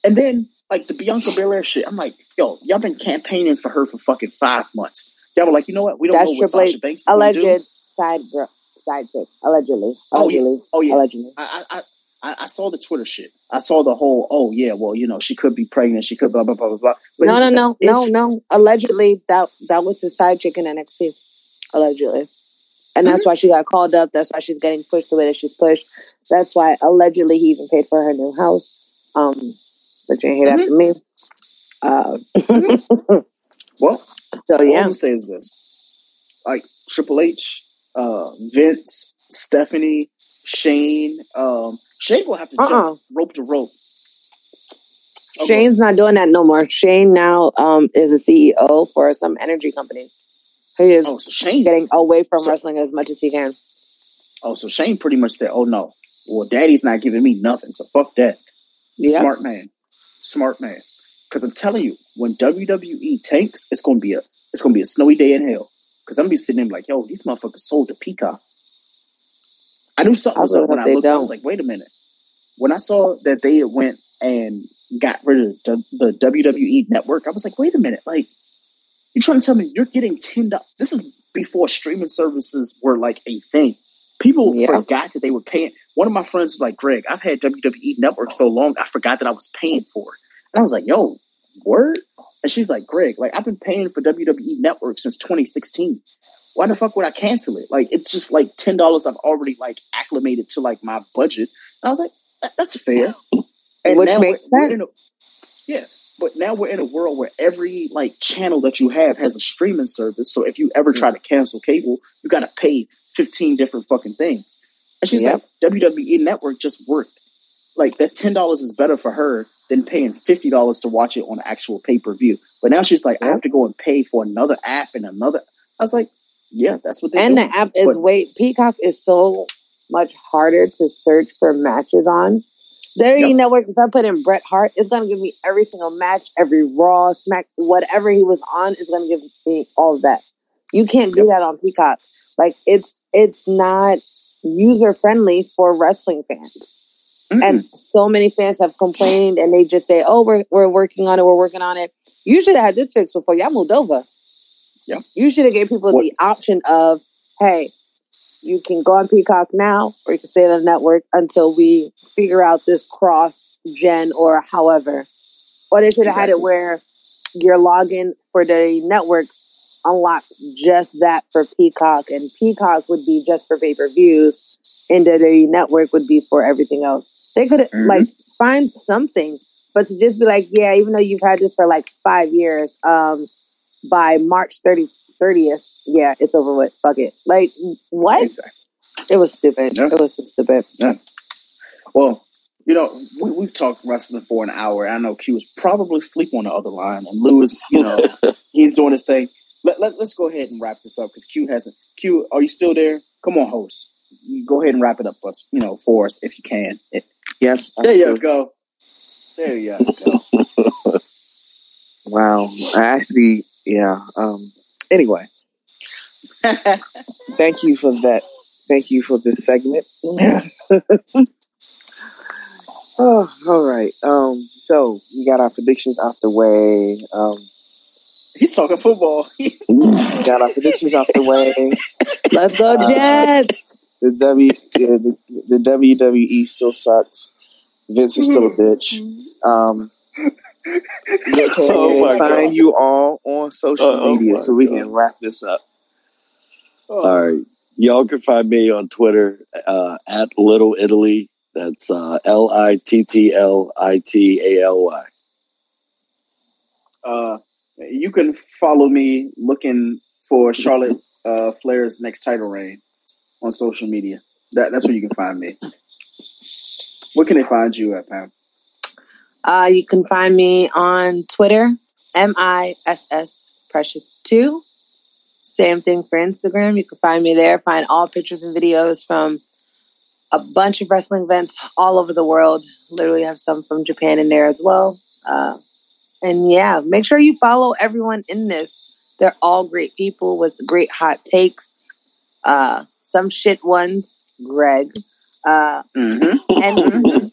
And then like the Bianca Belair shit, I'm like, yo, y'all been campaigning for her for fucking five months. Y'all were like, you know what? We don't That's know what Sasha Banks is gonna do. alleged side gr- side chick. Allegedly. Oh, yeah. Allegedly. Oh yeah, Allegedly. I, I, I, I saw the Twitter shit. I saw the whole. Oh yeah, well you know she could be pregnant. She could blah blah blah blah blah. But No, no, no, if- no, no. Allegedly, that that was his side chick in NXT. Allegedly, and that's why she got called up. That's why she's getting pushed the way that she's pushed. That's why allegedly he even paid for her new house. Um, but you ain't hear that from me. Uh, Well, so all I'm yeah, gonna say is this: like Triple H, uh, Vince, Stephanie, Shane. Um, Shane will have to Uh-uh. jump rope to rope. Oh, Shane's not doing that no more. Shane now um is a CEO for some energy company. He is Oh, so Shane. getting away from So- wrestling as much as he can. Oh, so Shane pretty much said, "Oh no, well, Daddy's not giving me nothing, so fuck that." Yeah. Smart man, smart man. Because I'm telling you, when WWE tanks, it's gonna be a it's gonna be a snowy day in hell. Because I'm gonna be sitting there like, "Yo, these motherfuckers sold to Peacock." I knew something was up when I looked. I was like, "Wait a minute." When I saw that they went and got rid of the, the WWE network, I was like, "Wait a minute!" Like, you're trying to tell me you're getting ten dollars? This is before streaming services were like a thing. People Yeah. forgot that they were paying. One of my friends was like, "Greg, I've had WWE Network so long, I forgot that I was paying for it." And I was like, "Yo, word?" And she's like, "Greg, like I've been paying for WWE Network since 2016. Why the fuck would I cancel it? Like it's just like ten dollars. I've already like acclimated to like my budget." And I was like, that, "That's fair." And Which makes we're a- yeah, but now we're in a world where every like channel that you have has a streaming service. So if you ever mm-hmm. try to cancel cable, you got to pay fifteen different fucking things. And she's Yep. like, WWE Network just worked. Like that ten dollars is better for her than paying fifty dollars to watch it on actual pay per view. But now she's like, I have to go and pay for another app and another. I was like, yeah, that's what they And do. the app is But- way Peacock is so much harder to search for matches on. WWE Yep. Network, if I put in Bret Hart, it's gonna give me every single match, every Raw, Smack, whatever he was on is gonna give me all of that. You can't do that on Peacock. Like it's it's not user friendly for wrestling fans. Mm-mm. And so many fans have complained and they just say, Oh, we're we're working on it, we're working on it. You should have had this fixed before y'all moved over. Yeah. You should have gave people What- the option of, hey, you can go on Peacock now, or you can stay on the network until we figure out this cross gen or however. Or they should have had it where your login for the networks unlocks just that for Peacock, and Peacock would be just for pay per views, and the network would be for everything else. They could Mhm. like find something, but to just be like, yeah, even though you've had this for like five years, um, by March 30, 30th, yeah, it's over with. Fuck it. Like, what? Exactly. It was stupid. Yeah. It was so stupid. Yeah. Well, you know, we, we've talked wrestling for an hour. I know Q is probably asleep on the other line, and Lewis, you know, he's doing his thing. Let, let, let's go ahead and wrap this up because Q hasn't. Q, are you still there? Come on, host. You go ahead and wrap it up, but you know, for us if you can. It- Yes. I'm there you still- go. There you go. Wow. I actually, yeah. Um. Anyway, thank you for that. Thank you for this segment. oh, all right. Um. So we got our predictions out the way. Um. He's talking football. we got our predictions out the way. Let's go, Uh, Jets. The W yeah, the, the WWE still sucks. Vince is still a bitch. Um, they can Oh find God. you all on social Oh media my so we God. can wrap this up. All right. Y'all can find me on Twitter uh, at Little Italy. That's uh, L I T T L I T A L Y. Uh, you can follow me looking for Charlotte uh, Flair's next title reign on social media. That, that's where you can find me. Where can they find you at, Pam? Uh, you can find me on Twitter, M I S S Precious 2. Same thing for Instagram. You can find me there. Find all pictures and videos from a bunch of wrestling events all over the world. Literally have some from Japan in there as well. Uh, and yeah, make sure you follow everyone in this. They're all great people with great hot takes. Uh, some shit ones, Greg. Uh, and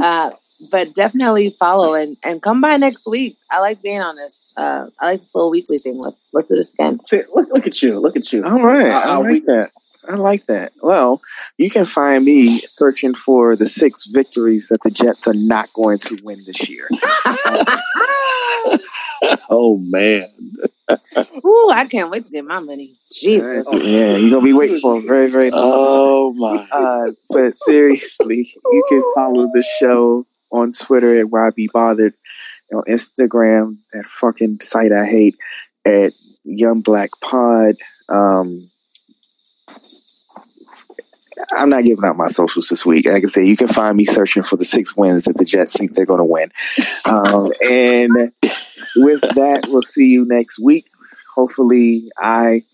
uh, but definitely follow and, and come by next week. I like being on this. Uh, I like this little weekly thing. Let's, let's do this again. Look, look at you. Look at you. All right, Uh, I uh, like we- that. I like that. Well, you can find me searching for the six victories that the Jets are not going to win this year. Oh man. Ooh, I can't wait to get my money. Jesus. Yeah, you're gonna be waiting for a very, very long Oh my. Uh, but seriously, you can follow the show on Twitter at Why Be Bothered, on Instagram, that fucking site I hate, at Young Black Pod. Um, I'm not giving out my socials this week. Like I can say, you can find me searching for the six wins that the Jets think they're going to win. Um, and with that, we'll see you next week. Hopefully, I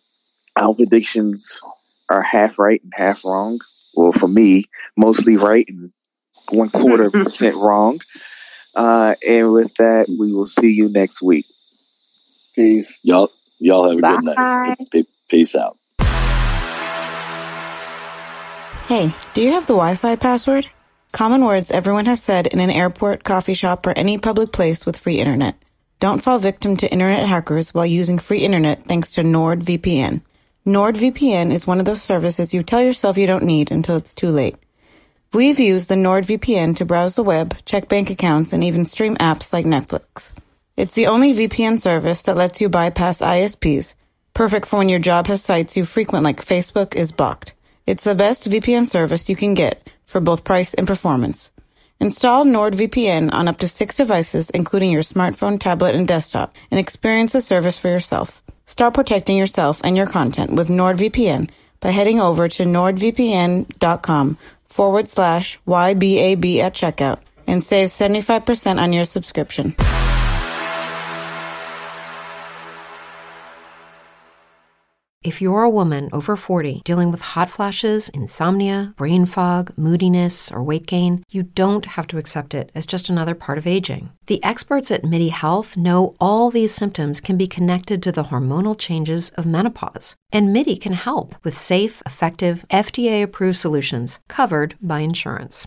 our predictions are half right and half wrong. Well, for me, mostly right and one quarter percent wrong. Uh, and with that, we will see you next week. Peace. Y'all, y'all have a good night. Bye. Pe- Peace out. Hey, do you have the Wi Fi password? Common words everyone has said in an airport, coffee shop, or any public place with free internet. Don't fall victim to internet hackers while using free internet thanks to NordVPN. NordVPN is one of those services you tell yourself you don't need until it's too late. We've used the NordVPN to browse the web, check bank accounts, and even stream apps like Netflix. It's the only VPN service that lets you bypass ISPs, perfect for when your job has sites you frequent like Facebook is blocked. It's the best VPN service you can get for both price and performance. Install NordVPN on up to six devices, including your smartphone, tablet, and desktop, and experience the service for yourself. Start protecting yourself and your content with NordVPN by heading over to nordvpn.com forward slash YBAB at checkout and save 75% on your subscription. If you're a woman over 40 dealing with hot flashes, insomnia, brain fog, moodiness, or weight gain, you don't have to accept it as just another part of aging. The experts at MIDI Health know all these symptoms can be connected to the hormonal changes of menopause. And MIDI can help with safe, effective, FDA approved solutions covered by insurance.